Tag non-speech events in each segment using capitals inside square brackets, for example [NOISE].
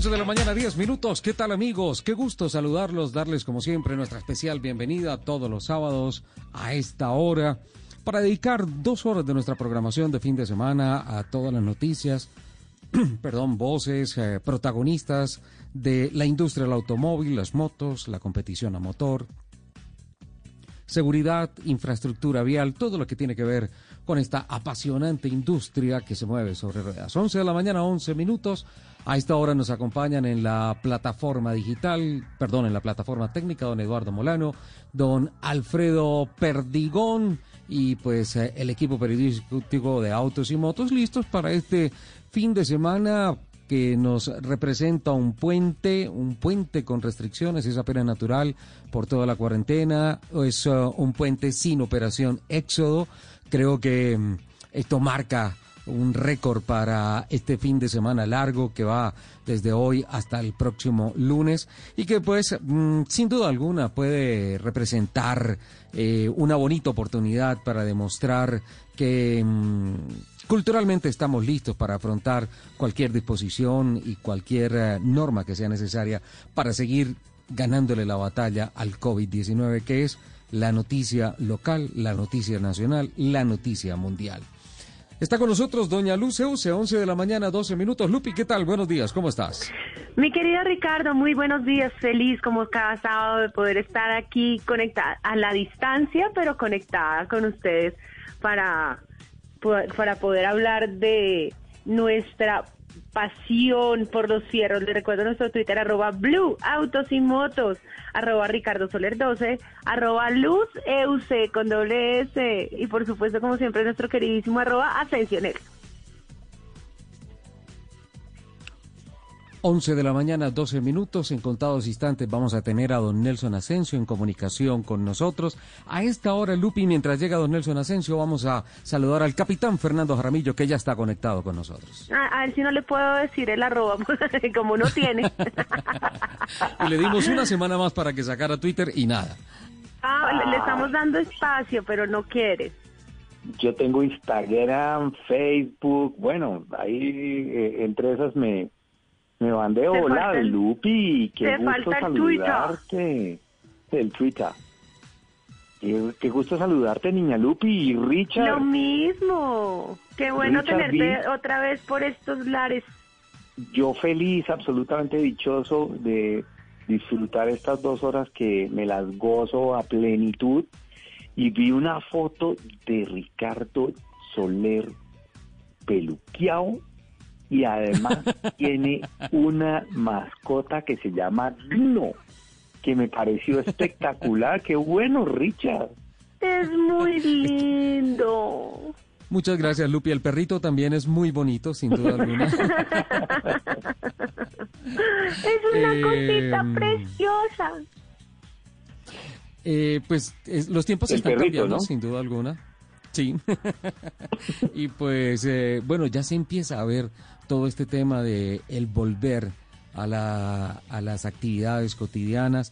11 de la mañana, 10 minutos. ¿Qué tal amigos? Qué gusto saludarlos, darles como siempre nuestra especial bienvenida todos los sábados a esta hora para dedicar dos horas de nuestra programación de fin de semana a todas las noticias, [CLEARS THROAT] perdón, voces, eh, protagonistas de la industria del automóvil, las motos, la competición a motor, seguridad, infraestructura vial, todo lo que tiene que ver con esta apasionante industria que se mueve sobre ruedas. 11 de la mañana, 11 minutos. A esta hora nos acompañan en la plataforma digital, perdón, en la plataforma técnica, don Eduardo Molano, don Alfredo Perdigón y pues eh, el equipo periodístico de autos y motos listos para este fin de semana que nos representa un puente, un puente con restricciones, es apenas natural por toda la cuarentena, es uh, un puente sin operación éxodo. Creo que esto marca un récord para este fin de semana largo que va desde hoy hasta el próximo lunes y que pues mm, sin duda alguna puede representar eh, una bonita oportunidad para demostrar que mm, culturalmente estamos listos para afrontar cualquier disposición y cualquier eh, norma que sea necesaria para seguir ganándole la batalla al COVID-19 que es la noticia local, la noticia nacional, la noticia mundial. Está con nosotros doña Luce Use, 11 de la mañana, 12 minutos. Lupi, ¿qué tal? Buenos días, ¿cómo estás? Mi querido Ricardo, muy buenos días. Feliz como cada sábado de poder estar aquí conectada a la distancia, pero conectada con ustedes para, para poder hablar de nuestra pasión por los fierros. Le recuerdo nuestro Twitter, arroba Blue Autos y Motos, arroba Ricardo Soler 12, arroba Luz EUC con doble S y por supuesto, como siempre, nuestro queridísimo arroba Ascensionero. 11 de la mañana, 12 minutos. En contados instantes vamos a tener a don Nelson Asensio en comunicación con nosotros. A esta hora, Lupi, mientras llega don Nelson Asensio, vamos a saludar al capitán Fernando Jaramillo, que ya está conectado con nosotros. A, ver si no le puedo decir el arroba, [LAUGHS] como no tiene. [LAUGHS] y le dimos una semana más para que sacara Twitter y nada. Ah, le, estamos dando espacio, pero no quiere. Yo tengo Instagram, Facebook, bueno, ahí eh, entre esas me me mandé hola, Lupi, qué gusto saludarte. El Twitter. Qué, gusto saludarte, niña Lupi y Richard. Lo mismo. Qué bueno tenerte otra vez por estos lares. Yo feliz, absolutamente dichoso de disfrutar estas dos horas que me las gozo a plenitud. Y vi una foto de Ricardo Soler peluqueado y además [LAUGHS] tiene una mascota que se llama Dino, que me pareció espectacular. Qué bueno, Richard. Es muy lindo. Muchas gracias, Lupi. El perrito también es muy bonito, sin duda alguna. [LAUGHS] es una cosita em, preciosa. Eh, pues los tiempos están cambiando, sin duda alguna. Sí. [LAUGHS] y pues, eh, bueno, ya se empieza a ver todo este tema de el volver a, la, a las actividades cotidianas,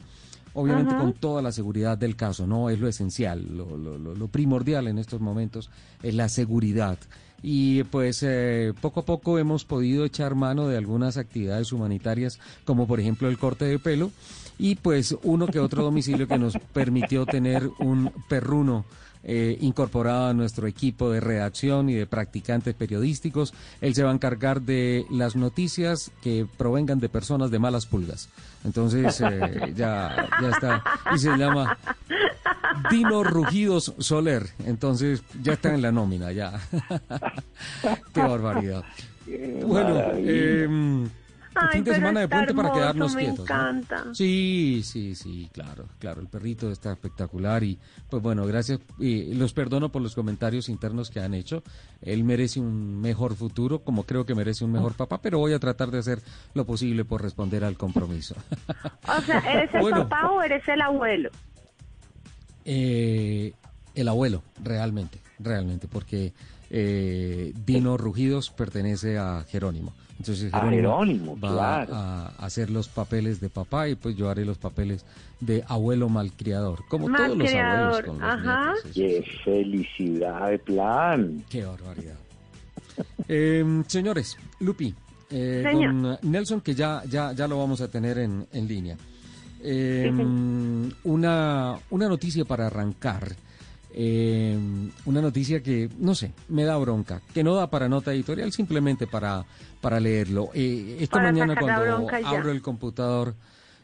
obviamente con toda la seguridad del caso, ¿no? Es lo esencial, lo, lo, lo primordial en estos momentos es la seguridad. Y pues eh, poco a poco hemos podido echar mano de algunas actividades humanitarias, como por ejemplo el corte de pelo, y pues uno que otro domicilio que nos permitió tener un perruno eh, incorporado a nuestro equipo de redacción y de practicantes periodísticos. Él se va a encargar de las noticias que provengan de personas de malas pulgas. Entonces eh, [LAUGHS] ya, ya está. Y se llama Dino Rugidos Soler. Entonces ya está en la nómina, ya. [LAUGHS] Qué barbaridad. Qué Bueno, eh, Ay, fin de semana de puente para quedarnos me quietos. Sí, sí, sí, claro, claro. El perrito está espectacular y, pues bueno, gracias. Y los perdono por los comentarios internos que han hecho. Él merece un mejor futuro, como creo que merece un mejor papá, pero voy a tratar de hacer lo posible por responder al compromiso. O sea, [LAUGHS] ¿eres el Bueno. papá o eres el abuelo? Eh, el abuelo, realmente, realmente, porque eh, Dino Rugidos pertenece a Jerónimo. Entonces A Jerónimo, va claro. a hacer los papeles de papá y pues yo haré los papeles de abuelo malcriador, como todos los abuelos con los ajá. nietos, Qué sí. felicidad de plan. Qué barbaridad. [LAUGHS] Eh, señores, Lupi, eh, Señor. don Nelson, que ya, ya, ya lo vamos a tener en, en línea. Eh, Sí, una, una noticia para arrancar. Eh, una noticia que, no sé, me da bronca, que no da para nota editorial, simplemente para, para leerlo. Eh, esta Para mañana cuando abro el computador,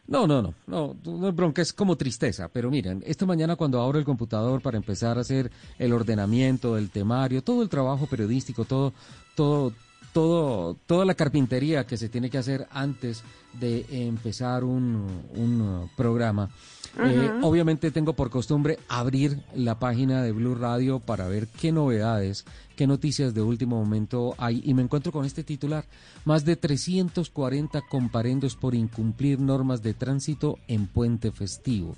no, no, no, no, no es bronca, es como tristeza, pero miren, esta mañana cuando abro el computador para empezar a hacer el ordenamiento del temario, todo el trabajo periodístico, todo, todo, todo, toda la carpintería que se tiene que hacer antes de empezar un, un uh. Eh, obviamente tengo por costumbre abrir la página de Blue Radio para ver qué novedades, qué noticias de último momento hay y me encuentro con este titular. Más de 340 comparendos por incumplir normas de tránsito en puente festivo.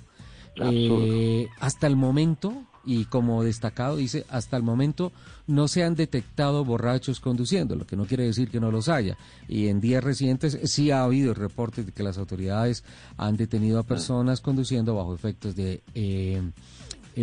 Eh, hasta el momento, y como destacado dice, hasta el momento no se han detectado borrachos conduciendo, lo que no quiere decir que no los haya. Y en días recientes sí ha habido reportes de que las autoridades han detenido a personas conduciendo bajo efectos de eh, eh,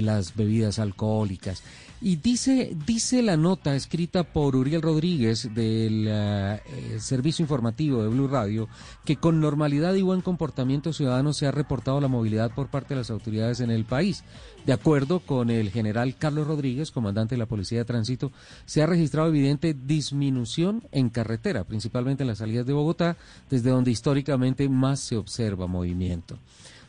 las bebidas alcohólicas. Y dice, dice la nota escrita por Uriel Rodríguez del eh, eh, Servicio Informativo de Blue Radio que con normalidad y buen comportamiento ciudadano se ha reportado la movilidad por parte de las autoridades en el país. De acuerdo con el general Carlos Rodríguez, comandante de la Policía de Tránsito, se ha registrado evidente disminución en carretera, principalmente en las salidas de Bogotá, desde donde históricamente más se observa movimiento.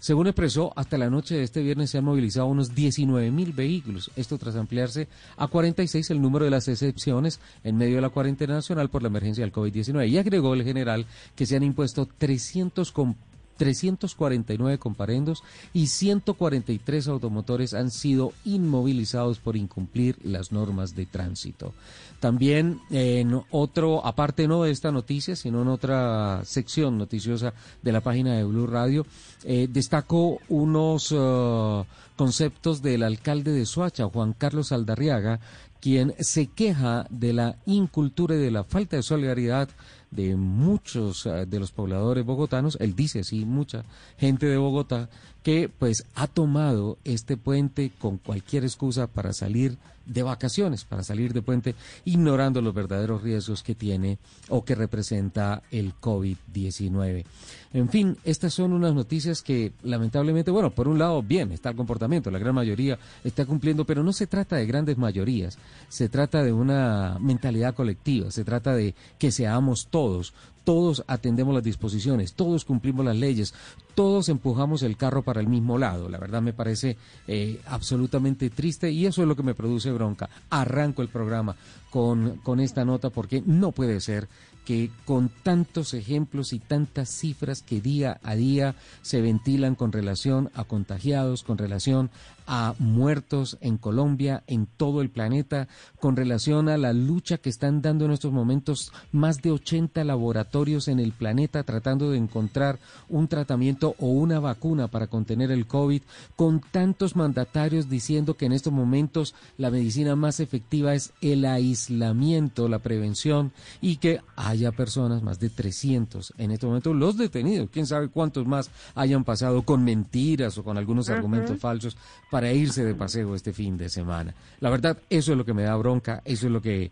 Según expresó, hasta la noche de este viernes se han movilizado unos 19 mil vehículos, esto tras ampliarse a 46 el número de las excepciones en medio de la cuarentena nacional por la emergencia del COVID-19. Y agregó el general que se han impuesto 300 com- 349 comparendos y 143 automotores han sido inmovilizados por incumplir las normas de tránsito. También en otro, aparte no de esta noticia, sino en otra sección noticiosa de la página de Blue Radio, eh, destaco unos eh, conceptos del alcalde de Soacha, Juan Carlos Aldarriaga, quien se queja de la incultura y de la falta de solidaridad de muchos eh, de los pobladores bogotanos, él dice sí, mucha gente de Bogotá que pues ha tomado este puente con cualquier excusa para salir de vacaciones, para salir de puente, ignorando los verdaderos riesgos que tiene o que representa el COVID-19. En fin, estas son unas noticias que lamentablemente, bueno, por un lado, bien, está el comportamiento, la gran mayoría está cumpliendo, pero no se trata de grandes mayorías, se trata de una mentalidad colectiva, se trata de que seamos todos, todos atendemos las disposiciones, todos cumplimos las leyes, todos empujamos el carro para el mismo lado. La verdad me parece eh, absolutamente triste y eso es lo que me produce bronca. Arranco el programa con, con esta nota porque no puede ser que con tantos ejemplos y tantas cifras que día a día se ventilan con relación a contagiados, con relación a muertos en Colombia, en todo el planeta, con relación a la lucha que están dando en estos momentos más de 80 laboratorios en el planeta tratando de encontrar un tratamiento o una vacuna para contener el COVID, con tantos mandatarios diciendo que en estos momentos la medicina más efectiva es el aislamiento, la prevención y que haya personas, más de 300 en este momento, los detenidos, quién sabe cuántos más hayan pasado con mentiras o con algunos argumentos falsos para irse de paseo este fin de semana. La verdad, eso es lo que me da bronca, eso es lo que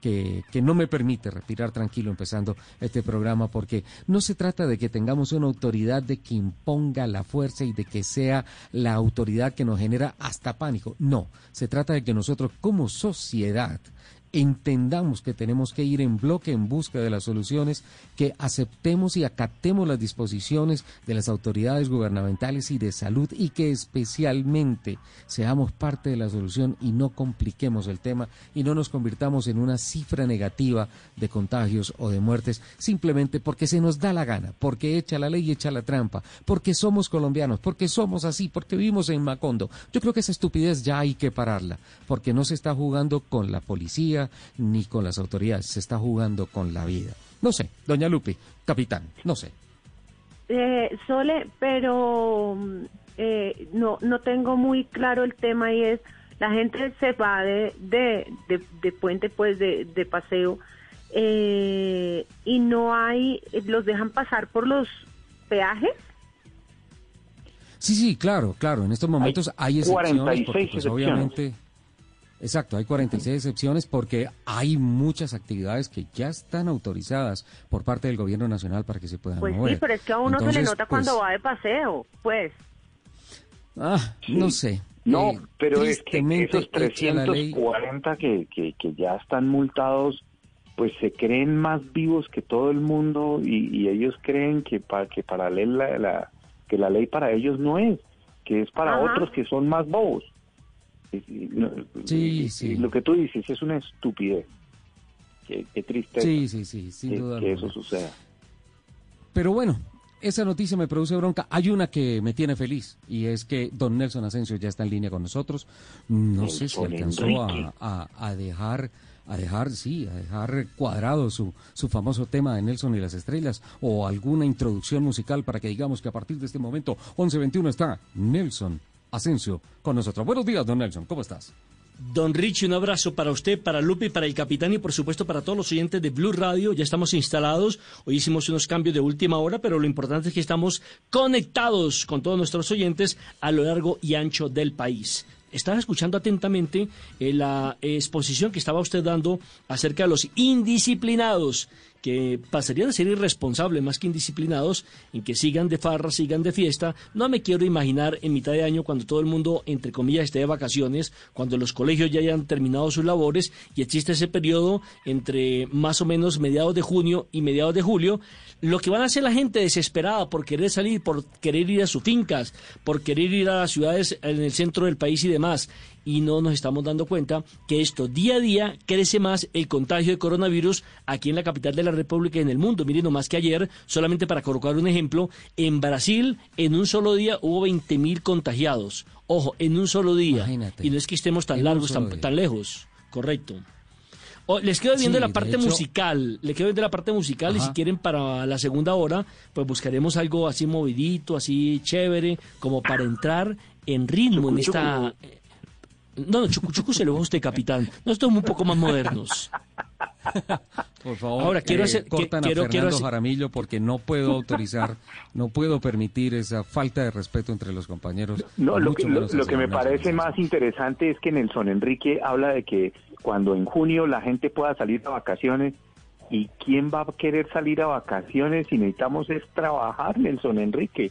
que, no me permite respirar tranquilo empezando este programa porque no se trata de que tengamos una autoridad de que imponga la fuerza y de que sea la autoridad que nos genera hasta pánico. No, se trata de que nosotros como sociedad entendamos que tenemos que ir en bloque en busca de las soluciones, que aceptemos y acatemos las disposiciones de las autoridades gubernamentales y de salud y que especialmente seamos parte de la solución y no compliquemos el tema y no nos convirtamos en una cifra negativa de contagios o de muertes simplemente porque se nos da la gana, porque echa la ley y echa la trampa, porque somos colombianos, porque somos así, porque vivimos en Macondo. Yo creo que esa estupidez ya hay que pararla, porque no se está jugando con la policía ni con las autoridades, se está jugando con la vida. No sé, doña Lupe, capitán, no sé. Eh, Sole, pero eh, no, no tengo muy claro el tema y es, la gente se va de, de, de, de puente, pues, de, de paseo, eh, y no hay, los dejan pasar por los peajes. Sí, sí, claro, claro. En estos momentos hay, Hay excepciones, 46 porque, pues, excepciones. obviamente. Exacto, hay 46 excepciones porque hay muchas actividades que ya están autorizadas por parte del gobierno nacional para que se puedan Pues mover. sí, pero es que a uno se le nota pues, cuando va de paseo, pues. Ah, Sí. no sé. No, Eh, pero es que esos hecha la ley- 340 que, que, que ya están multados, pues se creen más vivos que todo el mundo y, y ellos creen que para que para ley la, la- que la ley para ellos no es, que es para Ajá. otros que son más bobos. Sí, sí. lo que tú dices es una estupidez. Qué, qué tristeza Sí, sí, sí, sin que, duda que eso suceda. Pero bueno, esa noticia me produce bronca. Hay una que me tiene feliz y es que don Nelson Asensio ya está en línea con nosotros. No sé si alcanzó a- a dejar, a dejar, sí, a dejar cuadrado su, su famoso tema de Nelson y las estrellas o alguna introducción musical para que digamos que a partir de este momento, 11.21, está Nelson Asensio con nosotros. Buenos días, don Nelson, ¿cómo estás? Don Richie, un abrazo para usted, para Lupe, para el capitán y por supuesto para todos los oyentes de Blue Radio. Ya estamos instalados. Hoy hicimos unos cambios de última hora, pero lo importante es que estamos conectados con todos nuestros oyentes a lo largo y ancho del país. Estaba escuchando atentamente eh, la exposición que estaba usted dando acerca de los indisciplinados que pasarían a ser irresponsables más que indisciplinados, en que sigan de farra, sigan de fiesta. No me quiero imaginar en mitad de año cuando todo el mundo, entre comillas, esté de vacaciones, cuando los colegios ya hayan terminado sus labores y existe ese periodo entre más o menos mediados de junio y mediados de julio, lo que van a hacer la gente desesperada por querer salir, por querer ir a sus fincas, por querer ir a las ciudades en el centro del país y demás. Y no nos estamos dando cuenta que esto día a día crece más el contagio de coronavirus aquí en la capital de la República y en el mundo. Miren, más que ayer, solamente para colocar un ejemplo, en Brasil en un solo día hubo 20 mil contagiados. Ojo, en un solo día. Imagínate. Y no es que estemos tan largos, tan, lejos. Correcto. Oh, les quedo viendo Sí, la parte hecho- musical, le quedo viendo la parte musical y si quieren para la segunda hora, pues buscaremos algo así movidito, así chévere, como para entrar en ritmo en esta... No, no, Chucu Chucu se lo va a usted, capitán. Nosotros somos un poco más modernos. [LAUGHS] Por favor, Ahora, quiero eh, hacer- cortan a quiero Fernando hacer- Jaramillo porque no puedo autorizar, no puedo permitir esa falta de respeto entre los compañeros. No, lo que, lo, lo que me parece más interesante es que Nelson Enrique habla de que cuando en junio la gente pueda salir a vacaciones, ¿y quién va a querer salir a vacaciones si necesitamos es trabajar, Nelson Enrique?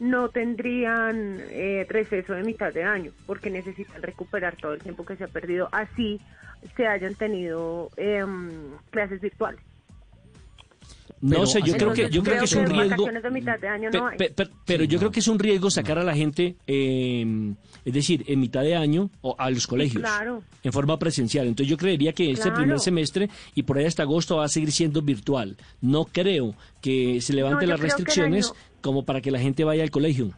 no tendrían eh, receso de mitad de año, porque necesitan recuperar todo el tiempo que se ha perdido, así se hayan tenido em, clases virtuales. No Pero sé, yo creo que, yo creo que es un riesgo... vacaciones de mitad de año Pe- no hay. pe- pe- pero Sí, yo no. creo que es un riesgo sacar a la gente, eh, es decir, en mitad de año o a los colegios, claro. en forma presencial. Entonces yo creería que este Claro. primer semestre y por ahí hasta agosto va a seguir siendo virtual. No creo que se levanten las creo que el restricciones año- como para que la gente vaya al colegio.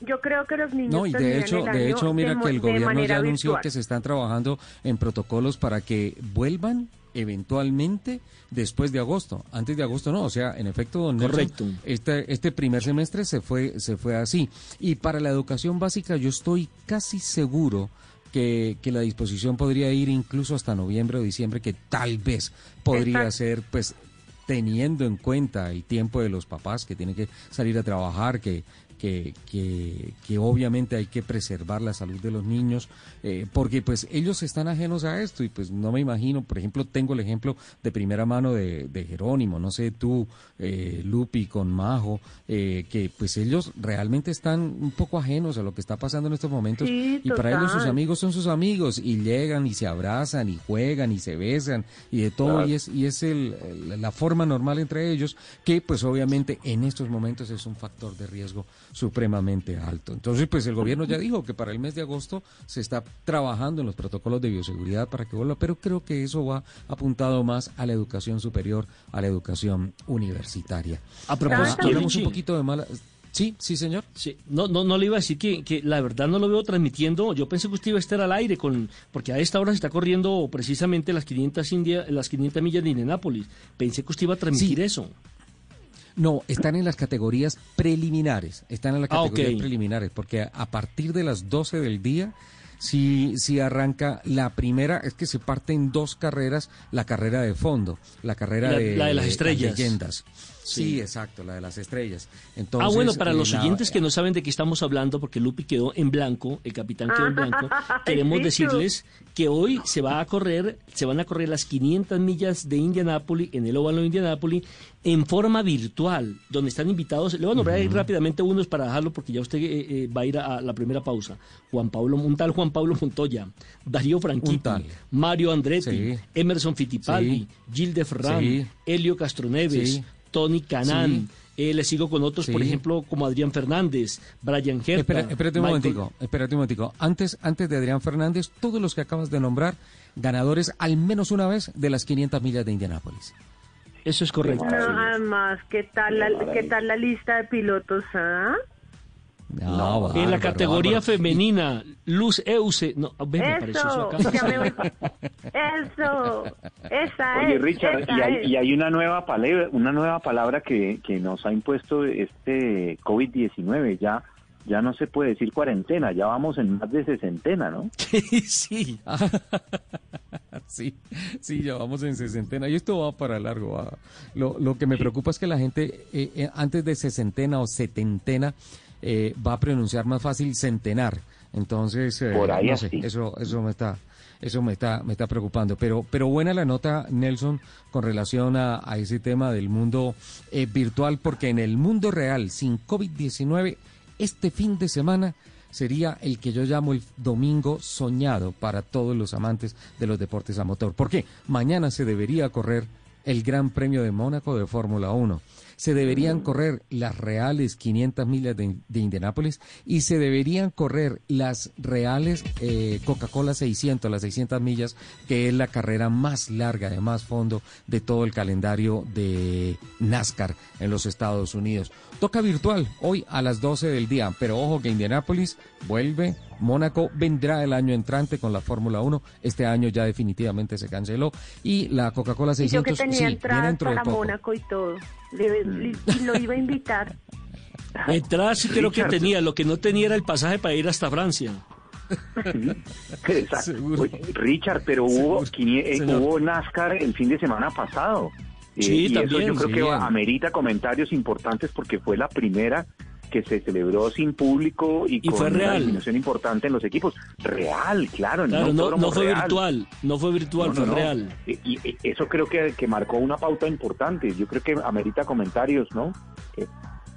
Yo creo que los niños No, y de hecho, de hecho, mira que el gobierno ya anunció virtual. que se están trabajando en protocolos para que vuelvan eventualmente después de agosto. Antes de agosto no, o sea, en efecto, don Nelson, Correcto. Este, este primer semestre se fue, se fue así. Y para la educación básica yo estoy casi seguro que, que la disposición podría ir incluso hasta noviembre o diciembre, que tal vez podría Exacto. ser, pues, teniendo en cuenta el tiempo de los papás que tienen que salir a trabajar, que, que, que, que obviamente hay que preservar la salud de los niños, eh, porque pues ellos están ajenos a esto y pues no me imagino, por ejemplo, tengo el ejemplo de primera mano de, de Jerónimo, no sé tú, eh, Lupi con Majo, eh, que pues ellos realmente están un poco ajenos a lo que está pasando en estos momentos Sí, y para ellos sus amigos son sus amigos y llegan y se abrazan y juegan y se besan y de todo y es y es el, el- la forma normal entre ellos que pues obviamente en estos momentos es un factor de riesgo supremamente alto. Entonces pues el gobierno ya dijo que para el mes de agosto se está trabajando en los protocolos de bioseguridad para que vuelva, pero creo que eso va apuntado más a la educación superior, a la educación universitaria. A propósito, Hablamos un poquito de mala Sí, sí, señor. Sí, no, no, no le iba a decir que, que la verdad no lo veo transmitiendo. Yo pensé que usted iba a estar al aire con, porque a esta hora se está corriendo precisamente las 500 India, las 500 millas de Indianápolis. Pensé que usted iba a transmitir Sí. eso. No, están en las categorías preliminares. Están en las Ah, categorías preliminares, porque a partir de las 12 del día, si, si arranca la primera, es que se parte en dos carreras, la carrera de fondo, la carrera La- de, la de las estrellas. leyendas. Sí. Sí. exacto, la de las estrellas. Entonces, ah, bueno, para eh, los la- oyentes que no saben de qué estamos hablando, porque Lupi quedó en blanco, el capitán quedó en blanco, [LAUGHS] queremos decirles que hoy se va a correr, se van a correr las 500 millas de Indianápolis, en el óvalo de Indianápolis, en forma virtual, donde están invitados, le voy a nombrar ahí rápidamente unos para dejarlo, porque ya usted eh, eh, va a ir a, a la primera pausa. Juan Pablo, un tal Juan Pablo Montoya, Darío Franchitti. Mario Andretti, Sí. Emerson Fittipaldi, Sí. Gil de Ferran, Sí. Elio Castroneves, Sí. Tony Canán, Sí. eh, le sigo con otros, por ejemplo, como Adrián Fernández, Brian Herta. Espera, espérate un Michael- momentico, espérate un momentico. Antes, antes de Adrián Fernández, todos los que acabas de nombrar, ganadores al menos una vez de las 500 millas de Indianápolis. Eso es correcto. No, además, ¿qué tal la, qué tal la lista de pilotos? ah? No, en la categoría bárbaro. femenina, Luz Euse. No, a ver, me pareció eso me. Eso, esa Oye, es. Richard, esa y hay, es. y hay una nueva palabra, una nueva palabra que, que nos ha impuesto este COVID-19. Ya, ya no se puede decir cuarentena, ya vamos en más de sesentena, ¿no? [LAUGHS] sí. [LAUGHS] Sí, sí, ya vamos en sesentena y esto va para largo. va. Lo, lo que me preocupa es que la gente eh, eh, antes de sesentena o setentena eh, va a pronunciar más fácil centenar. Entonces, eh, Por ahí no sé, eso, eso me está, eso me está, me está preocupando. Pero, pero buena la nota, Nelson, con relación a, a ese tema del mundo eh, virtual, porque en el mundo real, sin COVID-19, este fin de semana sería el que yo llamo el domingo soñado para todos los amantes de los deportes a motor. ¿Por qué? Mañana se debería correr el Gran Premio de Mónaco de Fórmula 1. Se deberían correr las reales 500 millas de, Indianápolis y se deberían correr las reales eh, Coca-Cola 600, las 600 millas, que es la carrera más larga, de más fondo de todo el calendario de NASCAR en los Estados Unidos. Toca virtual hoy a las 12 del día, pero ojo que Indianápolis vuelve, Mónaco vendrá el año entrante con la Fórmula 1, este año ya definitivamente se canceló y la Coca-Cola Y yo 600 que tenía sí, viene entradas para poco. Mónaco y todo. Le- le- y lo iba a invitar. [LAUGHS] Entrada sí creo que tenía, lo que no tenía era el pasaje para ir hasta Francia. [LAUGHS] Exacto. Seguro. Oye, Richard, pero hubo, eh, hubo NASCAR el fin de semana pasado. Eh, Sí, y eso también, yo creo que sí. amerita comentarios importantes porque fue la primera que se celebró sin público y, Y con fue una real. disminución importante en los equipos. Real, claro. no, fue real. virtual, no fue virtual, No, fue no. real. Y, y- y eso creo que, que marcó una pauta importante. Yo creo que amerita comentarios, ¿no?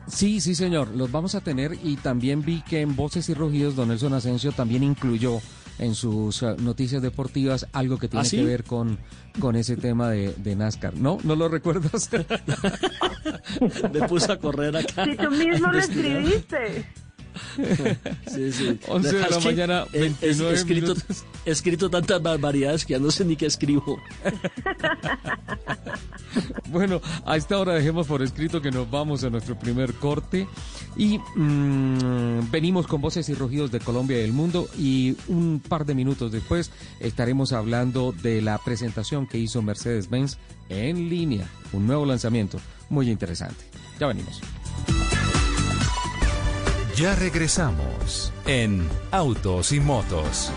Sí, sí, señor, los vamos a tener y también vi que en Voces y Rugidos Don Nelson Asensio también incluyó en sus eh, noticias deportivas algo que tiene ¿Ah, sí? que ver con, con ese tema de, de NASCAR. ¿No? ¿No lo recuerdas? [LAUGHS] Me puse a correr acá. Si tú mismo lo escribiste. Sí, sí. [LAUGHS] 11 de la Es mañana, eh, es- 29 he escrito, minutos. he escrito tantas barbaridades que ya no sé ni qué escribo. [LAUGHS] Bueno, a esta hora dejemos por escrito que nos vamos a nuestro primer corte y mm, venimos con voces y rugidos de Colombia y del mundo y un par de minutos después estaremos hablando de la presentación que hizo Mercedes-Benz en línea, un nuevo lanzamiento muy interesante. Ya venimos. Ya regresamos en Autos y Motos.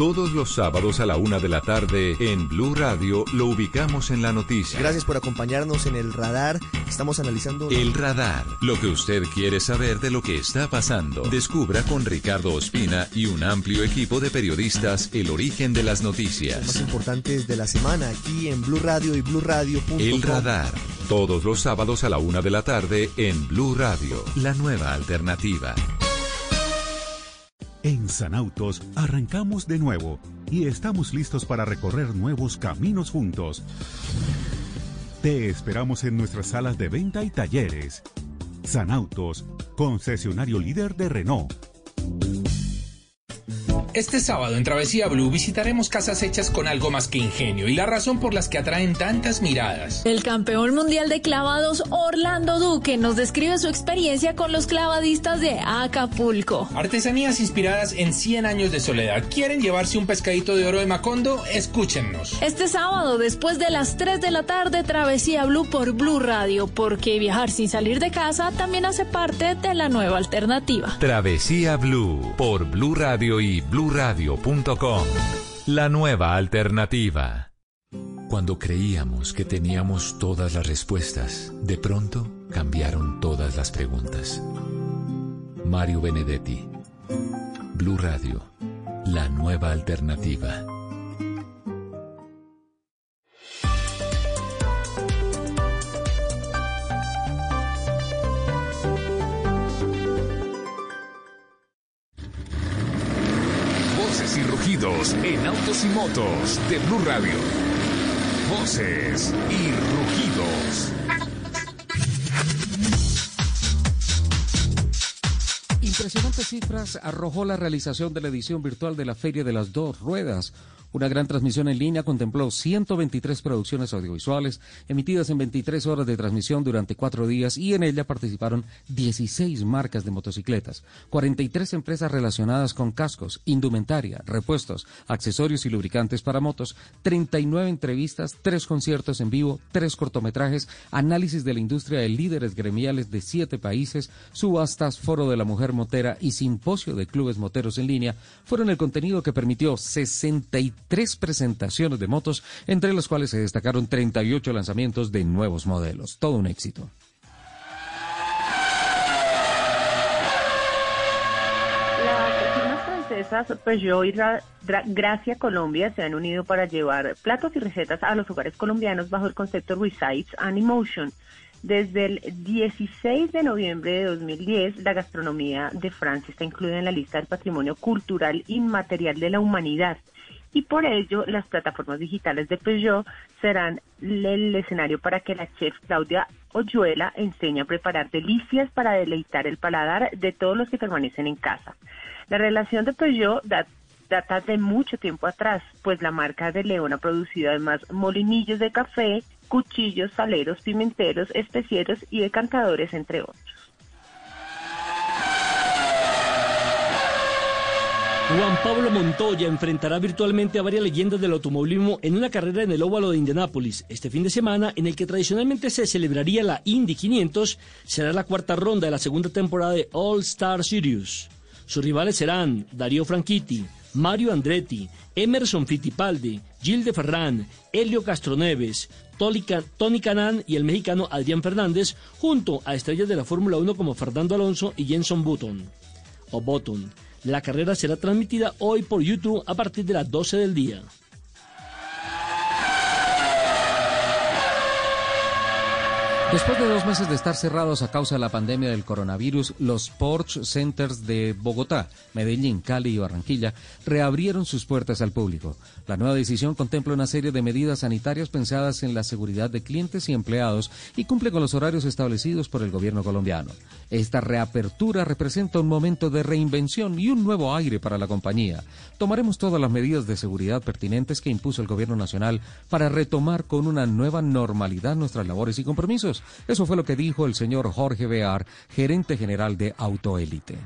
Todos los sábados a la una de la tarde en Blue Radio lo ubicamos en la noticia. Gracias por acompañarnos en el radar. Estamos analizando El radar, lo que usted quiere saber de lo que está pasando. Descubra con Ricardo Ospina y un amplio equipo de periodistas el origen de las los más noticias. importantes de la semana aquí en Blue Radio y BlueRadio.com. El radar, todos los sábados a la una de la tarde en Blue Radio, la nueva alternativa. En Sanautos arrancamos de nuevo y estamos listos para recorrer nuevos caminos juntos. Te esperamos en nuestras salas de venta y talleres. Sanautos, concesionario líder de Renault. Este sábado en Travesía Blue visitaremos casas hechas con algo más que ingenio y la razón por las que atraen tantas miradas. El campeón mundial de clavados Orlando Duque nos describe su experiencia con los clavadistas de Acapulco. Artesanías inspiradas en 100 años de soledad. ¿Quieren llevarse un pescadito de oro de Macondo? Escúchennos. Este sábado, después de las 3 de la tarde, Travesía Blue por Blue Radio, porque viajar sin salir de casa también hace parte de la nueva alternativa. Travesía Blue por Blue Radio y bluradio.com. La nueva alternativa. Cuando creíamos que teníamos todas las respuestas, de pronto cambiaron todas las preguntas. Mario Benedetti. Blue Radio. La nueva alternativa. En autos y motos de Blue Radio. Voces y rugidos. Impresionantes cifras arrojó la realización de la edición virtual de la Feria de las Dos Ruedas. Una gran transmisión en línea contempló 123 producciones audiovisuales emitidas en 23 horas de transmisión durante cuatro días y en ella participaron 16 marcas de motocicletas, 43 empresas relacionadas con cascos, indumentaria, repuestos, accesorios y lubricantes para motos, 39 entrevistas, 3 conciertos en vivo, 3 cortometrajes, análisis de la industria de líderes gremiales de 7 países, subastas, foro de la mujer motera y simposio de clubes moteros en línea fueron el contenido que permitió 63 presentaciones de motos, entre las cuales se destacaron 38 lanzamientos de nuevos modelos. Todo un éxito. Las firmas francesas Peugeot y Gracia Colombia se han unido para llevar platos y recetas a los hogares colombianos bajo el concepto Resides and Emotion. Desde el 16 de noviembre de 2010, la gastronomía de Francia está incluida en la lista del patrimonio cultural inmaterial de la humanidad. Y por ello, las plataformas digitales de Peugeot serán el escenario para que la chef Claudia Oyuela enseñe a preparar delicias para deleitar el paladar de todos los que permanecen en casa. La relación de Peugeot da- data de mucho tiempo atrás, pues la marca de León ha producido además molinillos de café, cuchillos, saleros, pimenteros, especieros y decantadores, entre otros. Juan Pablo Montoya enfrentará virtualmente a varias leyendas del automovilismo en una carrera en el óvalo de Indianápolis. Este fin de semana, en el que tradicionalmente se celebraría la Indy 500, será la cuarta ronda de la segunda temporada de All Star Series. Sus rivales serán Darío Franchitti, Mario Andretti, Emerson Fittipaldi, Gil de Ferran, Helio Castroneves, Tony Ca- Tony Canan y el mexicano Adrián Fernández, junto a estrellas de la Fórmula 1 como Fernando Alonso y Jenson Button o Button. La carrera será transmitida hoy por YouTube a partir de las 12 del día. Después de dos meses de estar cerrados a causa de la pandemia del coronavirus, los Sports Centers de Bogotá, Medellín, Cali y Barranquilla reabrieron sus puertas al público. La nueva decisión contempla una serie de medidas sanitarias pensadas en la seguridad de clientes y empleados y cumple con los horarios establecidos por el gobierno colombiano. Esta reapertura representa un momento de reinvención y un nuevo aire para la compañía. Tomaremos todas las medidas de seguridad pertinentes que impuso el gobierno nacional para retomar con una nueva normalidad nuestras labores y compromisos. Eso fue lo que dijo el señor Jorge Bear, gerente general de Autoélite.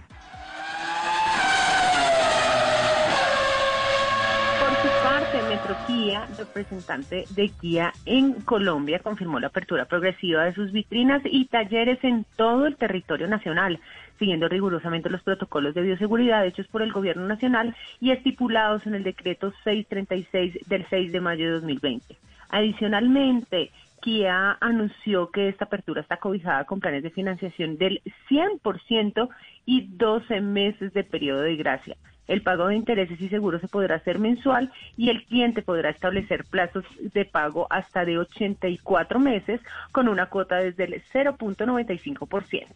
Por su parte, Metro Kia, representante de Kia en Colombia, confirmó la apertura progresiva de sus vitrinas y talleres en todo el territorio nacional, siguiendo rigurosamente los protocolos de bioseguridad hechos por el Gobierno Nacional y estipulados en el decreto 636 del 6 de mayo de 2020. Adicionalmente, Kia anunció que esta apertura está cobijada con planes de financiación del 100% y 12 meses de periodo de gracia. El pago de intereses y seguros se podrá hacer mensual y el cliente podrá establecer plazos de pago hasta de 84 meses con una cuota desde el 0.95%.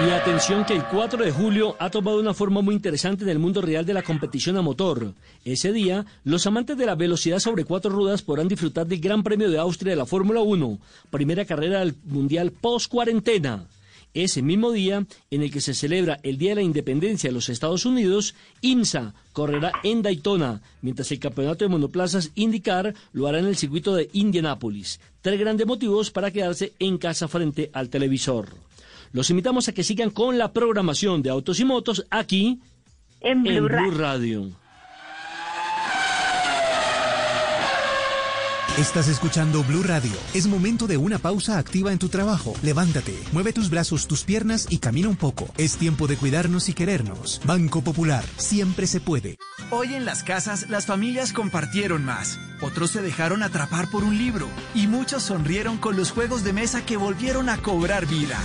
Y atención que el 4 de julio ha tomado una forma muy interesante en el mundo real de la competición a motor. Ese día, los amantes de la velocidad sobre cuatro ruedas podrán disfrutar del Gran Premio de Austria de la Fórmula 1, primera carrera del Mundial post-cuarentena. Ese mismo día en el que se celebra el Día de la Independencia de los Estados Unidos, IMSA correrá en Daytona, mientras el Campeonato de Monoplazas IndyCar lo hará en el circuito de Indianápolis. Tres grandes motivos para quedarse en casa frente al televisor. Los invitamos a que sigan con la programación de Autos y Motos aquí En Blue Blue Radio. Radio. Estás escuchando Blue Radio. Es momento de una pausa activa en tu trabajo. Levántate, mueve tus brazos, tus piernas y camina un poco. Es tiempo de cuidarnos y querernos. Banco Popular, siempre se puede. Hoy en las casas las familias compartieron más, otros se dejaron atrapar por un libro y muchos sonrieron con los juegos de mesa que volvieron a cobrar vida.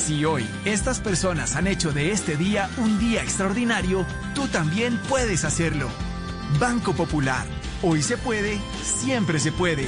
Si hoy estas personas han hecho de este día un día extraordinario, tú también puedes hacerlo. Banco Popular. Hoy se puede, siempre se puede.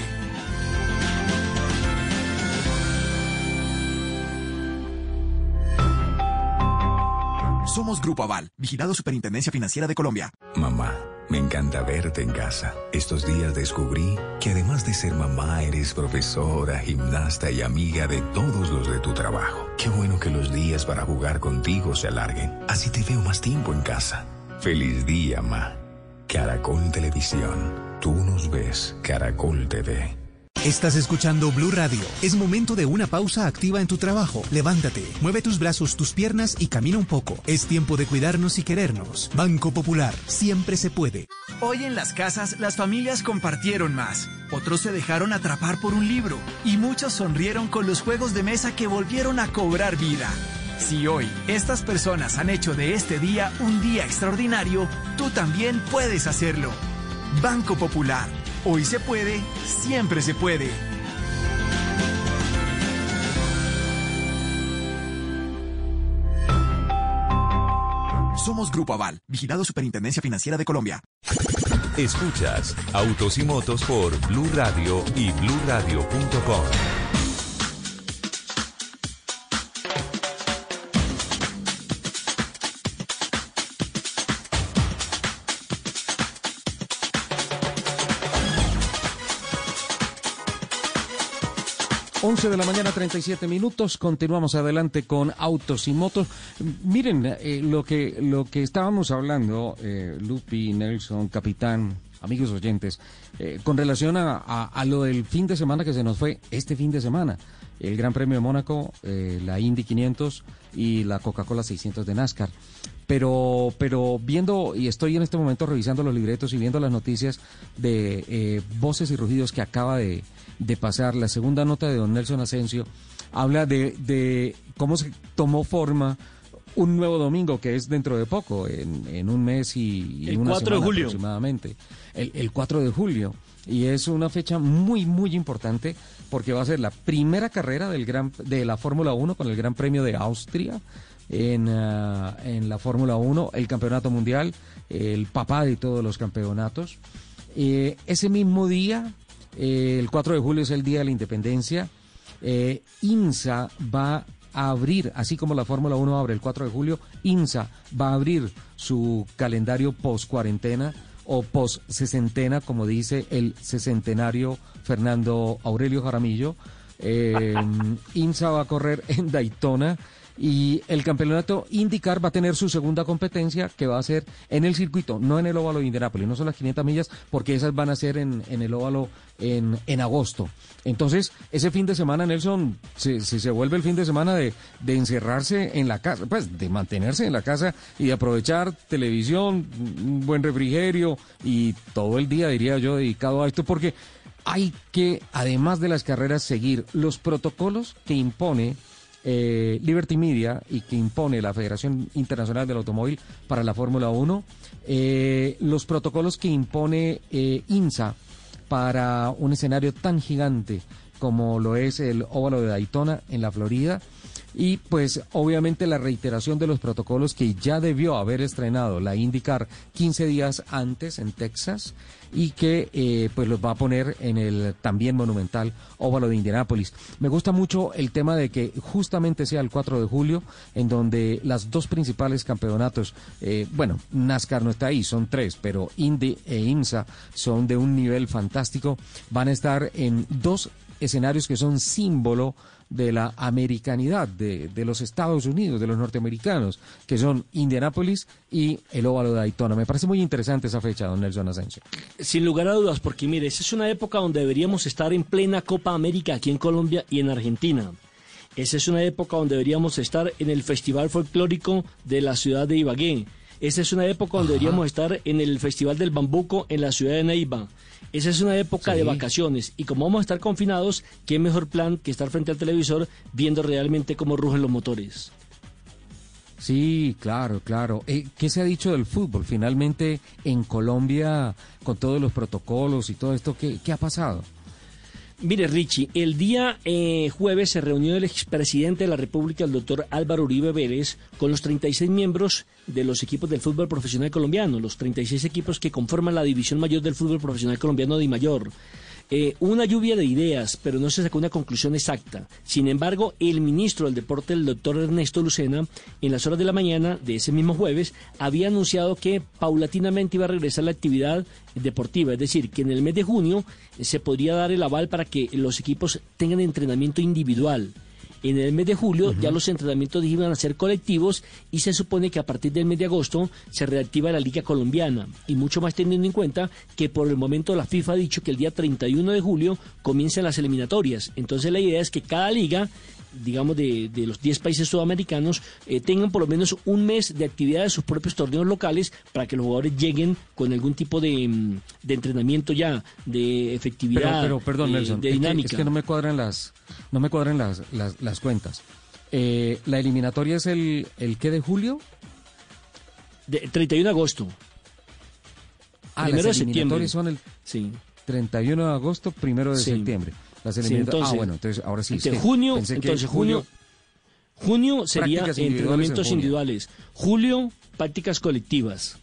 Somos Grupo Aval, vigilado Superintendencia Financiera de Colombia. Mamá, me encanta verte en casa. Estos días descubrí que además de ser mamá, eres profesora, gimnasta y amiga de todos los de tu trabajo. Qué bueno que los días para jugar contigo se alarguen. Así te veo más tiempo en casa. Feliz día, ma. Caracol Televisión. Tú nos ves, Caracol TV. Estás escuchando Blue Radio. Es momento de una pausa activa en tu trabajo. Levántate, mueve tus brazos, tus piernas y camina un poco. Es tiempo de cuidarnos y querernos. Banco Popular, siempre se puede. Hoy en las casas las familias compartieron más, otros se dejaron atrapar por un libro y muchos sonrieron con los juegos de mesa que volvieron a cobrar vida. Si hoy estas personas han hecho de este día un día extraordinario, tú también puedes hacerlo. Banco Popular. Hoy se puede, siempre se puede. Somos Grupo Aval, vigilado Superintendencia Financiera de Colombia. Escuchas Autos y Motos por Blue Radio y BlueRadio.com. 11 de la mañana, 37 minutos. Continuamos adelante con autos y motos. Miren, eh, lo, que, lo que estábamos hablando, eh, Lupi, Nelson, Capitán, amigos oyentes, eh, con relación a, a, a, lo del fin de semana que se nos fue, este fin de semana, el Gran Premio de Mónaco, eh, la Indy 500 y la Coca-Cola 600 de NASCAR. Pero, pero viendo, y estoy en este momento revisando los libretos y viendo las noticias de eh, voces y rugidos que acaba de, de pasar, la segunda nota de don Nelson Asensio habla de, de cómo se tomó forma un nuevo domingo que es dentro de poco, en, en un mes y, y El una 4 de julio. aproximadamente. El, el 4 de julio. Y es una fecha muy, muy importante porque va a ser la primera carrera del gran, de la Fórmula 1 con el Gran Premio de Austria en, ah, en la Fórmula 1, el Campeonato Mundial, el papá de todos los campeonatos. Eh, ese mismo día, eh, el 4 de julio es el Día de la Independencia, eh, INSA va a abrir, así como la Fórmula 1 abre el 4 de julio, INSA va a abrir su calendario post-cuarentena o post-sesentena, como dice el secentenario Fernando Aurelio Jaramillo. [LAUGHS] INSA va a correr en Daytona y el campeonato IndyCar va a tener su segunda competencia que va a ser en el circuito, no en el óvalo de Indianápolis, no son las 500 millas porque esas van a ser en, en el óvalo en, en agosto. Entonces, ese fin de semana, Nelson, se, se, se vuelve el fin de semana de, de encerrarse en la casa, pues de mantenerse en la casa y de aprovechar televisión, un buen refrigerio y todo el día, diría yo, dedicado a esto porque hay que, además de las carreras, seguir los protocolos que impone eh, Liberty Media y que impone la Federación Internacional del Automóvil para la Fórmula 1, eh, los protocolos que impone eh, INSA para un escenario tan gigante como lo es el óvalo de Daytona en la Florida. Y pues obviamente la reiteración de los protocolos que ya debió haber estrenado la IndyCar 15 días antes en Texas y que eh, pues los va a poner en el también monumental óvalo de Indianápolis. Me gusta mucho el tema de que justamente sea el 4 de julio en donde las dos principales campeonatos, eh, bueno, NASCAR no está ahí, son tres, pero Indy e IMSA son de un nivel fantástico, van a estar en dos escenarios que son símbolo de la americanidad de, de, los Estados Unidos, de los norteamericanos, que son Indianápolis y el óvalo de Daytona. Me parece muy interesante esa fecha, don Nelson Asensio. Sin lugar a dudas, porque mire, esa es una época donde deberíamos estar en plena Copa América aquí en Colombia y en Argentina. Esa es una época donde deberíamos estar en el Festival Folclórico de la ciudad de Ibagué. Esa es una época donde Ajá. deberíamos estar en el Festival del Bambuco en la ciudad de Neiva. Esa es una época sí. de vacaciones y como vamos a estar confinados, qué mejor plan que estar frente al televisor viendo realmente cómo rugen los motores. Sí, claro, claro. Eh, ¿Qué se ha dicho del fútbol? Finalmente, en Colombia, con todos los protocolos y todo esto, ¿qué, qué ha pasado? Mire, Richie, el día eh, jueves se reunió el expresidente de la República, el doctor Álvaro Uribe Vélez, con los 36 miembros de los equipos del fútbol profesional colombiano, los 36 equipos que conforman la división mayor del fútbol profesional colombiano de mayor. Eh, una lluvia de ideas, pero no se sacó una conclusión exacta. Sin embargo, el ministro del Deporte, el doctor Ernesto Lucena, en las horas de la mañana de ese mismo jueves, había anunciado que paulatinamente iba a regresar la actividad deportiva, es decir, que en el mes de junio se podría dar el aval para que los equipos tengan entrenamiento individual. En el mes de julio uh -huh. ya los entrenamientos iban a ser colectivos y se supone que a partir del mes de agosto se reactiva la Liga Colombiana y mucho más teniendo en cuenta que por el momento la FIFA ha dicho que el día 31 de julio comienzan las eliminatorias. Entonces la idea es que cada liga digamos, de, de los 10 países sudamericanos, eh, tengan por lo menos un mes de actividad de sus propios torneos locales para que los jugadores lleguen con algún tipo de, mm, de entrenamiento ya, de efectividad, pero, pero perdón, de, Nelson, de es dinámica. Que, es que no me cuadran las, no me cuadran las, las, las cuentas. Eh, ¿La eliminatoria es el, el qué de julio? De, 31 de agosto. Ah, primero las de septiembre. son el sí. 31 de agosto, primero de Sí. septiembre. Las Sí, entonces, ah, bueno, entonces ahora sí. Entre junio, entonces junio, junio sería individuales entrenamientos en individuales. Julio, prácticas colectivas.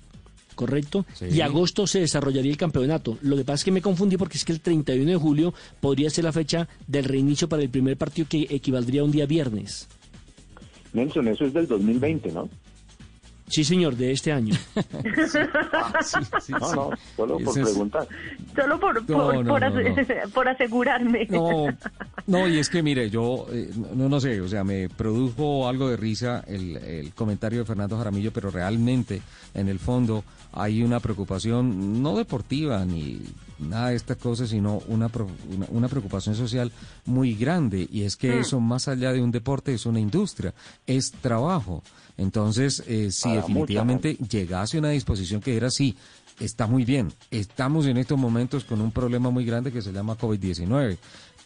¿Correcto? Sí. Y agosto se desarrollaría el campeonato. Lo que pasa es que me confundí porque es que el 31 de julio podría ser la fecha del reinicio para el primer partido que equivaldría a un día viernes. Nelson, eso es del 2020, ¿no? Sí, señor, de este año. [LAUGHS] no, no, solo por es- preguntar. Solo por, No, por, no, por, no, ase- [LAUGHS] por asegurarme. No, no, y es que mire, yo eh, no, no sé, o sea, me produjo algo de risa el, el comentario de Fernando Jaramillo, pero realmente, en el fondo, hay una preocupación no deportiva ni nada de estas cosas, sino una, pro- una, una preocupación social muy grande, y es que Mm. eso, más allá de un deporte, es una industria, es trabajo. Entonces, eh, si Para definitivamente llegase una disposición que era así, está muy bien. Estamos en estos momentos con un problema muy grande que se llama COVID-19,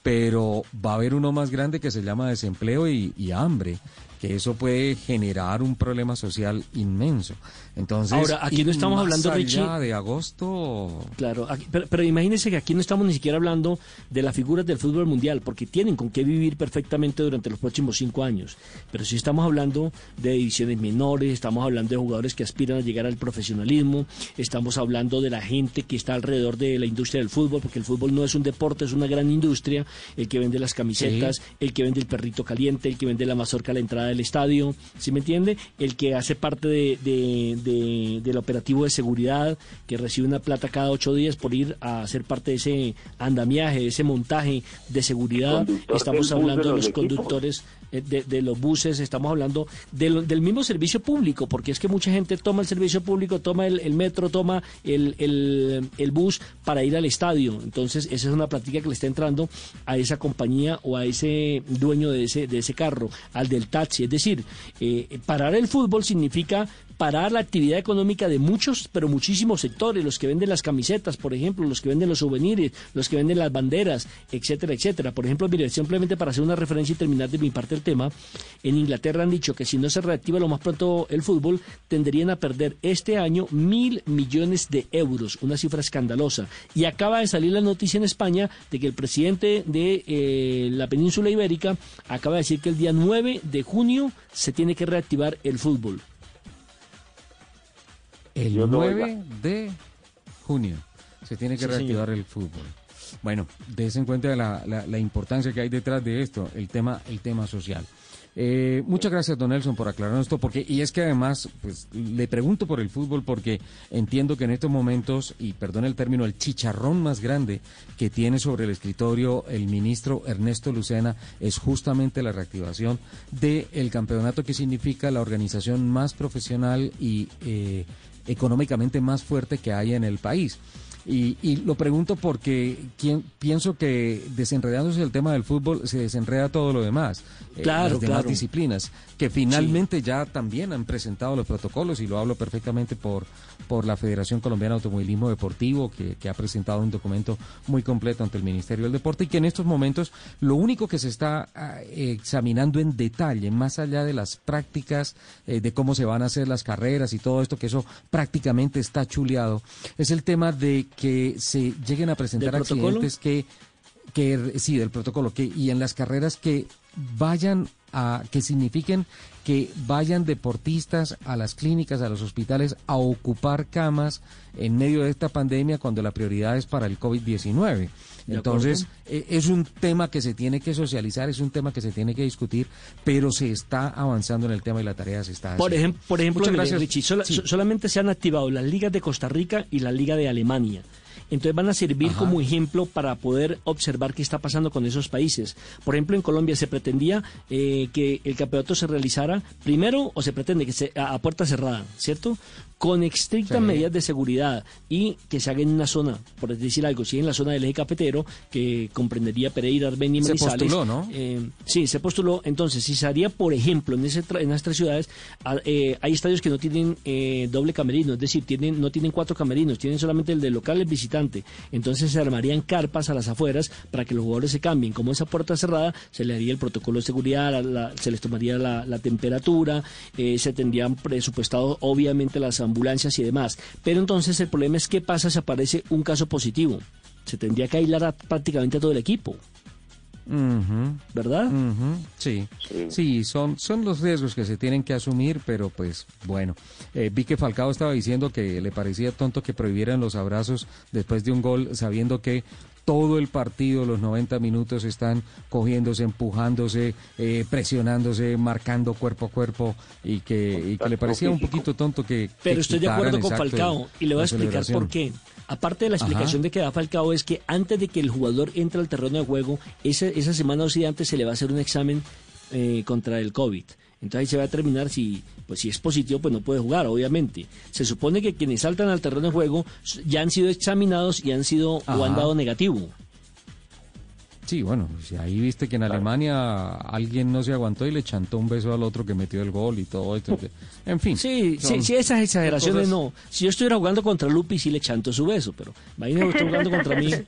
pero va a haber uno más grande que se llama desempleo y, y hambre, que eso puede generar un problema social inmenso. Entonces, Ahora, aquí no estamos más hablando, allá de agosto. Claro, aquí- pero, pero imagínense que aquí no estamos ni siquiera hablando de las figuras del fútbol mundial, porque tienen con qué vivir perfectamente durante los próximos cinco años. Pero sí estamos hablando de divisiones menores, estamos hablando de jugadores que aspiran a llegar al profesionalismo, estamos hablando de la gente que está alrededor de la industria del fútbol, porque el fútbol no es un deporte, es una gran industria, el que vende las camisetas, el que vende el perrito caliente, el que vende la mazorca a la entrada del estadio, ¿sí me entiende? El que hace parte de, de- de- del operativo de seguridad, que recibe una plata cada ocho días por ir a ser parte de ese andamiaje, de ese montaje de seguridad. Estamos hablando de de los conductores de, de los buses, estamos hablando del, mismo servicio público, porque es que mucha gente toma el servicio público, toma el, metro, toma el, el- el bus para ir al estadio. Entonces, esa es una práctica que le está entrando a esa compañía o a ese dueño de ese, de ese carro, al del taxi. Es decir, eh, parar el fútbol significa parar la actividad económica de muchos, pero muchísimos sectores, los que venden las camisetas, por ejemplo, los que venden los souvenirs, los que venden las banderas, etcétera, etcétera. Por ejemplo, mire, simplemente para hacer una referencia y terminar de mi parte el tema, en Inglaterra han dicho que si no se reactiva lo más pronto el fútbol, tendrían a perder este año mil millones de euros, una cifra escandalosa. Y acaba de salir la noticia en España de que el presidente de eh, la península ibérica acaba de decir que el día 9 de junio se tiene que reactivar el fútbol. El no 9 oiga. de junio se tiene que Sí, reactivar el fútbol. Bueno, des en cuenta de la, la- la importancia que hay detrás de esto, el tema, el tema social. Eh, muchas gracias, don Nelson, por aclararnos esto, porque, y es que además, pues, le pregunto por el fútbol porque entiendo que en estos momentos, y perdón el término, el chicharrón más grande que tiene sobre el escritorio el ministro Ernesto Lucena es justamente la reactivación del campeonato que significa la organización más profesional y eh, económicamente más fuerte que hay en el país. Y, y lo pregunto porque quien, pienso que desenredándose el tema del fútbol se desenreda todo lo demás, Claro, las demás claro. disciplinas, que finalmente ya también han presentado los protocolos y lo hablo perfectamente por, por la Federación Colombiana de Automovilismo Deportivo, que, que ha presentado un documento muy completo ante el Ministerio del Deporte y que en estos momentos lo único que se está ah, examinando en detalle, más allá de las prácticas, eh, de cómo se van a hacer las carreras y todo esto, que eso prácticamente está chuleado, es el tema de que se lleguen a presentar accidentes que, que sí, del protocolo, que y en las carreras que vayan a, que signifiquen que vayan deportistas a las clínicas, a los hospitales, a ocupar camas en medio de esta pandemia cuando la prioridad es para el COVID-19. De Entonces, eh, es un tema que se tiene que socializar, es un tema que se tiene que discutir, pero se está avanzando en el tema y la tarea se está Por, haciendo. por ejemplo, Muchas mire, gracias. Richie, sola- Sí. solamente se han activado las ligas de Costa Rica y la liga de Alemania. Entonces van a servir Ajá. como ejemplo para poder observar qué está pasando con esos países. Por ejemplo, en Colombia se pretendía eh, que el campeonato se realizara primero, o se pretende que se, a, a puerta cerrada, ¿cierto? Con estrictas Sí. medidas de seguridad y que se haga en una zona, por decir algo, si en la zona del eje cafetero, que comprendería Pereira, Armenia y Se Manizales. postuló, ¿no? Eh, sí, se postuló. Entonces, si se haría, por ejemplo, en, ese en esas tres ciudades, eh, hay estadios que no tienen eh, doble camerino, es decir, tienen, no tienen cuatro camerinos, tienen solamente el del local y el visitante. Entonces se armarían carpas a las afueras para que los jugadores se cambien. Como esa puerta cerrada, se le haría el protocolo de seguridad, la- la- se les tomaría la, la temperatura, eh, se tendrían presupuestado, obviamente, las ambulancias y demás. Pero entonces el problema es qué pasa si aparece un caso positivo. Se tendría que aislar a prácticamente a todo el equipo. ¿verdad? Sí, sí, son, son los riesgos que se tienen que asumir, pero pues bueno. Eh, vi que Falcao estaba diciendo que le parecía tonto que prohibieran los abrazos después de un gol, sabiendo que todo el partido, los 90 minutos, están cogiéndose, empujándose, eh, presionándose, marcando cuerpo a cuerpo y que, y que le parecía un poquito tonto que... Pero que estoy de acuerdo con Falcao y le voy a explicar por qué. Aparte de la Ajá. explicación de que da Falcao es que antes de que el jugador entre al terreno de juego, esa, esa semana o sí antes se le va a hacer un examen eh, contra el COVID. Entonces ahí se va a determinar si, pues si es positivo, pues no puede jugar, obviamente. Se supone que quienes saltan al terreno de juego ya han sido examinados y han sido o han Ajá. dado negativo. Sí, bueno, si ahí viste que en Alemania alguien no se aguantó y le chantó un beso al otro que metió el gol y todo esto. que- En fin. Sí, sí, sí, esas exageraciones no. Si yo estuviera jugando contra Lupi, sí le chanto su beso, pero imagínate usted jugando contra mí. [LAUGHS]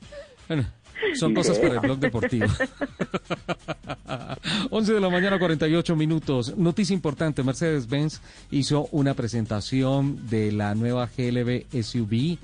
Bueno, Son cosas para el blog deportivo. [LAUGHS] 11 de la mañana, 48 minutos. Noticia importante, Mercedes-Benz hizo una presentación de la nueva GLB SUV.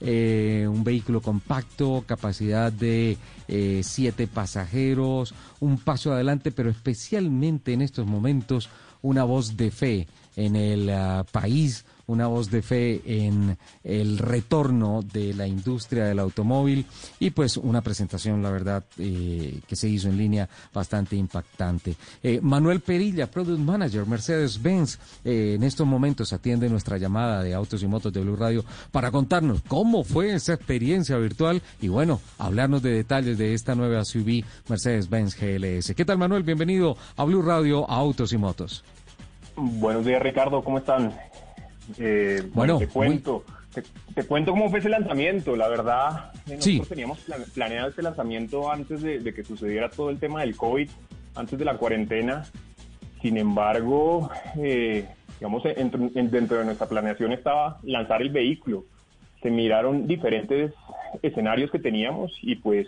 eh, un vehículo compacto, capacidad de eh, siete pasajeros, un paso adelante, pero especialmente en estos momentos una voz de fe en el ah, país, una voz de fe en el retorno de la industria del automóvil y pues una presentación, la verdad, eh, que se hizo en línea bastante impactante. Eh, Manuel Perilla, Product Manager, Mercedes-Benz, eh, en estos momentos atiende nuestra llamada de Autos y Motos de Blue Radio para contarnos cómo fue esa experiencia virtual y bueno, hablarnos de detalles de esta nueva SUV Mercedes-Benz GLS. ¿Qué tal Manuel? Bienvenido a Blue Radio, a Autos y Motos. Buenos días, Ricardo, ¿cómo están? Eh, Bueno, te cuento, te, te cuento cómo fue ese lanzamiento. La verdad, eh, nosotros Sí. teníamos plan- planeado este lanzamiento antes de, de que sucediera todo el tema del COVID, antes de la cuarentena. Sin embargo, eh, digamos, en- en- dentro de nuestra planeación estaba lanzar el vehículo. Se miraron diferentes escenarios que teníamos y pues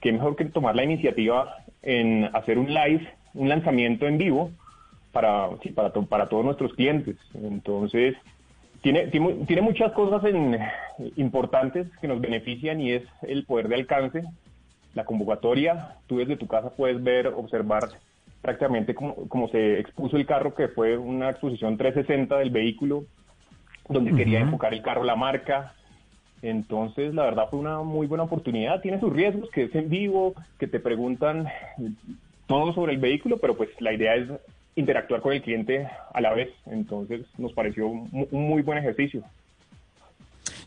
qué mejor que tomar la iniciativa en hacer un live, un lanzamiento en vivo para, sí, para, to- para todos nuestros clientes. Entonces, tiene, tiene, tiene muchas cosas en- importantes que nos benefician y es el poder de alcance, la convocatoria. Tú desde tu casa puedes ver, observar prácticamente cómo, cómo se expuso el carro, que fue una exposición 360 del vehículo, donde quería enfocar el carro la marca. Entonces, la verdad fue una muy buena oportunidad. Tiene sus riesgos, que es en vivo, que te preguntan todo sobre el vehículo, pero pues la idea es interactuar con el cliente a la vez. Entonces, nos pareció un muy buen ejercicio.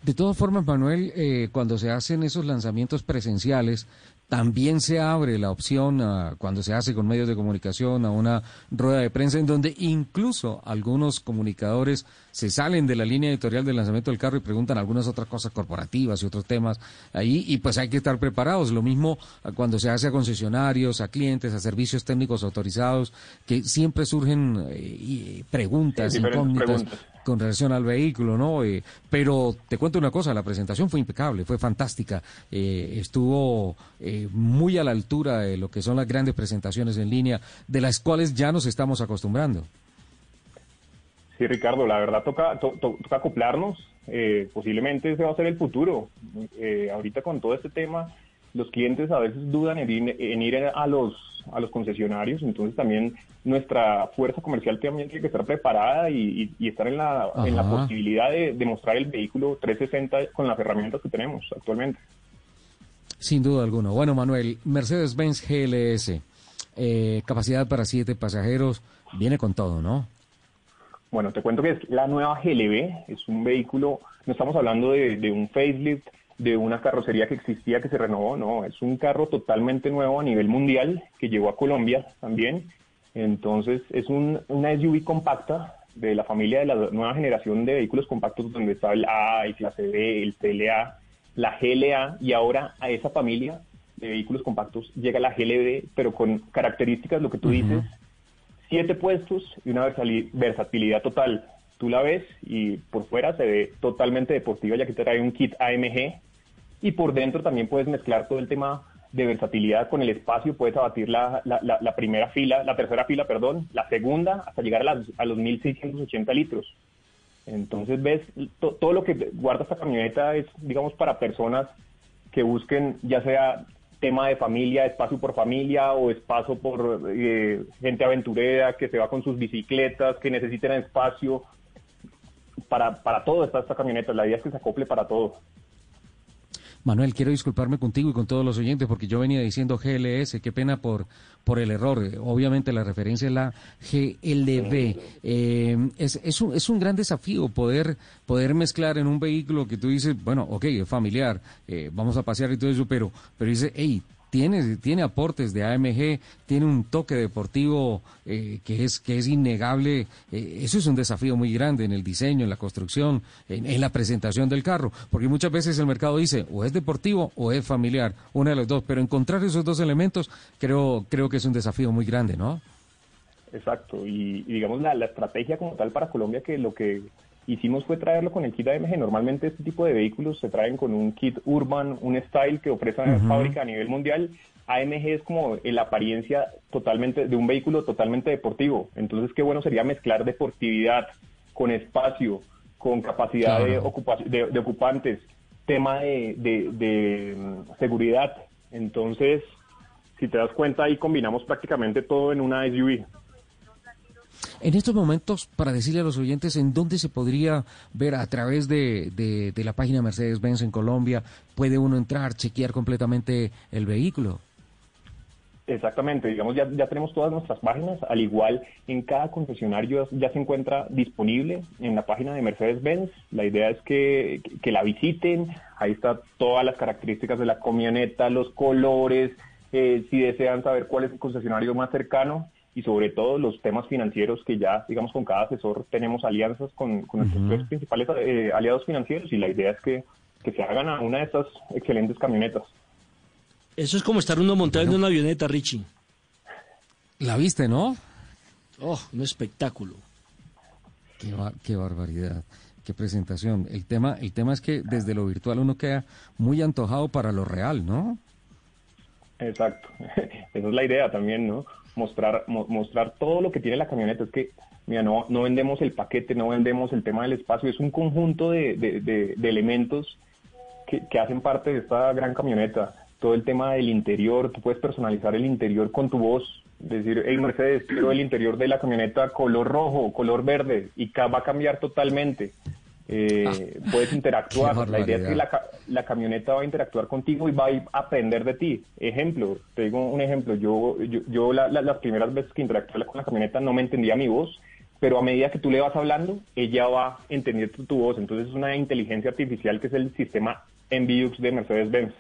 De todas formas, Manuel, eh, cuando se hacen esos lanzamientos presenciales, también se abre la opción, a- cuando se hace con medios de comunicación, a una rueda de prensa en donde incluso algunos comunicadores se salen de la línea editorial del lanzamiento del carro y preguntan algunas otras cosas corporativas y otros temas ahí, y pues hay que estar preparados. Lo mismo ah, cuando se hace a concesionarios, a clientes, a servicios técnicos autorizados, que siempre surgen eh, y- preguntas, Sí, incógnitas preguntas. Con relación al vehículo, ¿no? Eh, pero te cuento una cosa, la presentación fue impecable, fue fantástica, eh, estuvo eh, muy a la altura de lo que son las grandes presentaciones en línea, de las cuales ya nos estamos acostumbrando. Sí, Ricardo, la verdad toca, to- to- toca acoplarnos. eh, posiblemente ese va a ser el futuro. Eh, ahorita con todo este tema, los clientes a veces dudan en ir, en ir a los a los concesionarios, entonces también nuestra fuerza comercial también tiene que estar preparada y, y- y estar en la, en la posibilidad de, de mostrar el vehículo 360 con las herramientas que tenemos actualmente. Sin duda alguna. Bueno, Manuel, Mercedes-Benz GLS, eh, capacidad para siete pasajeros, viene con todo, ¿no? Bueno, te cuento que es la nueva GLB, es un vehículo, no estamos hablando de, de un facelift, de una carrocería que existía que se renovó, no, es un carro totalmente nuevo a nivel mundial que llegó a Colombia también. Entonces es un, una SUV compacta de la familia de la nueva generación de vehículos compactos donde está el A, el clase B, el CLA, la GLA y ahora a esa familia de vehículos compactos llega la GLB, pero con características, lo que tú dices, siete puestos y una versatilidad total. La ves y por fuera se ve totalmente deportiva ya que trae un kit AMG y por dentro también puedes mezclar todo el tema de versatilidad con el espacio, puedes abatir la, la- primera fila, la tercera fila, perdón, la segunda hasta llegar a, las- a los 1680 litros. Entonces ves, to- todo lo que guarda esta camioneta es, digamos, para personas que busquen ya sea tema de familia, espacio por familia o espacio por eh, gente aventurera que se va con sus bicicletas, que necesiten espacio. Para, para todo está esta camioneta, la idea es que se acople para todo. Manuel, quiero disculparme contigo y con todos los oyentes porque yo venía diciendo GLS, qué pena por, por el error. Obviamente la referencia es la GLB. Eh, es, es, un, es un gran desafío poder, poder mezclar en un vehículo que tú dices, bueno, ok, es familiar, eh, vamos a pasear y todo eso, pero, pero dice, hey, tiene, tiene aportes de AMG, tiene un toque deportivo eh, que, es, que es innegable. Eh, eso es un desafío muy grande en el diseño, en la construcción, en, la presentación del carro, porque muchas veces el mercado dice o es deportivo o es familiar, una de las dos, pero encontrar esos dos elementos creo, creo que es un desafío muy grande, ¿no? Exacto, y, y digamos la, la estrategia como tal para Colombia, que lo que hicimos fue traerlo con el kit AMG. Normalmente este tipo de vehículos se traen con un kit urban, un style que ofrece fábrica a nivel mundial. AMG es como la apariencia totalmente de un vehículo totalmente deportivo. Entonces, qué bueno sería mezclar deportividad con espacio, con capacidad de, ocupa- de- de ocupantes, tema de, de- de, mm, seguridad. Entonces, si te das cuenta, ahí combinamos prácticamente todo en una SUV. En estos momentos, para decirle a los oyentes en dónde se podría ver a través de, de- la página Mercedes-Benz en Colombia, puede uno entrar, chequear completamente el vehículo. Exactamente, digamos, ya, ya tenemos todas nuestras páginas, al igual en cada concesionario ya se encuentra disponible en la página de Mercedes-Benz. La idea es que, que la visiten, ahí está todas las características de la camioneta, los colores, eh, si desean saber cuál es el concesionario más cercano y sobre todo los temas financieros que ya, digamos, con cada asesor tenemos alianzas con, con nuestros tres principales eh, aliados financieros y la idea es que, que se hagan a una de estas excelentes camionetas. Eso es como estar uno montado en una avioneta, Richie. La viste, ¿no? Oh, un espectáculo. Qué, ba- qué barbaridad, qué presentación. El tema, el tema es que desde lo virtual uno queda muy antojado para lo real, ¿no? Exacto, [LAUGHS] esa es la idea también, ¿no? Mostrar, mo- mostrar todo lo que tiene la camioneta. Es que, mira, no, no vendemos el paquete, no vendemos el tema del espacio, es un conjunto de, de- de- de elementos que, que hacen parte de esta gran camioneta. Todo el tema del interior, tú puedes personalizar el interior con tu voz, decir, hey Mercedes, quiero el interior de la camioneta color rojo, color verde, y va a cambiar totalmente. Eh, puedes interactuar. La idea es que la, la camioneta va a interactuar contigo y va a ir a aprender de ti. Ejemplo, te digo un ejemplo. Yo, yo, yo la- la- las primeras veces que interactué con la camioneta no me entendía mi voz, pero a medida que tú le vas hablando, ella va entendiendo tu, tu voz. Entonces es una inteligencia artificial que es el sistema MBUX de Mercedes-Benz.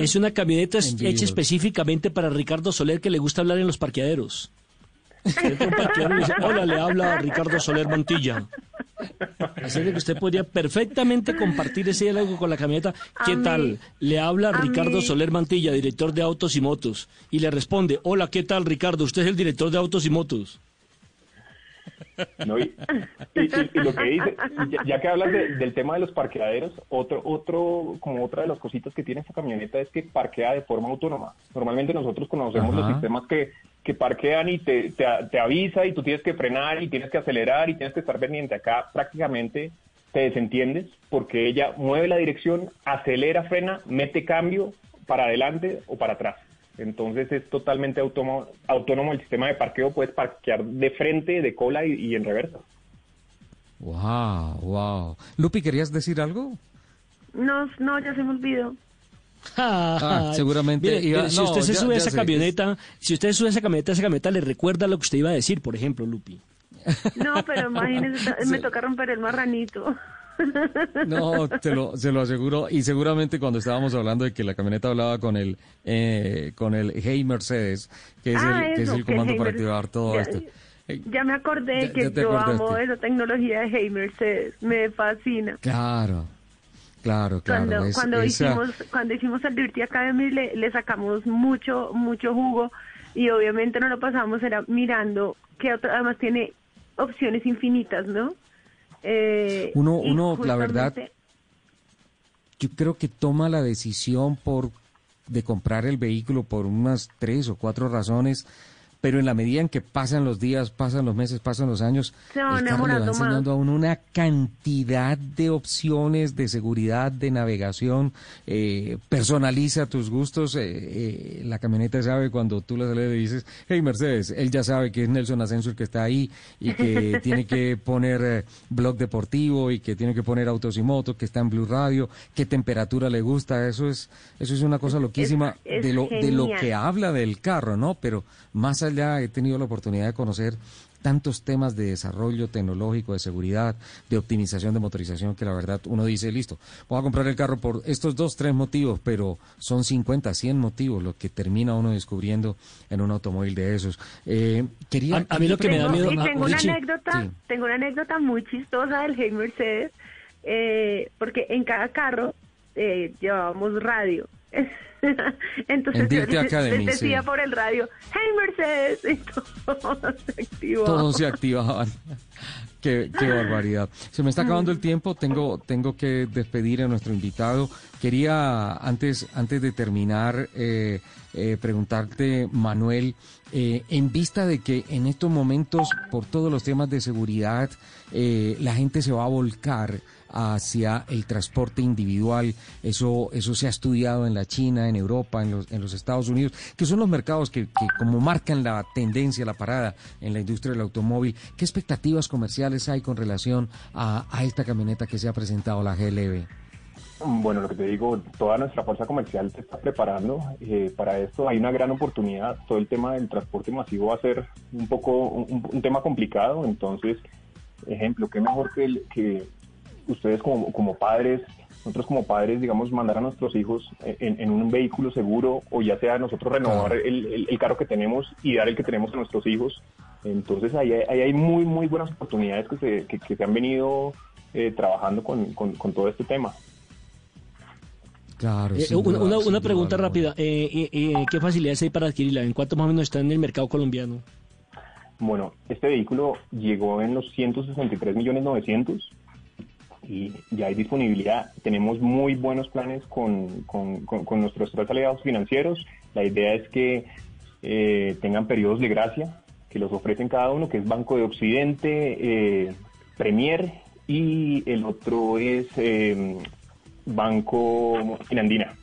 Es una camioneta hecha específicamente para Ricardo Soler que le gusta hablar en los parqueaderos. Entra a un parqueadero y dice, Hola, le habla Ricardo Soler Montilla. Así que usted podría perfectamente compartir ese diálogo con la camioneta. ¿Qué A mí- tal? Le habla a Ricardo mí- Soler Mantilla, director de Autos y Motos. Y le responde, hola, ¿qué tal Ricardo? Usted es el director de Autos y Motos. ¿no? Y, y- y- y lo que dice, ya, ya que hablas de- del tema de los parqueaderos, otro, otro, como otra de las cositas que tiene esta camioneta es que parquea de forma autónoma. Normalmente nosotros conocemos Ajá. los sistemas que, que parquean y te, te, te avisa y tú tienes que frenar y tienes que acelerar y tienes que estar pendiente. Acá prácticamente te desentiendes porque ella mueve la dirección, acelera, frena, mete cambio para adelante o para atrás. Entonces es totalmente autónomo, autónomo el sistema de parqueo, puedes parquear de frente, de cola y, y en reversa. Wow, wow. Lupi, ¿querías decir algo? No, no, ya se me olvidó. Ah, seguramente Mire, iba- mire, si no, usted se ya- sube a esa camioneta, si usted sube a esa camioneta, esa camioneta le recuerda lo que usted iba a decir, por ejemplo, Lupi. No, pero [LAUGHS] imagínese, me toca romper el marranito. No, te lo, se lo aseguro. Y seguramente cuando estábamos hablando de que la camioneta hablaba con el, eh, con el Hey Mercedes, que es Ah, el, que es eso, el que comando Hey para activar todo Ya- esto. Ya me acordé Ya- que yo acordaste. amo esa tecnología de Hey Mercedes, me fascina. Claro, claro, claro. Cuando, es- cuando esa- hicimos cuando hicimos el Dirty Academy le, le sacamos mucho mucho jugo y obviamente no lo pasamos era mirando que otro, además tiene opciones infinitas, ¿no? Eh, Uno- uno, la verdad, yo creo que toma la decisión por de comprar el vehículo por unas tres o cuatro razones, pero en la medida en que pasan los días, pasan los meses, pasan los años, Se van el carro le va enamorando más. enseñando a uno una cantidad de opciones de seguridad, de navegación, eh, personaliza tus gustos. eh, eh, la camioneta sabe cuando tú le le dices, hey Mercedes, él ya sabe que es Nelson Asensio el que está ahí y que [LAUGHS] tiene que poner eh, blog deportivo y que tiene que poner autos y motos, que está en Blue Radio, qué temperatura le gusta. Eso es, eso es una cosa loquísima es de lo, de lo que habla del carro, ¿no? Pero más allá he tenido la oportunidad de conocer tantos temas de desarrollo tecnológico, de seguridad, de optimización de motorización, que la verdad uno dice, listo, voy a comprar el carro por estos dos, tres motivos, pero son 50, 100 motivos lo que termina uno descubriendo en un automóvil de esos. Eh, quería, A- a mí lo que me da miedo- y tengo una Richie, anécdota, sí. tengo una anécdota muy chistosa del Hey Mercedes, eh, porque en cada carro eh, llevábamos radio. [LAUGHS] [LAUGHS] Entonces En yo [LAUGHS] Academy, decía sí. por el radio, Hey Mercedes, y todo [LAUGHS] se activó. todos se activaban. qué, qué barbaridad. Se me está acabando el tiempo, tengo, tengo que despedir a nuestro invitado. Quería, antes, antes de terminar, eh, eh, preguntarte, Manuel, eh, en vista de que en estos momentos, por todos los temas de seguridad, eh, la gente se va a volcar hacia el transporte individual. Eso, eso se ha estudiado en la China, en Europa, en los, en los Estados Unidos, que son los mercados que, como marcan la tendencia, la parada en la industria del automóvil. ¿Qué expectativas comerciales hay con relación a, a esta camioneta que se ha presentado, la GLB? Bueno, lo que te digo, toda nuestra fuerza comercial se está preparando eh, para esto. Hay una gran oportunidad. Todo el tema del transporte masivo va a ser un poco un, un tema complicado. Entonces, ejemplo, qué mejor que, el- que ustedes como, como padres, nosotros como padres, digamos, mandar a nuestros hijos en, en un vehículo seguro o ya sea nosotros renovar el, el- el carro que tenemos y dar el que tenemos a nuestros hijos. Entonces ahí hay, ahí hay muy, muy buenas oportunidades que se, que, que se han venido eh, trabajando con, con- con todo este tema. Claro. Eh, sin una, duda, una- sin una duda pregunta alguna. rápida. Eh, eh, eh, ¿Qué facilidades hay para adquirirla? ¿En cuánto más o menos está en el mercado colombiano? Bueno, este vehículo llegó en los 163 millones 900 y ya hay disponibilidad. Tenemos muy buenos planes con, con- con- con nuestros tres aliados financieros. La idea es que eh, tengan periodos de gracia que los ofrecen cada uno, que es Banco de Occidente, eh, Premier y el otro es eh, Banco Finandina.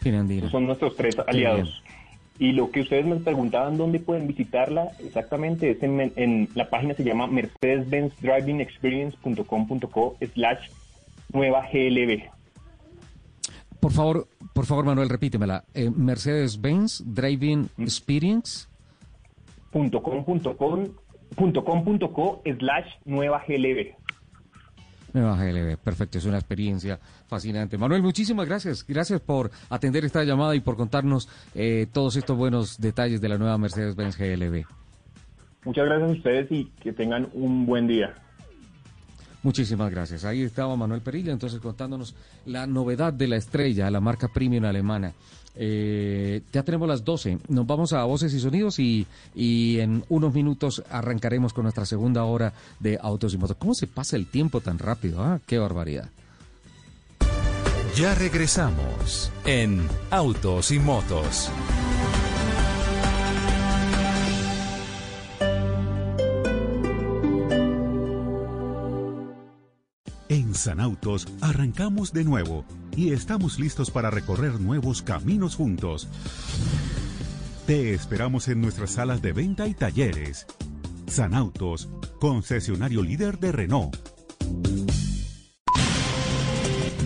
Finandina. Esos son nuestros tres aliados. Y lo que ustedes me preguntaban dónde pueden visitarla, exactamente es en, en la página se llama mercedes-benz-driving-experience.com.co slash nueva GLB. Por favor, por favor, Manuel, repítemela. Eh, Mercedes-Benz Driving Experience. Punto com, punto com, punto com, punto co slash nueva GLB. Nueva GLB, perfecto, es una experiencia fascinante. Manuel, muchísimas gracias. Gracias por atender esta llamada y por contarnos eh, todos estos buenos detalles de la nueva Mercedes-Benz GLB. Muchas gracias a ustedes y que tengan un buen día. Muchísimas gracias. Ahí estaba Manuel Perilla, entonces contándonos la novedad de la estrella, la marca premium alemana. Eh, ya tenemos las 12. Nos vamos a voces y sonidos y, y en unos minutos arrancaremos con nuestra segunda hora de autos y motos. ¿Cómo se pasa el tiempo tan rápido? ah? ¡Qué barbaridad! Ya regresamos en Autos y Motos. En Sanautos arrancamos de nuevo y estamos listos para recorrer nuevos caminos juntos. Te esperamos en nuestras salas de venta y talleres. Sanautos, concesionario líder de Renault.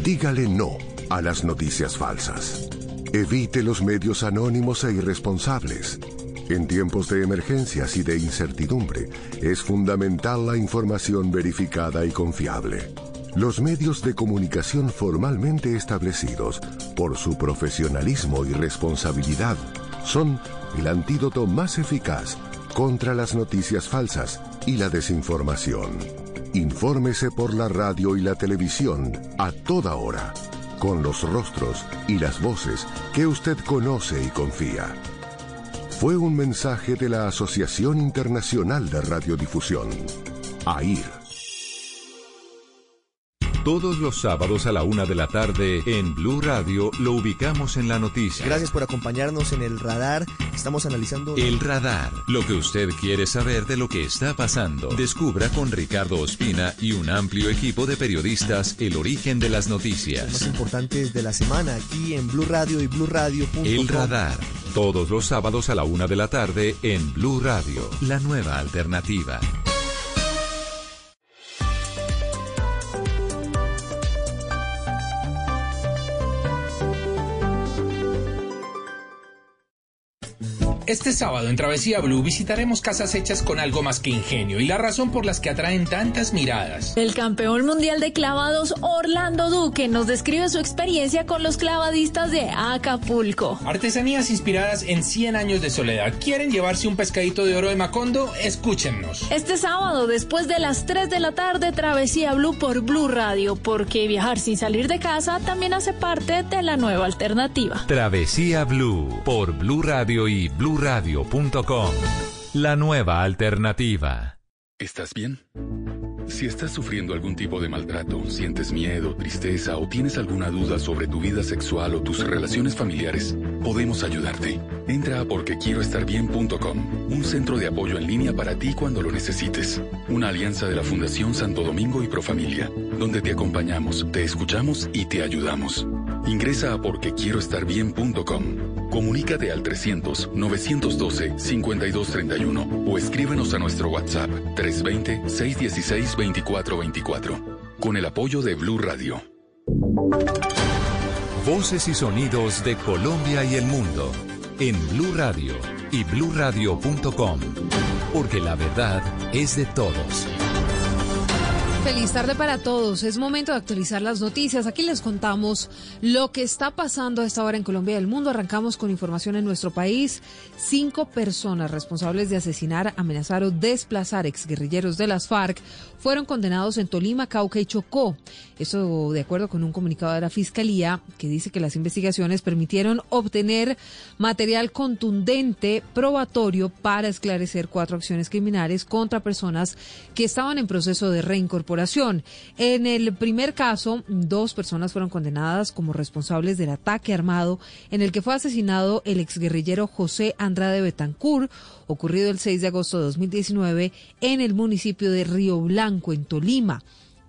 Dígale no a las noticias falsas. Evite los medios anónimos e irresponsables. En tiempos de emergencias y de incertidumbre, es fundamental la información verificada y confiable. Los medios de comunicación formalmente establecidos, por su profesionalismo y responsabilidad, son el antídoto más eficaz contra las noticias falsas y la desinformación. Infórmese por la radio y la televisión a toda hora, con los rostros y las voces que usted conoce y confía. Fue un mensaje de la Asociación Internacional de Radiodifusión, AIR. Todos los sábados a la una de la tarde en Blue Radio lo ubicamos en la noticia. Gracias por acompañarnos en el radar. Estamos analizando. El radar, lo que usted quiere saber de lo que está pasando. Descubra con Ricardo Ospina y un amplio equipo de periodistas el origen de las los más noticias. importantes de la semana aquí en Blue Radio y BlueRadio.com. El radar, todos los sábados a la una de la tarde en Blue Radio, la nueva alternativa. Este sábado en Travesía Blue visitaremos casas hechas con algo más que ingenio y la razón por las que atraen tantas miradas. El campeón mundial de clavados Orlando Duque nos describe su experiencia con los clavadistas de Acapulco. Artesanías inspiradas en 100 años de soledad. ¿Quieren llevarse un pescadito de oro de Macondo? Escúchennos. Este sábado, después de las 3 de la tarde, Travesía Blue por Blue Radio, porque viajar sin salir de casa también hace parte de la nueva alternativa. Travesía Blue por Blue Radio y bluradio.com. La nueva alternativa. ¿Estás bien? Si estás sufriendo algún tipo de maltrato, sientes miedo, tristeza o tienes alguna duda sobre tu vida sexual o tus relaciones familiares, podemos ayudarte. Entra a porquequieroestarbien.com, un centro de apoyo en línea para ti cuando lo necesites. Una alianza de la Fundación Santo Domingo y Profamilia, donde te acompañamos, te escuchamos y te ayudamos. Ingresa a porquequieroestarbien.com. Comunícate al 300-912-5231 o escríbenos a nuestro WhatsApp 320-616-2424. Con el apoyo de Blue Radio. Voces y sonidos de Colombia y el mundo en Blue Radio y bluradio.com. Porque la verdad es de todos. Feliz tarde para todos. Es momento de actualizar las noticias. Aquí les contamos lo que está pasando a esta hora en Colombia y el mundo. Arrancamos con información en nuestro país. Cinco personas responsables de asesinar, amenazar o desplazar exguerrilleros de las FARC fueron condenados en Tolima, Cauca y Chocó. Eso de acuerdo con un comunicado de la Fiscalía que dice que las investigaciones permitieron obtener material contundente, probatorio, para esclarecer cuatro acciones criminales contra personas que estaban en proceso de reincorporación en el primer caso, dos personas fueron condenadas como responsables del ataque armado en el que fue asesinado el exguerrillero José Andrade Betancur, ocurrido el 6 de agosto de 2019 en el municipio de Río Blanco, en Tolima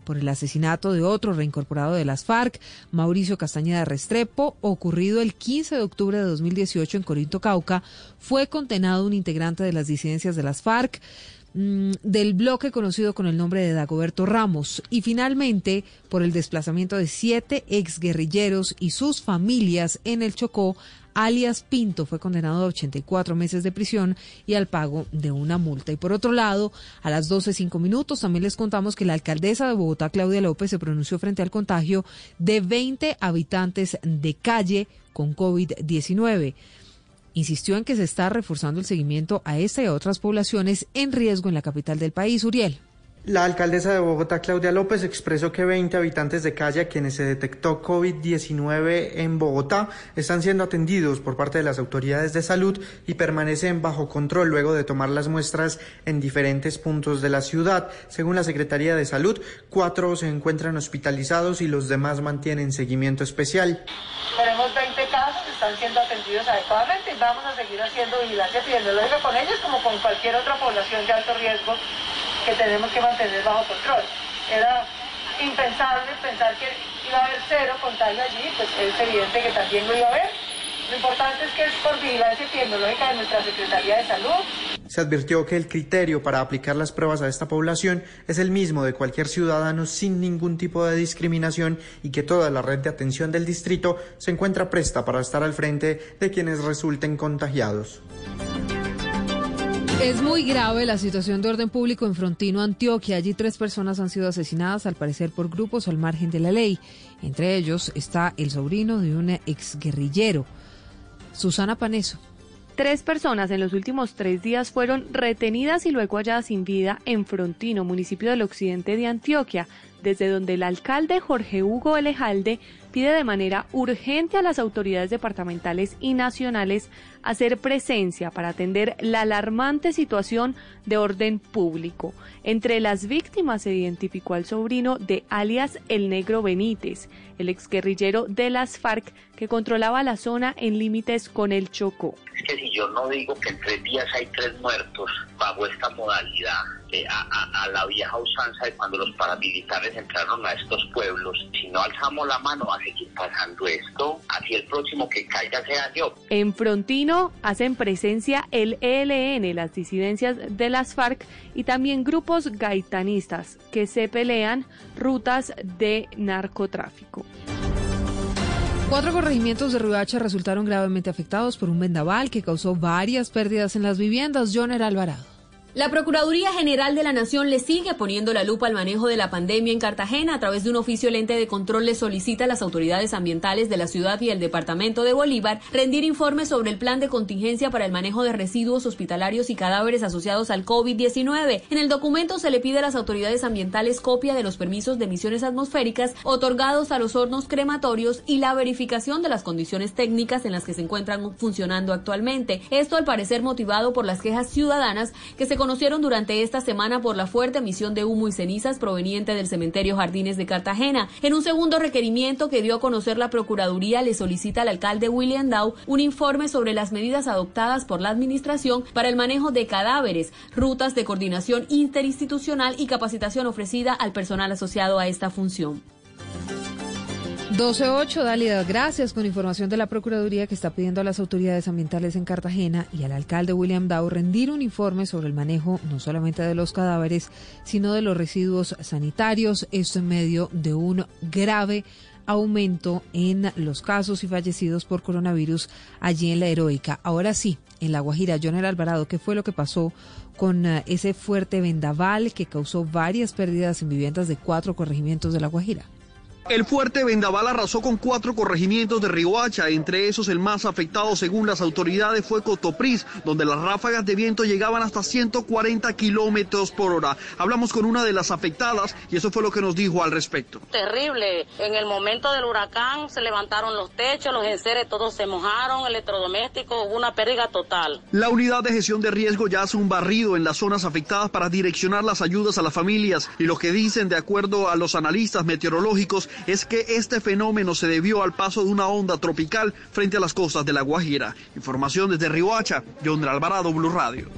por el asesinato de otro reincorporado de las FARC, Mauricio Castañeda Restrepo, ocurrido el 15 de octubre de 2018 en Corinto, Cauca, fue condenado un integrante de las disidencias de las FARC Mm, del bloque conocido con el nombre de Dagoberto Ramos y finalmente por el desplazamiento de siete exguerrilleros y sus familias en el Chocó, alias Pinto fue condenado a 84 meses de prisión y al pago de una multa. Y por otro lado, a las 12.05 minutos también les contamos que la alcaldesa de Bogotá, Claudia López, se pronunció frente al contagio de 20 habitantes de calle con COVID-19 insistió en que se está reforzando el seguimiento a esta y a otras poblaciones en riesgo en la capital del país, Uriel. La alcaldesa de Bogotá, Claudia López, expresó que 20 habitantes de calle a quienes se detectó COVID-19 en Bogotá están siendo atendidos por parte de las autoridades de salud y permanecen bajo control luego de tomar las muestras en diferentes puntos de la ciudad. Según la Secretaría de Salud, cuatro se encuentran hospitalizados y los demás mantienen seguimiento especial. Tenemos 20 casos, están siendo atendidos adecuadamente y vamos a seguir haciendo vigilancia epidemiológica con ellos como con cualquier otra población de alto riesgo que tenemos que mantener bajo control. Era impensable pensar que iba a haber cero contagio allí, pues es evidente que también lo iba a haber. Lo importante es que es por vigilancia epidemiológica de nuestra Secretaría de Salud. Se advirtió que el criterio para aplicar las pruebas a esta población es el mismo de cualquier ciudadano sin ningún tipo de discriminación y que toda la red de atención del distrito se encuentra presta para estar al frente de quienes resulten contagiados. Es muy grave la situación de orden público en Frontino, Antioquia. Allí tres personas han sido asesinadas, al parecer por grupos al margen de la ley. Entre ellos está el sobrino de un exguerrillero, Susana Paneso. Tres personas en los últimos tres días fueron retenidas y luego halladas sin vida en Frontino, municipio del occidente de Antioquia, desde donde el alcalde Jorge Hugo Elejalde pide de manera urgente a las autoridades departamentales y nacionales hacer presencia para atender la alarmante situación de orden público. Entre las víctimas se identificó al sobrino de alias El Negro Benítez, el exguerrillero de las FARC que controlaba la zona en límites con el Chocó. Es que si yo no digo que en tres días hay tres muertos bajo esta modalidad, eh, a, la vieja usanza de cuando los paramilitares entraron a estos pueblos, si no alzamos la mano va a seguir pasando esto, así el próximo que caiga sea yo. En Frontino hacen presencia el ELN, las disidencias de las FARC y también grupos gaitanistas que se pelean rutas de narcotráfico. Cuatro corregimientos de Riohacha resultaron gravemente afectados por un vendaval que causó varias pérdidas en las viviendas. John Alvarado. La Procuraduría General de la Nación le sigue poniendo la lupa al manejo de la pandemia en Cartagena. A través de un oficio lente de control le solicita a las autoridades ambientales de la ciudad y el departamento de Bolívar rendir informes sobre el plan de contingencia para el manejo de residuos hospitalarios y cadáveres asociados al COVID-19. En el documento se le pide a las autoridades ambientales copia de los permisos de emisiones atmosféricas otorgados a los hornos crematorios y la verificación de las condiciones técnicas en las que se encuentran funcionando actualmente. Esto al parecer motivado por las quejas ciudadanas que se conocieron durante esta semana por la fuerte emisión de humo y cenizas proveniente del cementerio Jardines de Cartagena. En un segundo requerimiento que dio a conocer la Procuraduría, le solicita al alcalde William Dow un informe sobre las medidas adoptadas por la administración para el manejo de cadáveres, rutas de coordinación interinstitucional y capacitación ofrecida al personal asociado a esta función. 12.8, Dalida, gracias con información de la Procuraduría que está pidiendo a las autoridades ambientales en Cartagena y al alcalde William Dow rendir un informe sobre el manejo no solamente de los cadáveres, sino de los residuos sanitarios, esto en medio de un grave aumento en los casos y fallecidos por coronavirus allí en la heroica. Ahora sí, en La Guajira, Jonel Alvarado, ¿qué fue lo que pasó con eh, ese fuerte vendaval que causó varias pérdidas en viviendas de cuatro corregimientos de La Guajira? El fuerte vendaval arrasó con cuatro corregimientos de Riohacha, entre esos el más afectado según las autoridades fue Cotoprís, donde las ráfagas de viento llegaban hasta 140 kilómetros por hora. Hablamos con una de las afectadas y eso fue lo que nos dijo al respecto. Terrible, en el momento del huracán se levantaron los techos, los enseres todos se mojaron, electrodomésticos, hubo una pérdida total. La unidad de gestión de riesgo ya hace un barrido en las zonas afectadas para direccionar las ayudas a las familias y lo que dicen de acuerdo a los analistas meteorológicos es que este fenómeno se debió al paso de una onda tropical frente a las costas de La Guajira. Información desde Riohacha, John Alvarado, Blue Radio.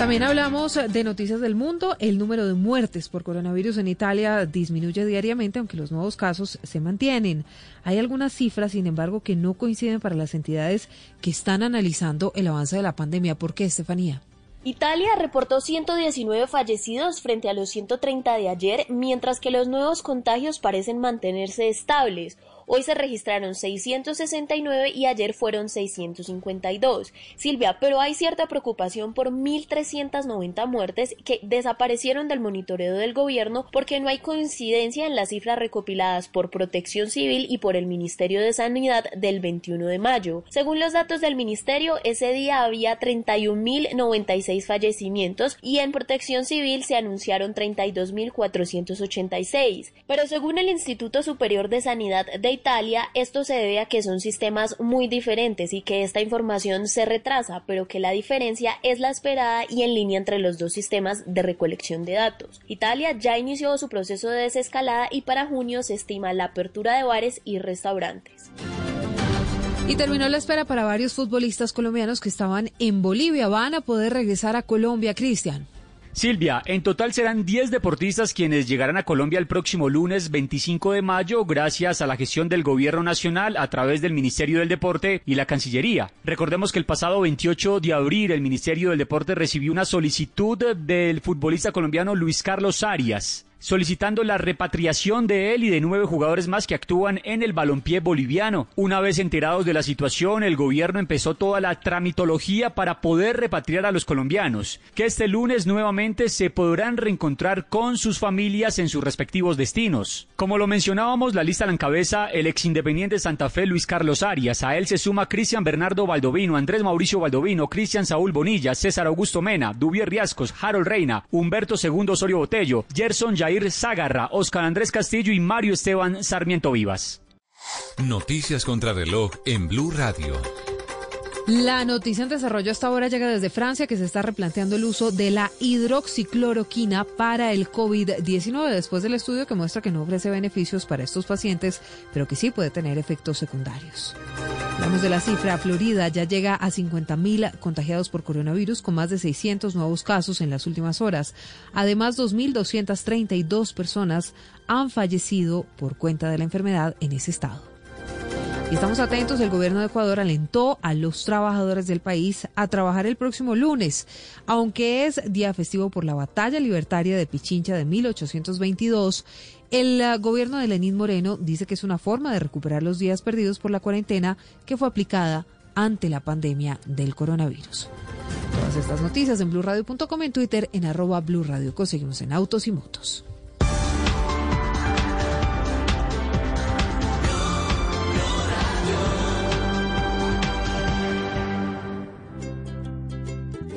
También hablamos de noticias del mundo. El número de muertes por coronavirus en Italia disminuye diariamente, aunque los nuevos casos se mantienen. Hay algunas cifras, sin embargo, que no coinciden para las entidades que están analizando el avance de la pandemia. ¿Por qué, Estefanía? Italia reportó 119 fallecidos frente a los 130 de ayer, mientras que los nuevos contagios parecen mantenerse estables. Hoy se registraron 669 y ayer fueron 652. Silvia, pero hay cierta preocupación por 1.390 muertes que desaparecieron del monitoreo del gobierno porque no hay coincidencia en las cifras recopiladas por Protección Civil y por el Ministerio de Sanidad del 21 de mayo. Según los datos del Ministerio, ese día había 31.096 fallecimientos y en Protección Civil se anunciaron 32.486. Pero según el Instituto Superior de Sanidad de Italia, esto se debe a que son sistemas muy diferentes y que esta información se retrasa, pero que la diferencia es la esperada y en línea entre los dos sistemas de recolección de datos. Italia ya inició su proceso de desescalada y para junio se estima la apertura de bares y restaurantes. Y terminó la espera para varios futbolistas colombianos que estaban en Bolivia. Van a poder regresar a Colombia, Cristian. Silvia, en total serán 10 deportistas quienes llegarán a Colombia el próximo lunes 25 de mayo gracias a la gestión del Gobierno Nacional a través del Ministerio del Deporte y la Cancillería. Recordemos que el pasado 28 de abril el Ministerio del Deporte recibió una solicitud del futbolista colombiano Luis Carlos Arias solicitando la repatriación de él y de nueve jugadores más que actúan en el balompié boliviano. Una vez enterados de la situación, el gobierno empezó toda la tramitología para poder repatriar a los colombianos, que este lunes nuevamente se podrán reencontrar con sus familias en sus respectivos destinos. Como lo mencionábamos, la lista la encabeza el ex independiente Santa Fe Luis Carlos Arias. A él se suma Cristian Bernardo Valdovino, Andrés Mauricio Valdovino, Cristian Saúl Bonilla, César Augusto Mena, Duvier Riascos, Harold Reina, Humberto II Osorio Botello, Gerson Zagarra, Oscar Andrés Castillo y Mario Esteban Sarmiento Vivas. Noticias contra reloj en Blue Radio. La noticia en desarrollo hasta ahora llega desde Francia, que se está replanteando el uso de la hidroxicloroquina para el COVID-19, después del estudio que muestra que no ofrece beneficios para estos pacientes, pero que sí puede tener efectos secundarios. Hablamos de la cifra. Florida ya llega a 50.000 contagiados por coronavirus, con más de 600 nuevos casos en las últimas horas. Además, 2.232 personas han fallecido por cuenta de la enfermedad en ese estado. Y estamos atentos, el gobierno de Ecuador alentó a los trabajadores del país a trabajar el próximo lunes, aunque es día festivo por la batalla libertaria de Pichincha de 1822. El uh, gobierno de Lenín Moreno dice que es una forma de recuperar los días perdidos por la cuarentena que fue aplicada ante la pandemia del coronavirus. Todas estas noticias en blurradio.com en Twitter en arroba blurradio. Conseguimos en autos y motos.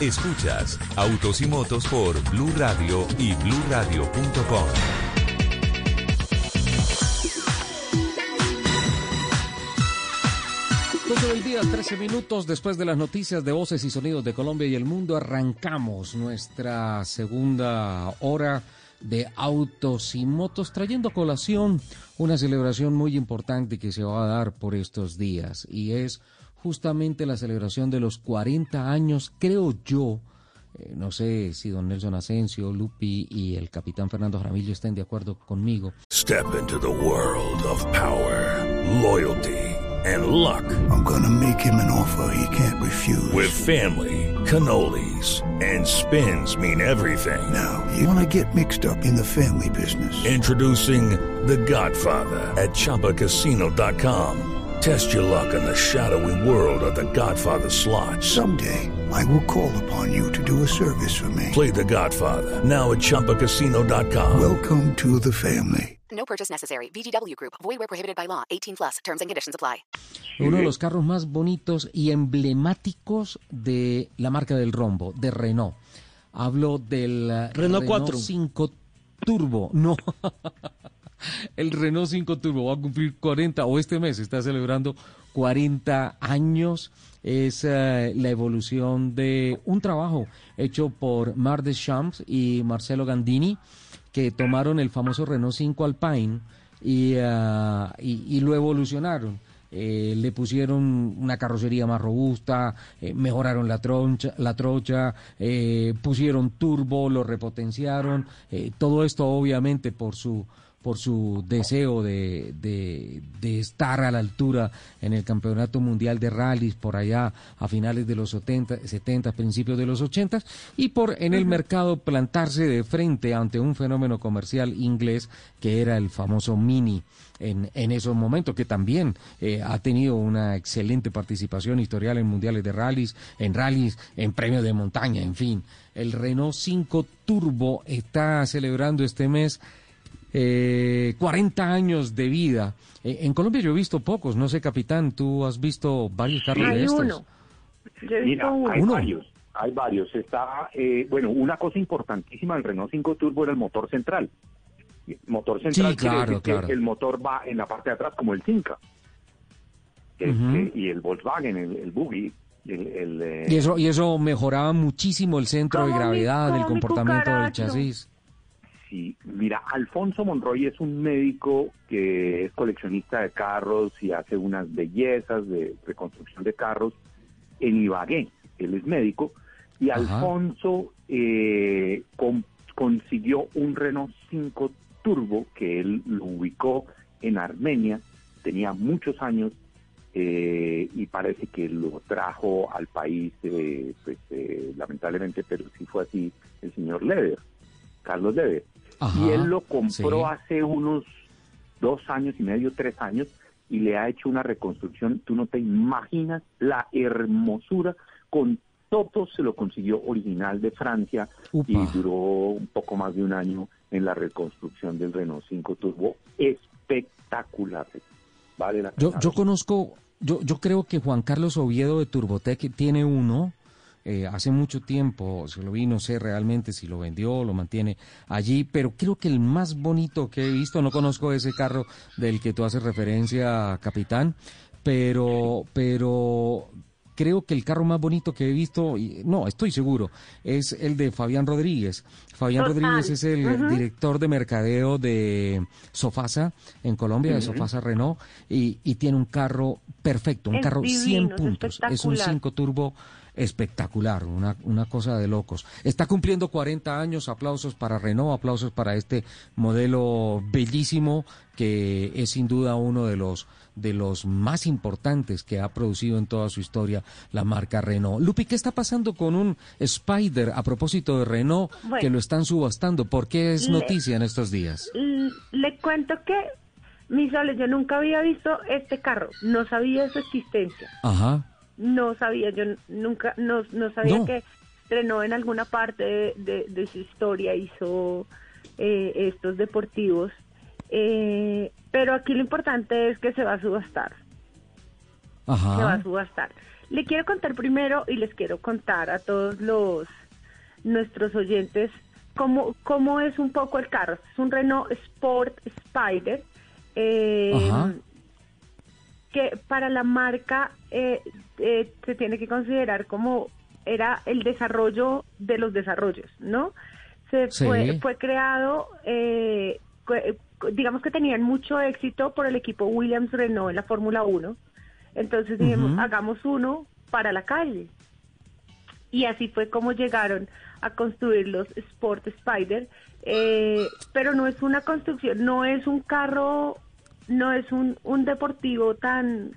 Escuchas Autos y Motos por Blue Radio y BlueRadio.com. 12 del día, 13 minutos después de las noticias de voces y sonidos de Colombia y el mundo, arrancamos nuestra segunda hora de autos y motos, trayendo a colación una celebración muy importante que se va a dar por estos días y es justamente la celebración de los 40 años, creo yo, eh, no sé si don Nelson Asensio, Lupi y el capitán Fernando Jaramillo estén de acuerdo conmigo. Step into the world of power, loyalty, and luck. I'm gonna make him an offer he can't refuse. With family, cannolis, and spins mean everything. Now, you wanna get mixed up in the family business. Introducing The Godfather at ChumbaCasino.com. Test your luck in the shadowy world of The Godfather slot. Someday, I will call upon you to do a service for me. Play The Godfather now at ChumbaCasino.com. Welcome to the family. No purchase necessary. VGW Group. Void where prohibited by law. 18 plus. Terms and conditions apply. Uno de los carros más bonitos y emblemáticos de la marca del rombo, de Renault. Hablo del eh, Renault 4. 5 Turbo. No. [LAUGHS] [LAUGHS] El Renault 5 Turbo va a cumplir 40 o este mes está celebrando 40 años. Es eh, la evolución de un trabajo hecho por Mar Deschamps y Marcelo Gandini que tomaron el famoso Renault 5 Alpine y, uh, y, lo evolucionaron. Eh, le pusieron una carrocería más robusta, mejoraron la, troncha, la trocha, eh, pusieron turbo, lo repotenciaron, todo esto obviamente por su por su deseo de, de, de, estar a la altura en el Campeonato Mundial de Rallys por allá a finales de los 70, 70 principios de los 80 y por en el mercado plantarse de frente ante un fenómeno comercial inglés que era el famoso Mini en, en esos momentos, que también eh, ha tenido una excelente participación historial en mundiales de rallies, en rallies, en premios de montaña, en fin. El Renault 5 Turbo está celebrando este mes eh, 40 años de vida. Eh, en Colombia yo he visto pocos, no sé, capitán, tú has visto varios carros hay de estos. Uno. Yo he visto Mira, uno. hay Uno. varios, hay varios. Está, eh, bueno, una cosa importantísima del Renault 5 Turbo era el motor central. Motor central Sí, quiere claro, decir que claro. el motor va en la parte de atrás como el Cinca. Este, y el Volkswagen, el, el Buggy, el, el, eh, Y eso, y eso mejoraba muchísimo el centro de mi- gravedad, el mi comportamiento del chasis. Sí, mira, Alfonso Monroy es un médico que es coleccionista de carros y hace unas bellezas de reconstrucción de carros en Ibagué. Él es médico y Ajá. Alfonso eh, con- consiguió un Renault 5 Turbo que él lo ubicó en Armenia, tenía muchos años eh, y parece que lo trajo al país, eh, pues eh, lamentablemente, pero sí fue así el señor Leder, Carlos Leder. Ajá, y él lo compró sí. hace unos dos años y medio, tres años, y le ha hecho una reconstrucción. Tú no te imaginas la hermosura con todo se lo consiguió original de Francia y duró un poco más de un año en la reconstrucción del Renault 5 Turbo. Espectacular. Vale la yo conozco, yo, yo creo que Juan Carlos Oviedo de Turbotec tiene uno. Eh, hace mucho tiempo se lo vi, no sé realmente si lo vendió o lo mantiene allí, pero creo que el más bonito que he visto, no conozco ese carro del que tú haces referencia, capitán, pero, pero creo que el carro más bonito que he visto, y- no, estoy seguro, es el de Fabián Rodríguez. Fabián Total. Rodríguez es el director de mercadeo de Sofasa en Colombia, de. Sofasa Renault, y, y tiene un carro perfecto, un Es carro divino, 100 es puntos. Es un espectacular. 5 turbo espectacular, una, una cosa de locos. Está cumpliendo 40 años, aplausos para Renault, aplausos para este modelo bellísimo que es sin duda uno de los de los más importantes que ha producido en toda su historia la marca Renault. Lupi, ¿qué está pasando con un Spider a propósito de Renault Bueno. que lo están subastando? ¿Por qué es Le- noticia en estos días? Le cuento que, mi Sole, yo nunca había visto este carro, no sabía su existencia, Ajá. No sabía, yo nunca, no, no sabía No. que Renault en alguna parte de, de- de su historia hizo eh, estos deportivos, eh, pero aquí lo importante es que se va a subastar. se va a Ajá. subastar. Le quiero contar primero y les quiero contar a todos los nuestros oyentes cómo, cómo es un poco el carro. Es un Renault Sport Spider eh, Ajá. Que para la marca eh, eh, se tiene que considerar como era el desarrollo de los desarrollos, ¿no? Se Sí. fue, fue creado, eh, eh, digamos que tenían mucho éxito por el equipo Williams Renault en la Fórmula 1. Entonces dijimos, hagamos uno para la calle. Y así fue como llegaron a construir los Sport Spider. eh, pero no es una construcción, no es un carro, no es un, un deportivo tan,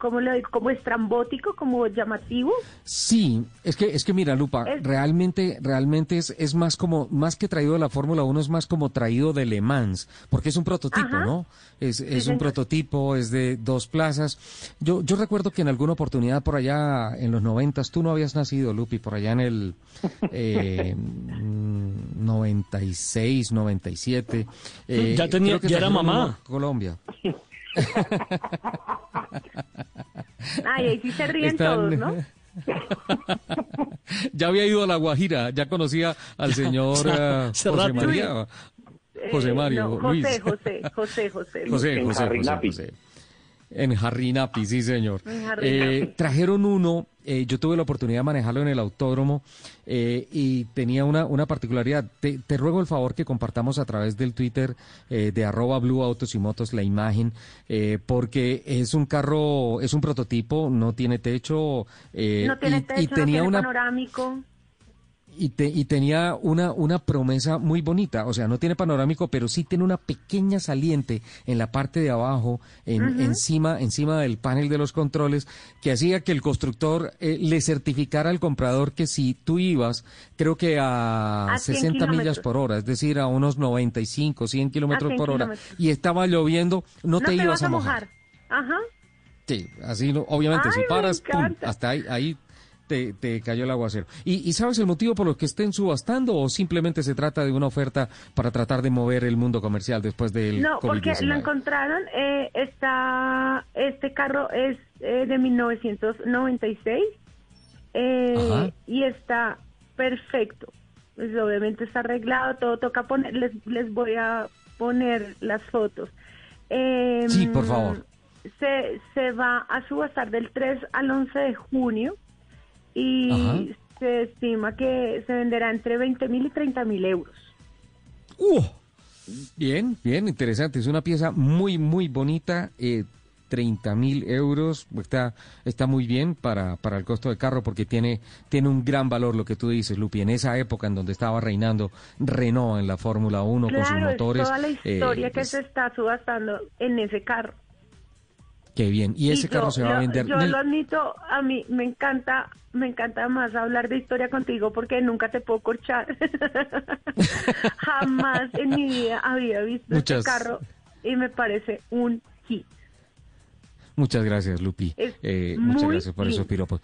como le digo, como estrambótico, como llamativo. Sí, es que es que mira, Lupa, Es- realmente realmente es, es más como más que traído de la Fórmula 1 es más como traído de Le Mans, porque es un prototipo, Ajá. ¿no? Es, es un señor. prototipo, es de dos plazas. Yo yo recuerdo que en alguna oportunidad por allá en los noventas, tú no habías nacido, Lupi, por allá en el eh, mm, 96, 97. eh, Ya tenía- que ya era mamá. Colombia. [LAUGHS] Ay, ahí sí se ríen Están- todos, ¿no? [LAUGHS] ya había ido a La Guajira, ya conocía al señor eh, Hace José. María. Eh, José Mario, no, José, Luis. José, José, José. José, En José, José, Jarrinapi. José. En Jarrinapi, sí, señor. Eh, trajeron uno, eh, yo tuve la oportunidad de manejarlo en el autódromo eh, y tenía una, una particularidad. Te, te ruego el favor que compartamos a través del Twitter eh, de arroba Blue Autos y Motos la imagen, eh, porque es un carro, es un prototipo, no tiene techo. eh, no tiene y- techo, y, no tenía tiene una panorámico. Y, te- y tenía una, una promesa muy bonita, o sea, no tiene panorámico, pero sí tiene una pequeña saliente en la parte de abajo, en, encima, encima del panel de los controles, que hacía que el constructor eh, le certificara al comprador que si tú ibas, creo que a, A 100 60 millas por hora, es decir, a unos 95, 100 kilómetros 100 por hora, kilómetros. y estaba lloviendo, no, te, ibas a mojar. Ajá. Sí, así, no- obviamente, Ay, si paras, pum, hasta ahí, ahí te, te cayó el aguacero. ¿Y, ¿Y sabes el motivo por lo que estén subastando o simplemente se trata de una oferta para tratar de mover el mundo comercial después del No, porque lo COVID-19? encontraron, eh, está, este carro es eh, de 1996 eh, y está perfecto. Pues obviamente está arreglado, todo toca poner, les, les voy a poner las fotos. Sí, por favor. Se, se va a subastar del 3 al 11 de junio y Ajá. se estima que se venderá entre 20 mil y 30 mil euros. ¡Uh! Bien, bien, interesante. Es una pieza muy, muy bonita. Eh, 30 mil euros. Está, está muy bien para, para el costo del carro porque tiene, tiene un gran valor lo que tú dices, Lupi. En esa época en donde estaba reinando Renault en la Fórmula 1 con sus es motores. toda la eh, historia que es- se está subastando en ese carro. Qué bien. Y ese yo- carro se va a vender. Yo lo admito, a mí me encanta, me encanta más hablar de historia contigo porque nunca te puedo corchar. [LAUGHS] Jamás en mi vida había visto Muchas- este carro y me parece un hit. Muchas gracias, Lupi. Eh, muchas gracias por esos piropos.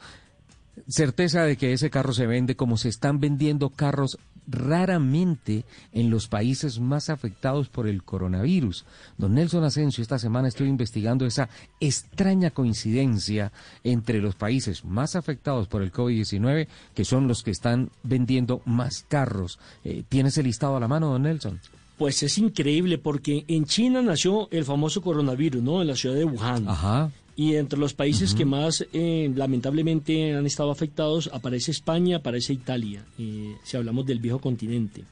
Certeza de que ese carro se vende como se están vendiendo carros raramente en los países más afectados por el coronavirus. Don Nelson Asensio, esta semana estoy investigando esa extraña coincidencia entre los países más afectados por el COVID-19, que son los que están vendiendo más carros. Eh, ¿Tienes el listado a la mano, don Nelson? Pues es increíble porque en China nació el famoso coronavirus, ¿no? En la ciudad de Wuhan. Ajá. Y entre los países que más eh, lamentablemente han estado afectados aparece España, aparece Italia, eh, si hablamos del viejo continente.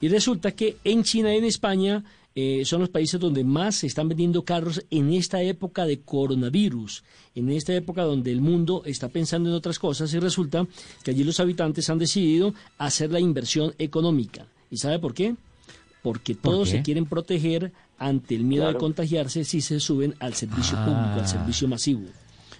Y resulta que en China y en España eh, son los países donde más se están vendiendo carros en esta época de coronavirus, en esta época donde el mundo está pensando en otras cosas y resulta que allí los habitantes han decidido hacer la inversión económica. ¿Y sabe por qué? Porque ¿Por todos qué? se quieren proteger ante el miedo de contagiarse si se suben al servicio Ah. público, al servicio masivo,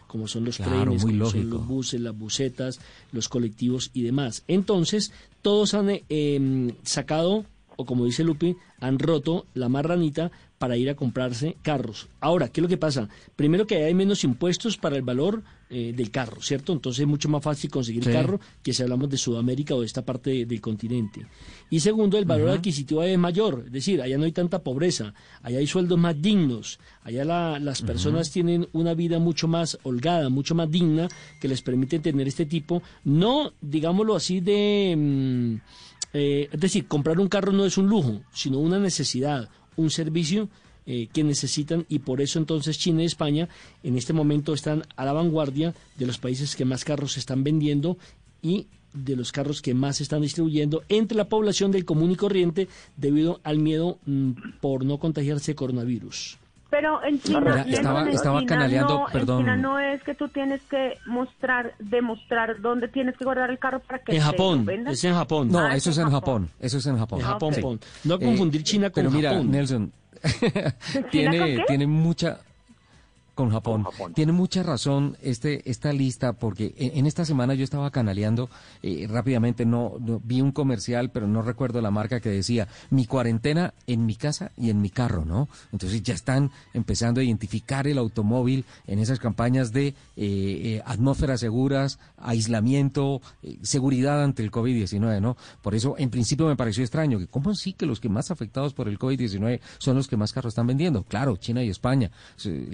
como son los Claro, trenes, como son los buses, las busetas, los colectivos y demás. Entonces, todos han eh, em, sacado, o como dice Lupi, han roto la marranita para ir a comprarse carros. Ahora, ¿qué es lo que pasa? Primero que hay menos impuestos para el valor eh, del carro, ¿cierto? Entonces es mucho más fácil conseguir Sí. carro que si hablamos de Sudamérica o de esta parte de- del continente. Y segundo, el valor adquisitivo es mayor, es decir, allá no hay tanta pobreza, allá hay sueldos más dignos, allá la- las personas tienen una vida mucho más holgada, mucho más digna, que les permite tener este tipo, no, digámoslo así, de... mm, eh, es decir, comprar un carro no es un lujo, sino una necesidad, un servicio eh, que necesitan y por eso entonces China y España en este momento están a la vanguardia de los países que más carros están vendiendo y de los carros que más están distribuyendo entre la población del común y corriente debido al miedo mm, por no contagiarse coronavirus. Pero en China, Mira, Nelson, estaba- en estaba China canaleando, no, en perdón. China no es que tú tienes que mostrar, demostrar dónde tienes que guardar el carro para que En Japón, es en Japón. No, Ah, eso es en Japón. Eso es en Japón. En Japón, Sí. No confundir China con Pero mira, Japón. Nelson, [LAUGHS] con tiene, tiene mucha con Japón. Tiene mucha razón este esta lista porque en, en esta semana yo estaba canaleando eh, rápidamente no, no- vi un comercial pero no recuerdo la marca que decía mi cuarentena en mi casa y en mi carro, ¿no? Entonces ya están empezando a identificar el automóvil en esas campañas de eh, eh, atmósferas seguras, aislamiento, eh, seguridad ante el COVID-19, ¿no? Por eso en principio me pareció extraño que cómo sí que los que más afectados por el COVID-19 son los que más carros están vendiendo. Claro, China y España se-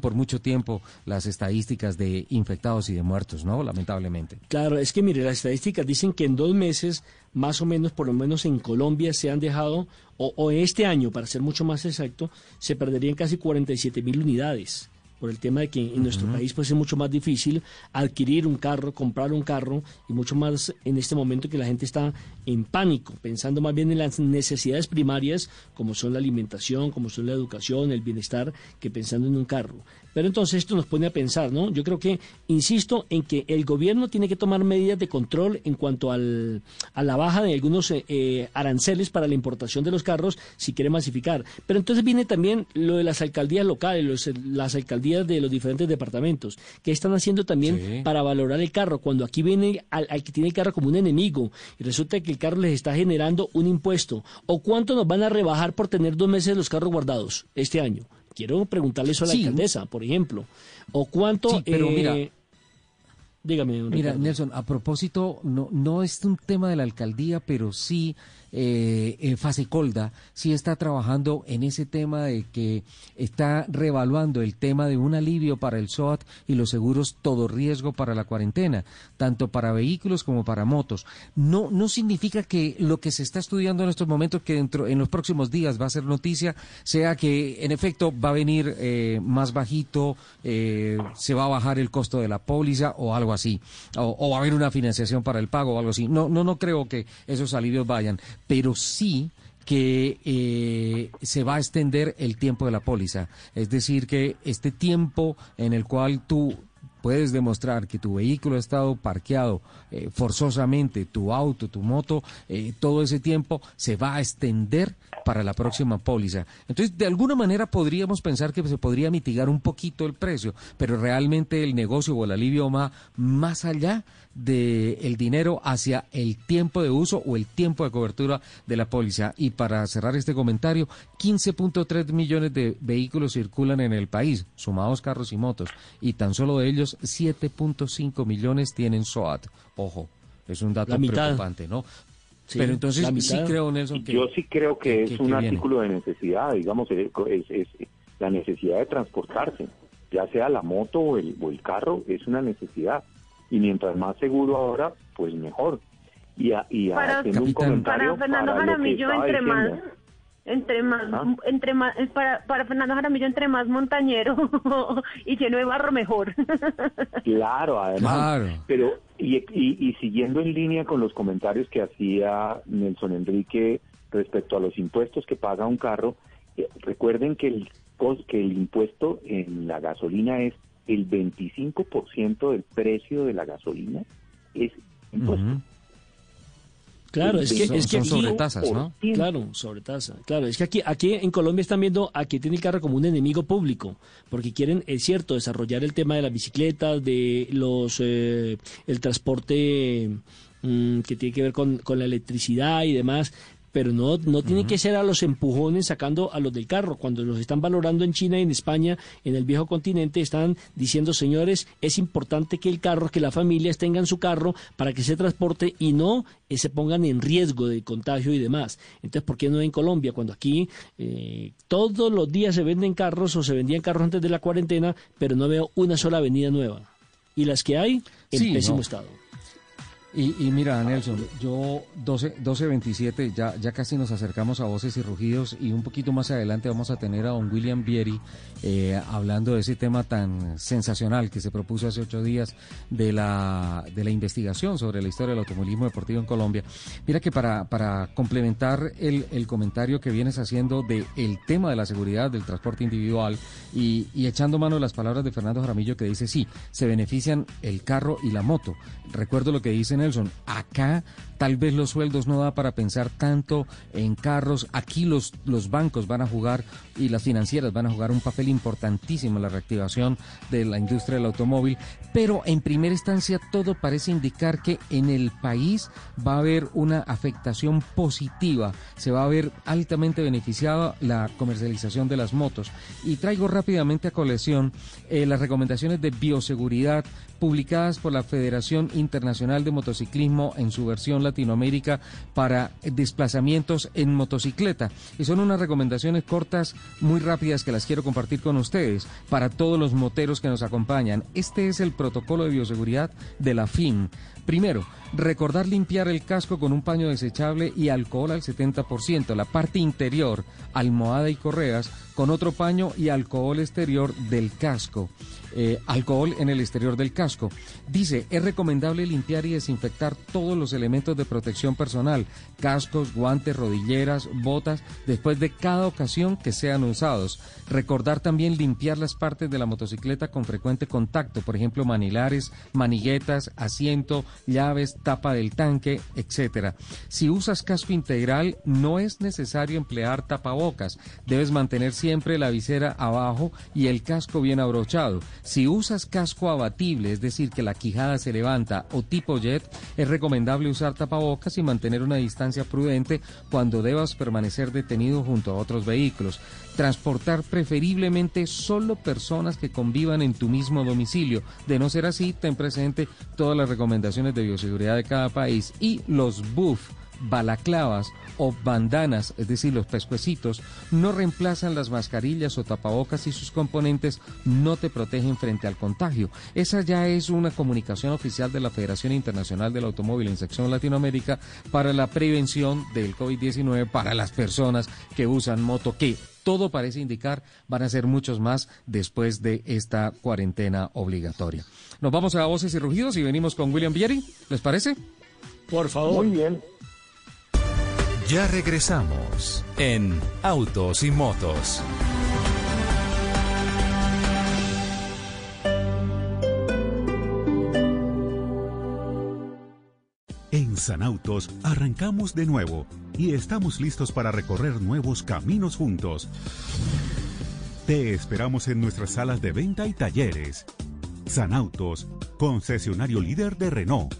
por mucho tiempo las estadísticas de infectados y de muertos, ¿no? Lamentablemente. Claro, es que mire, las estadísticas dicen que en dos meses, más o menos, por lo menos en Colombia, se han dejado, o, o este año, para ser mucho más exacto, se perderían casi 47 mil unidades. Por el tema de que en nuestro país pues es mucho más difícil adquirir un carro, comprar un carro y mucho más en este momento que la gente está en pánico, pensando más bien en las necesidades primarias como son la alimentación, como son la educación, el bienestar, que pensando en un carro. Pero entonces esto nos pone a pensar, ¿no? Yo creo que, insisto, en que el gobierno tiene que tomar medidas de control en cuanto al, a la baja de algunos eh, eh, aranceles para la importación de los carros si quiere masificar. Pero entonces viene también lo de las alcaldías locales, los- las alcaldías de los diferentes departamentos, que están haciendo también Sí. para valorar el carro. Cuando aquí viene al, al que tiene el carro como un enemigo y resulta que el carro les está generando un impuesto. ¿O cuánto nos van a rebajar por tener dos meses los carros guardados este año? Quiero preguntarle eso a la Sí. alcaldesa, por ejemplo. ¿O cuánto... Sí, pero eh, mira- Dígame, don Mira. Nelson, a propósito, no, no es un tema de la alcaldía, pero sí eh, Fasecolda sí está trabajando en ese tema de que está revaluando el tema de un alivio para el SOAT y los seguros todo riesgo para la cuarentena, tanto para vehículos como para motos. No, no significa que lo que se está estudiando en estos momentos, que dentro, en los próximos días va a ser noticia, sea que en efecto va a venir eh, más bajito, eh, se va a bajar el costo de la póliza o algo así, o, o va a haber una financiación para el pago o algo así. No, no, no creo que esos alivios vayan, pero sí que eh, se va a extender el tiempo de la póliza. Es decir, que este tiempo en el cual tú puedes demostrar que tu vehículo ha estado parqueado eh, forzosamente, tu auto, tu moto, eh, todo ese tiempo se va a extender para la próxima póliza. Entonces, de alguna manera podríamos pensar que se podría mitigar un poquito el precio, pero realmente el negocio o el alivio va más allá del el dinero hacia el tiempo de uso o el tiempo de cobertura de la póliza. Y para cerrar este comentario, 15.3 millones de vehículos circulan en el país, sumados carros y motos, y tan solo de ellos 7.5 millones tienen SOAT. Ojo, es un dato preocupante, ¿no? Sí, Pero entonces sí creo, Nelson, que... Yo sí creo que, que- es que- un viene. artículo de necesidad, digamos, es, es- es la necesidad de transportarse, ya sea la moto o el, o el carro, es una necesidad. Y mientras más seguro ahora, pues mejor. Y, a- y Para- haciendo un comentario Para Fernando para Jaramillo, entre más, diciendo. Entre más, Ah. entre más, eh, para, para Fernando Jaramillo, entre más montañero [LAUGHS] y lleno de barro, mejor. [LAUGHS] Claro, además. Claro. Pero, y, y, y siguiendo en línea con los comentarios que hacía Nelson Enrique respecto a los impuestos que paga un carro, eh, recuerden que el, cos- que el impuesto en la gasolina es el 25% del precio de la gasolina, es impuesto. Claro, es que, es que son aquí- sobretasas, ¿no? Claro, sobretasa. Claro, es que aquí, aquí en Colombia están viendo a que tiene el carro como un enemigo público, porque quieren, es cierto, desarrollar el tema de las bicicletas, de los, eh, el transporte mm, que tiene que ver con, con la electricidad y demás, pero no, no tiene que ser a los empujones sacando a los del carro. Cuando los están valorando en China y en España, en el viejo continente, están diciendo, señores, es importante que el carro, que las familias tengan su carro para que se transporte y no eh, se pongan en riesgo de contagio y demás. Entonces, ¿por qué no en Colombia? Cuando aquí eh, todos los días se venden carros o se vendían carros antes de la cuarentena, pero no veo una sola avenida nueva. Y las que hay, en pésimo estado. Y, mira, Nelson, yo 12, 12.27, ya, ya casi nos acercamos a voces y rugidos y un poquito más adelante vamos a tener a don William Vieri eh, hablando de ese tema tan sensacional que se propuso hace ocho días de la, de la investigación sobre la historia del automovilismo deportivo en Colombia. Mira que para, para complementar el, el comentario que vienes haciendo del el tema de la seguridad del transporte individual y, y echando mano a las palabras de Fernando Jaramillo que dice, sí, se benefician el carro y la moto. Recuerdo lo que dicen Nelson, acá tal vez los sueldos no da para pensar tanto en carros, aquí los, los bancos van a jugar y las financieras van a jugar un papel importantísimo en la reactivación de la industria del automóvil, pero en primera instancia todo parece indicar que en el país va a haber una afectación positiva, se va a ver altamente beneficiada la comercialización de las motos. Y traigo rápidamente a colección eh, las recomendaciones de bioseguridad publicadas por la Federación Internacional de Motociclismo en su versión Latinoamérica para desplazamientos en motocicleta. Y son unas recomendaciones cortas, muy rápidas que las quiero compartir con ustedes para todos los moteros que nos acompañan. Este es el protocolo de bioseguridad de la FIN. Primero, recordar limpiar el casco con un paño desechable y alcohol al 70%, la parte interior, almohada y correas, con otro paño y alcohol exterior del casco. Eh, alcohol en el exterior del casco. Dice, es recomendable limpiar y desinfectar todos los elementos de protección personal, cascos, guantes, rodilleras, botas, después de cada ocasión que sean usados. Recordar también limpiar las partes de la motocicleta con frecuente contacto, por ejemplo, manilares, maniguetas, asiento, llaves, tapa del tanque, etcétera. Si usas casco integral, no es necesario emplear tapabocas. Debes mantener siempre la visera abajo y el casco bien abrochado. Si usas casco abatible, es decir, que la quijada se levanta o tipo jet, es recomendable usar tapabocas y mantener una distancia prudente cuando debas permanecer detenido junto a otros vehículos. Transportar preferiblemente solo personas que convivan en tu mismo domicilio. De no ser así, ten presente todas las recomendaciones de bioseguridad de cada país y los buff balaclavas o bandanas, es decir, los pescuecitos, no reemplazan las mascarillas o tapabocas y sus componentes no te protegen frente al contagio. Esa ya es una comunicación oficial de la Federación Internacional del Automóvil en sección Latinoamérica para la prevención del COVID-19 para las personas que usan moto, que todo parece indicar van a ser muchos más después de esta cuarentena obligatoria. Nos vamos a voces y rugidos y venimos con William Vieri, ¿les parece? Por favor. Muy bien. Ya regresamos en Autos y Motos. En Sanautos arrancamos de nuevo y estamos listos para recorrer nuevos caminos juntos. Te esperamos en nuestras salas de venta y talleres. Sanautos, concesionario líder de Renault.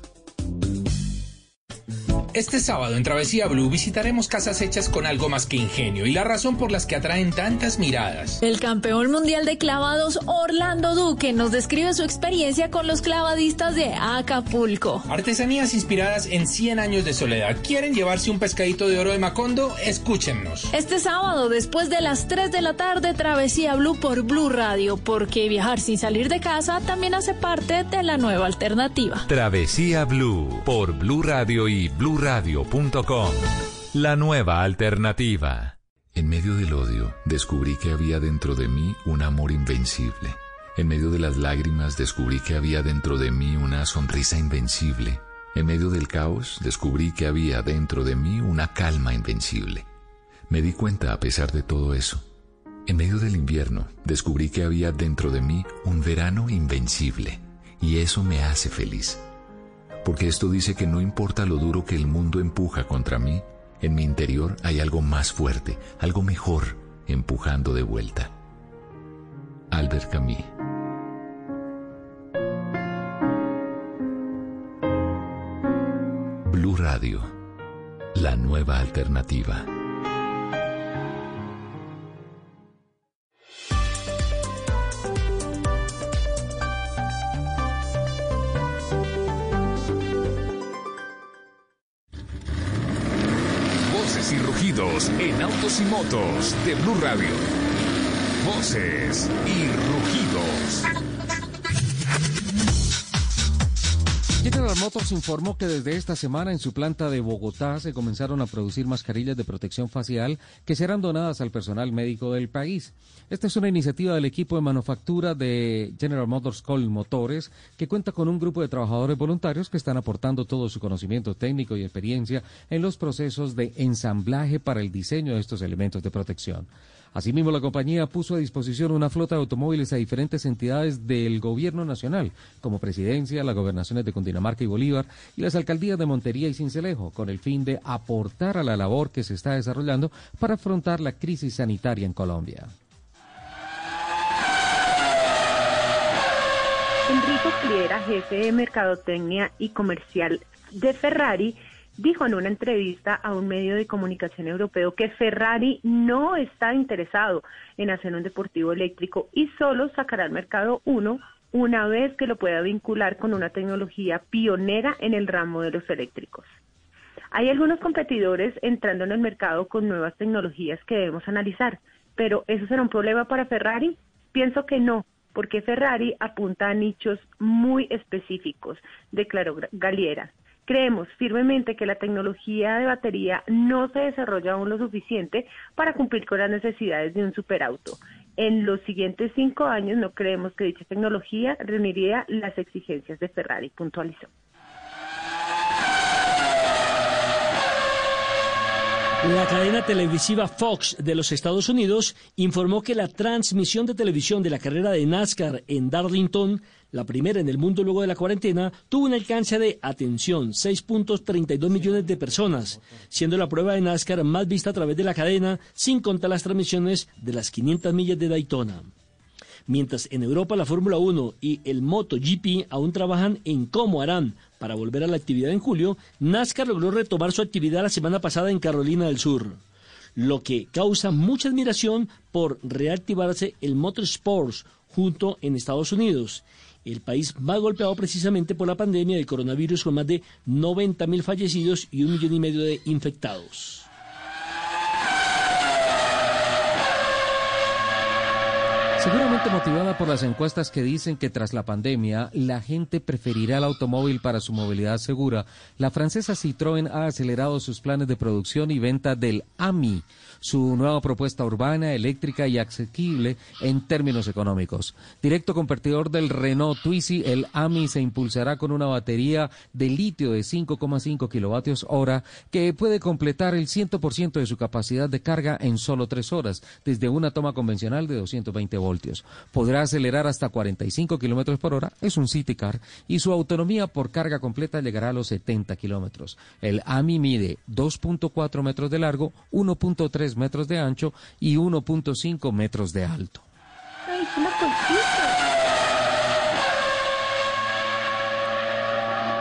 Este sábado en Travesía Blue visitaremos casas hechas con algo más que ingenio y la razón por las que atraen tantas miradas. El campeón mundial de clavados Orlando Duque nos describe su experiencia con los clavadistas de Acapulco. Artesanías inspiradas en 100 años de soledad. ¿Quieren llevarse un pescadito de oro de Macondo? Escúchennos. Este sábado, después de las 3 de la tarde, Travesía Blue por Blue Radio, porque viajar sin salir de casa también hace parte de la nueva alternativa. Travesía Blue por Blue Radio y Blue radio.com. La nueva alternativa. En medio del odio, descubrí que había dentro de mí un amor invencible. En medio de las lágrimas, descubrí que había dentro de mí una sonrisa invencible. En medio del caos, descubrí que había dentro de mí una calma invencible. Me di cuenta a pesar de todo eso. En medio del invierno, descubrí que había dentro de mí un verano invencible. Y eso me hace feliz porque esto dice que no importa lo duro que el mundo empuja contra mí, en mi interior hay algo más fuerte, algo mejor, empujando de vuelta. Albert Camus Blue Radio, la nueva alternativa. En autos y motos de Blue Radio. Voces y rugidos. General Motors informó que desde esta semana en su planta de Bogotá se comenzaron a producir mascarillas de protección facial que serán donadas al personal médico del país. Esta es una iniciativa del equipo de manufactura de General Motors Col Motores que cuenta con un grupo de trabajadores voluntarios que están aportando todo su conocimiento técnico y experiencia en los procesos de ensamblaje para el diseño de estos elementos de protección. Asimismo, la compañía puso a disposición una flota de automóviles a diferentes entidades del gobierno nacional, como Presidencia, las gobernaciones de Cundinamarca y Bolívar y las alcaldías de Montería y Cincelejo, con el fin de aportar a la labor que se está desarrollando para afrontar la crisis sanitaria en Colombia. Enrico Cliera, jefe de Mercadotecnia y Comercial de Ferrari, dijo en una entrevista a un medio de comunicación europeo que Ferrari no está interesado en hacer un deportivo eléctrico y solo sacará al mercado uno una vez que lo pueda vincular con una tecnología pionera en el ramo de los eléctricos. Hay algunos competidores entrando en el mercado con nuevas tecnologías que debemos analizar, pero ¿eso será un problema para Ferrari? Pienso que no, porque Ferrari apunta a nichos muy específicos, declaró Galiera. Creemos firmemente que la tecnología de batería no se desarrolla aún lo suficiente para cumplir con las necesidades de un superauto. En los siguientes cinco años no creemos que dicha tecnología reuniría las exigencias de Ferrari, puntualizó. La cadena televisiva Fox de los Estados Unidos informó que la transmisión de televisión de la carrera de NASCAR en Darlington, la primera en el mundo luego de la cuarentena, tuvo un alcance de, atención, 6.32 millones de personas, siendo la prueba de NASCAR más vista a través de la cadena, sin contar las transmisiones de las 500 millas de Daytona. Mientras en Europa la Fórmula 1 y el MotoGP aún trabajan en cómo harán para volver a la actividad en julio, NASCAR logró retomar su actividad la semana pasada en Carolina del Sur, lo que causa mucha admiración por reactivarse el Motorsports junto en Estados Unidos, el país más golpeado precisamente por la pandemia del coronavirus con más de 90 mil fallecidos y un millón y medio de infectados. Seguramente motivada por las encuestas que dicen que tras la pandemia la gente preferirá el automóvil para su movilidad segura, la francesa Citroën ha acelerado sus planes de producción y venta del AMI, su nueva propuesta urbana, eléctrica y asequible en términos económicos. Directo competidor del Renault Twizy, el AMI se impulsará con una batería de litio de 5,5 kilovatios hora que puede completar el 100% de su capacidad de carga en solo tres horas, desde una toma convencional de 220 voltios. Podrá acelerar hasta 45 kilómetros por hora, es un City Car, y su autonomía por carga completa llegará a los 70 kilómetros. El AMI mide 2.4 metros de largo, 1.3 metros de ancho y 1.5 metros de alto.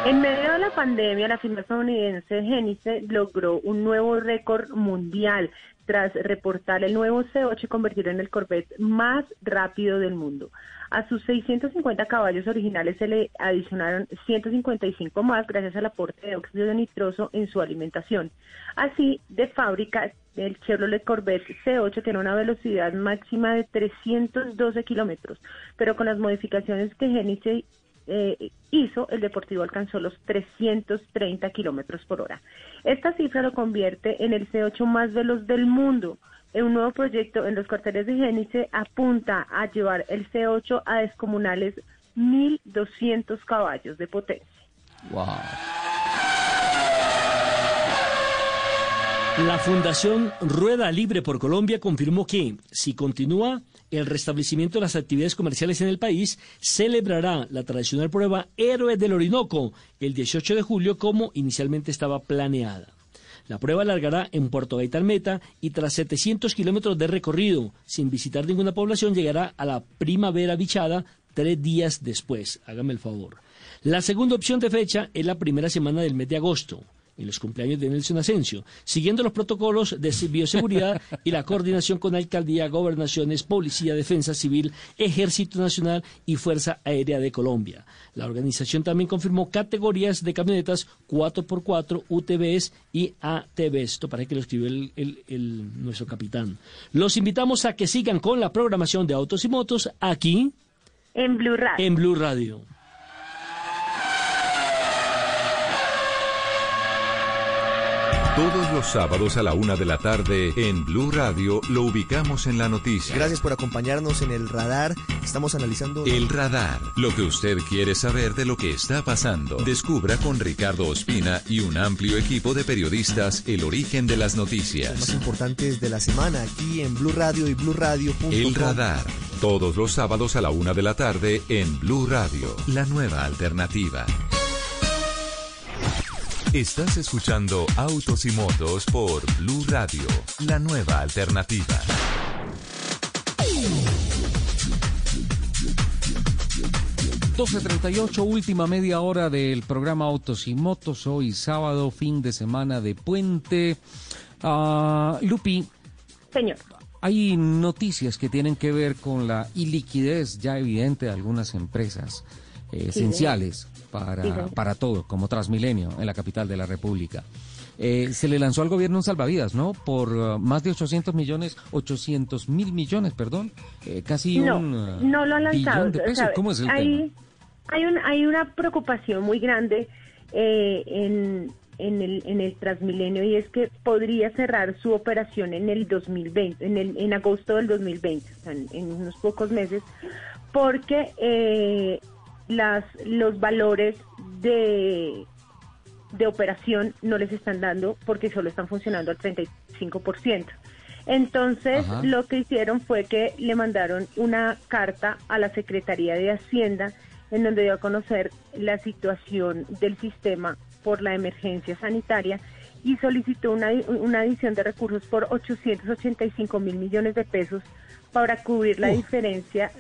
En medio de la pandemia, la firma estadounidense Genice logró un nuevo récord mundial tras reportar el nuevo C8 y convertirlo en el Corvette más rápido del mundo. A sus 650 caballos originales se le adicionaron 155 más gracias al aporte de óxido de nitroso en su alimentación. Así, de fábrica, el Chevrolet Corvette C8 tiene una velocidad máxima de 312 kilómetros, pero con las modificaciones que Genesis eh, hizo, el Deportivo alcanzó los 330 kilómetros por hora. Esta cifra lo convierte en el C8 más veloz del mundo. En un nuevo proyecto en los cuarteles de Génice apunta a llevar el C8 a descomunales 1.200 caballos de potencia. La Fundación Rueda Libre por Colombia confirmó que, si continúa el restablecimiento de las actividades comerciales en el país, celebrará la tradicional prueba Héroes del Orinoco el 18 de julio como inicialmente estaba planeada. La prueba largará en Puerto Gaitán Meta y tras 700 kilómetros de recorrido, sin visitar ninguna población, llegará a la Primavera Bichada tres días después. Hágame el favor. La segunda opción de fecha es la primera semana del mes de agosto. En los cumpleaños de Nelson Asensio, siguiendo los protocolos de bioseguridad y la coordinación con alcaldía, gobernaciones, policía, defensa civil, ejército nacional y Fuerza Aérea de Colombia. La organización también confirmó categorías de camionetas 4x4, UTVs y ATVs. Esto parece que lo escribió el, nuestro capitán. Los invitamos a que sigan con la programación de Autos y Motos aquí en Blue Radio. En Blue Radio. Todos los sábados a la una de la tarde en Blue Radio lo ubicamos en la noticia. Gracias por acompañarnos en el radar. Estamos analizando. El radar. Lo que usted quiere saber de lo que está pasando. Descubra con Ricardo Ospina y un amplio equipo de periodistas el origen de las noticias. Los más importantes de la semana aquí en Blue Radio y Blue Radio. El radar. Todos los sábados a la una de la tarde en Blue Radio. La nueva alternativa. Estás escuchando Autos y Motos por Blue Radio, la nueva alternativa. ...12.38, última media hora del programa Autos y Motos... ...hoy sábado, fin de semana de puente... Ah, Lupi... Señor. Hay noticias que tienen que ver con la iliquidez ya evidente de algunas empresas eh, esenciales para, para todo, como Transmilenio en la capital de la República. Eh, se le lanzó al gobierno un salvavidas, ¿no? Por uh, más de 800 millones, 800 mil millones, perdón, eh, casi no, un uh, no lo han lanzado. ¿Cómo es el hay, Hay, un, hay una preocupación muy grande eh, en, en, el, en el Transmilenio y es que podría cerrar su operación en el 2020, en, el, en agosto del 2020, o sea, en, en unos pocos meses, porque eh, las, los valores de, de operación no les están dando porque solo están funcionando al 35%. Entonces, lo que hicieron fue que le mandaron una carta a la Secretaría de Hacienda en donde dio a conocer la situación del sistema por la emergencia sanitaria y solicitó una, una adición de recursos por 885 mil millones de pesos para cubrir la diferencia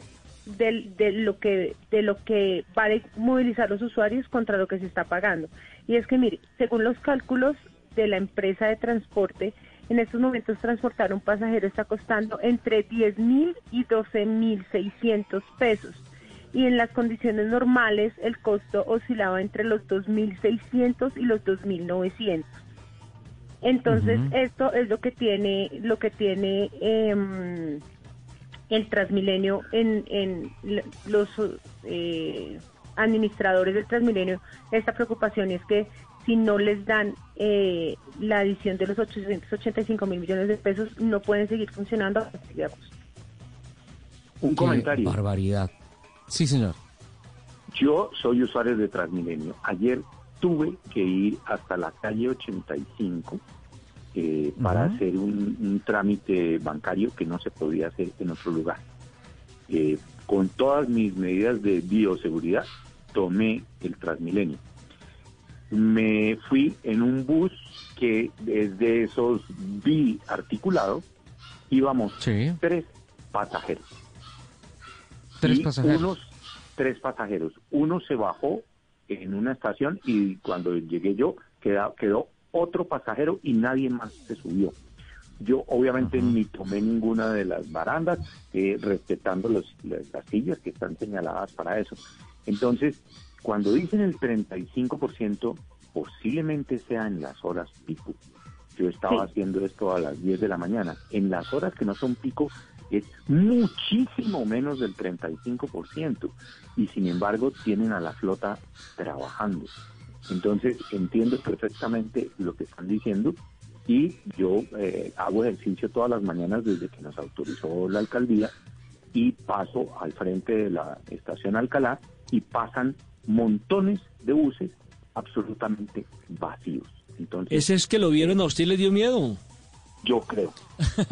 de, lo que de lo que va a movilizar los usuarios contra lo que se está pagando. Y es que, mire, según los cálculos de la empresa de transporte, en estos momentos transportar un pasajero está costando entre 10 mil y 12 mil 600 pesos. Y en las condiciones normales el costo oscilaba entre los 2.600 y los 2.900. Entonces esto es lo que tiene lo que tiene eh, el Transmilenio en, en los eh, administradores del Transmilenio esta preocupación es que si no les dan eh, la adición de los 885 mil millones de pesos, no pueden seguir funcionando a partir de agosto. Un comentario. Barbaridad. Sí, señor. Yo soy usuario de Transmilenio. Ayer tuve que ir hasta la calle 85 eh, para hacer un, trámite bancario que no se podía hacer en otro lugar. Eh, con todas mis medidas de bioseguridad, tomé el Transmilenio. Me fui en un bus que desde esos bi articulados íbamos tres pasajeros. Tres pasajeros. Unos, tres pasajeros. Uno se bajó en una estación y cuando llegué yo quedó otro pasajero y nadie más se subió. Yo obviamente ni tomé ninguna de las barandas, eh, respetando los, las sillas que están señaladas para eso. Entonces, cuando dicen el 35%, posiblemente sea en las horas pico. Yo estaba haciendo esto a las 10 de la mañana. En las horas que no son pico es muchísimo menos del 35%. Y sin embargo tienen a la flota trabajando. Entonces entiendo perfectamente lo que están diciendo y yo eh, hago ejercicio todas las mañanas desde que nos autorizó la alcaldía y paso al frente de la estación Alcalá y pasan montones de buses absolutamente vacíos. ¿Ese es que lo vieron a usted le dio miedo? Yo creo.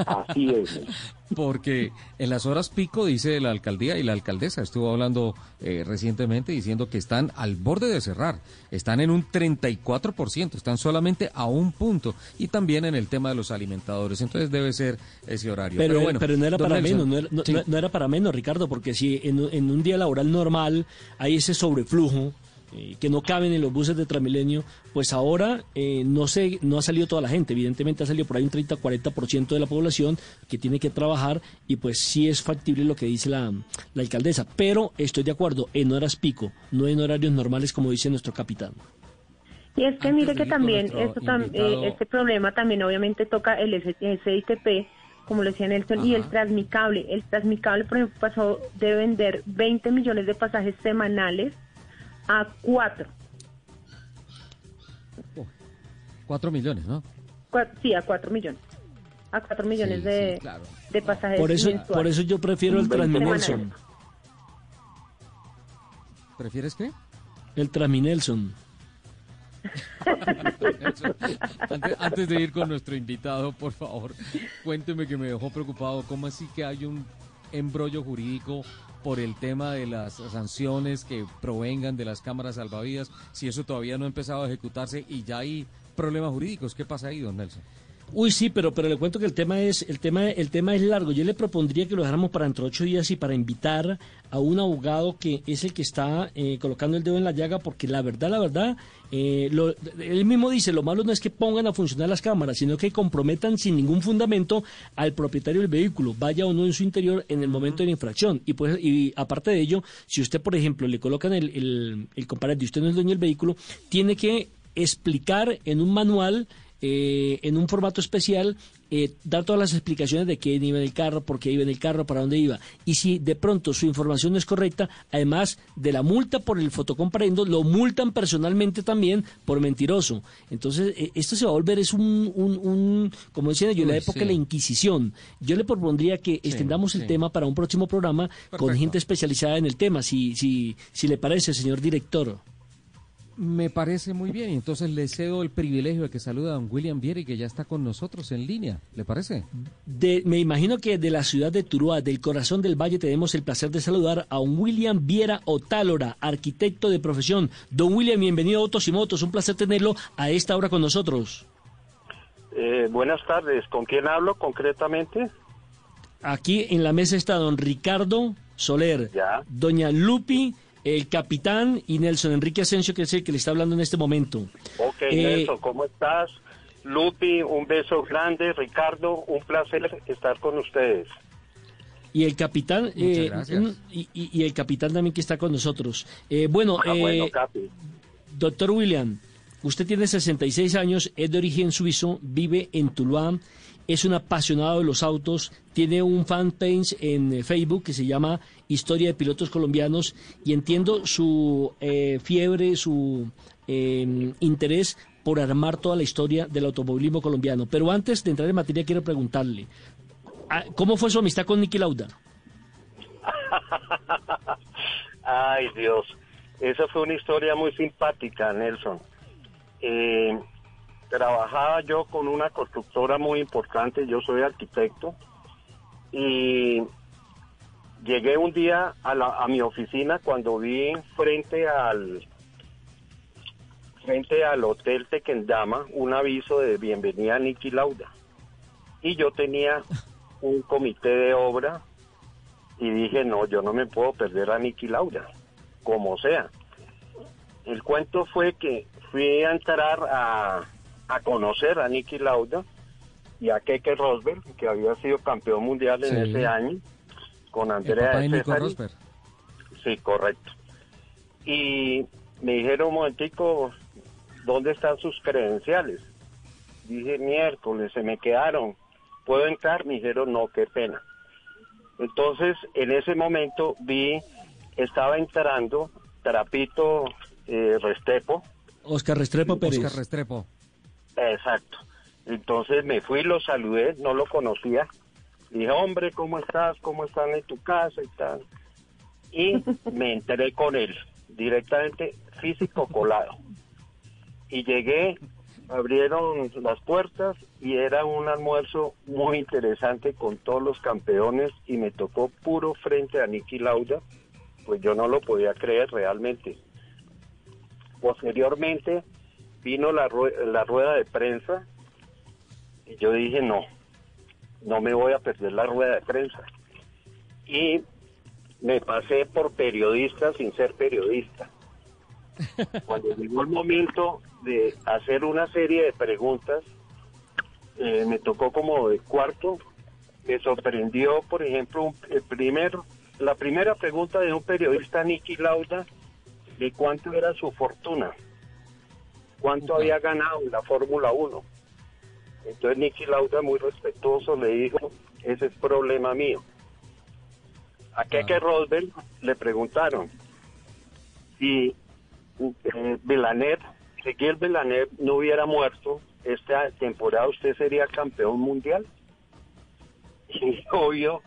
Así es. [LAUGHS] Porque en las horas pico, dice la alcaldía y la alcaldesa estuvo hablando eh, recientemente diciendo que están al borde de cerrar. Están en un 34%, están solamente a un punto. Y también en el tema de los alimentadores. Entonces debe ser ese horario. Pero, bueno, pero no era para menos, no era, para menos, Ricardo, porque si en, en un día laboral normal hay ese sobreflujo eh, que no caben en los buses de Transmilenio, pues ahora eh, no, se, no ha salido toda la gente. Evidentemente ha salido por ahí un 30-40% de la población que tiene que trabajar y pues sí es factible lo que dice la, la alcaldesa. Pero estoy de acuerdo, en horas pico, no en horarios normales como dice nuestro capitán. Y es que mire que también esto eh, este problema también obviamente toca el SITP, como lo decía Nelson, y el Transmicable. El Transmicable, por ejemplo, pasó de vender 20 millones de pasajes semanales a 4. 4 millones, ¿no? sí, a 4 millones. A 4 millones de, de pasajes por eso, Por eso yo prefiero el Transminelson. ¿Prefieres qué? El Transminelson antes, de ir con nuestro invitado, por favor, cuénteme que me dejó preocupado. ¿Cómo así que hay un embrollo jurídico por el tema de las sanciones que provengan de las cámaras salvavidas? Si eso todavía no ha empezado a ejecutarse y ya hay problemas jurídicos, ¿qué pasa ahí, don Nelson? Uy, sí, pero, pero le cuento que el tema es el tema el tema es largo. Yo le propondría que lo dejáramos para dentro de ocho días y para invitar a un abogado que es el que está eh, colocando el dedo en la llaga, porque la verdad, la verdad, eh, él mismo dice, lo malo no es que pongan a funcionar las cámaras, sino que comprometan sin ningún fundamento al propietario del vehículo, vaya o no en su interior en el momento de la infracción. Y pues, y aparte de ello, si usted, por ejemplo, le colocan el, el, el comparativo usted no es dueño del vehículo, tiene que explicar en un manual eh, en un formato especial, eh, dar todas las explicaciones de qué iba en el carro, por qué iba en el carro, para dónde iba. Y si de pronto su información no es correcta, además de la multa por el fotocomparendo, lo multan personalmente también por mentiroso. Entonces, eh, esto se va a volver, es un, un, como decía yo, en la época de la Inquisición. Yo le propondría que extendamos el tema para un próximo programa con gente especializada en el tema, si, si, si le parece, señor director. Me parece muy bien. y Entonces le cedo el privilegio de que saluda a don William Vieri, que ya está con nosotros en línea. ¿Le parece? me imagino que de la ciudad de Turúa, del corazón del valle, tenemos el placer de saludar a un William Viera Otálora, arquitecto de profesión. Don William, bienvenido a Autos y Motos. Un placer tenerlo a esta hora con nosotros. Eh, buenas tardes. ¿Con quién hablo concretamente? Aquí en la mesa está don Ricardo Soler, ya. doña Lupi el capitán y Nelson Enrique Asensio, que es el que le está hablando en este momento. Ok, eh, Nelson, ¿cómo estás? Lupi, un beso grande. Ricardo, un placer estar con ustedes. Y el capitán, eh, y, el capitán también que está con nosotros. Eh, bueno, ah, bueno doctor William, usted tiene 66 años, es de origen suizo, vive en Tuluá, es un apasionado de los autos, tiene un fanpage en Facebook que se llama Historia de Pilotos Colombianos y entiendo su eh, fiebre, su em, interés por armar toda la historia del automovilismo colombiano. Pero antes de entrar en materia quiero preguntarle, ah, ¿cómo fue su amistad con Niki Lauda? [LAUGHS] Ay Dios, esa fue una historia muy simpática, Nelson. Eh, trabajaba yo con una constructora muy importante, yo soy arquitecto, y llegué un día a, la, a mi oficina cuando vi frente al frente al hotel Tequendama un aviso de bienvenida a Niki Lauda. Y yo tenía un comité de obra y dije, no, yo no me puedo perder a Niki Lauda, como sea. El cuento fue que fui a entrar a, a conocer a Nicky Lauda y a Keke Rosberg, que había sido campeón mundial en ese año, con Andrea Rosberg. Sí, correcto. Y me dijeron un momentico, ¿dónde están sus credenciales? Dije, miércoles, se me quedaron. ¿Puedo entrar? Me dijeron, no, qué pena. Entonces, en ese momento vi, estaba entrando Trapito eh, Restrepo. Oscar Restrepo Pérez. Oscar Restrepo. Exacto. Entonces me fui, lo saludé, no lo conocía. Dije, hombre, ¿cómo estás? ¿Cómo están en tu casa y tal? Y [LAUGHS] me enteré con él, directamente físico colado. Y llegué, abrieron las puertas y era un almuerzo muy interesante con todos los campeones y me tocó puro frente a Nicky Lauda, pues yo no lo podía creer realmente. Posteriormente vino la, la rueda de prensa y yo dije, no, no me voy a perder la rueda de prensa. Y me pasé por periodista sin ser periodista. [LAUGHS] Cuando llegó el momento de hacer una serie de preguntas, eh, me tocó como de cuarto. Me sorprendió, por ejemplo, un- el primer, la primera pregunta de un periodista, Nicky Lauda, de cuánto era su fortuna, cuánto había ganado en la Fórmula 1. Entonces Nicky Lauda, muy respetuoso, le dijo, ese es problema mío. A Keke Rosberg le preguntaron si eh, Villeneuve, si Gil Villeneuve no hubiera muerto, esta temporada usted sería campeón mundial. [LAUGHS] Y obvio,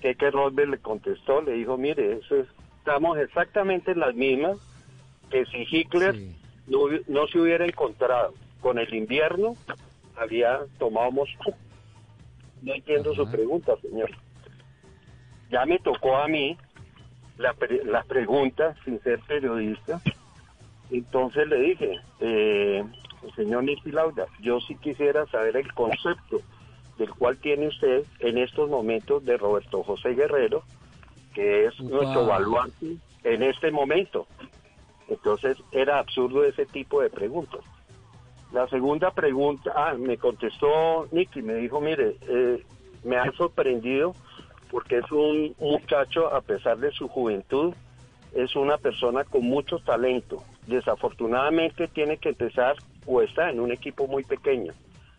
Keke Rosberg le contestó, le dijo, mire, eso es- estamos exactamente en las mismas que si Hitler no, no se hubiera encontrado con el invierno, había tomado Moscú. No entiendo su pregunta, señor. Ya me tocó a mí la, pre- las preguntas sin ser periodista. Entonces le dije, eh, señor Nicky Lauda, yo sí quisiera saber el concepto del cual tiene usted en estos momentos de Roberto José Guerrero, que es nuestro baluarte en este momento. Entonces era absurdo ese tipo de preguntas. La segunda pregunta, ah, me contestó Nicky, me dijo, mire, eh, me ha sorprendido porque es un muchacho, a pesar de su juventud, es una persona con mucho talento. Desafortunadamente tiene que empezar o está en un equipo muy pequeño,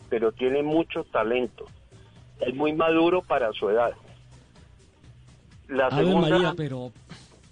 pero tiene mucho talento. Es muy maduro para su edad. La Ave segunda, María, pero,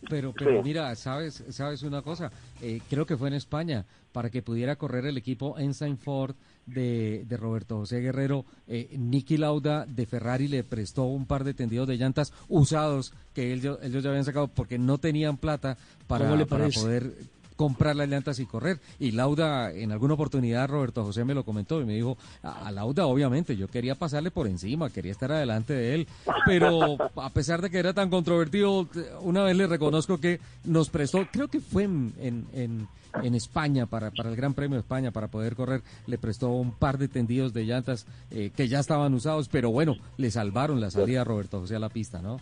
pero, pero Sí. mira, sabes, sabes una cosa, Eh, creo que fue en España para que pudiera correr el equipo Ensign Ford de, de Roberto José Guerrero, eh, Nicky Lauda de Ferrari le prestó un par de tendidos de llantas usados que ellos, ellos ya habían sacado porque no tenían plata para, poder comprar las llantas y correr. Y Lauda, en alguna oportunidad, Roberto José me lo comentó y me dijo, a, Lauda obviamente, yo quería pasarle por encima, quería estar adelante de él, pero a pesar de que era tan controvertido, una vez le reconozco que nos prestó, creo que fue en, en, en- en España, para, para el Gran Premio de España, para poder correr, le prestó un par de tendidos de llantas eh, que ya estaban usados, pero bueno, le salvaron la salida a Roberto José a la pista, ¿no?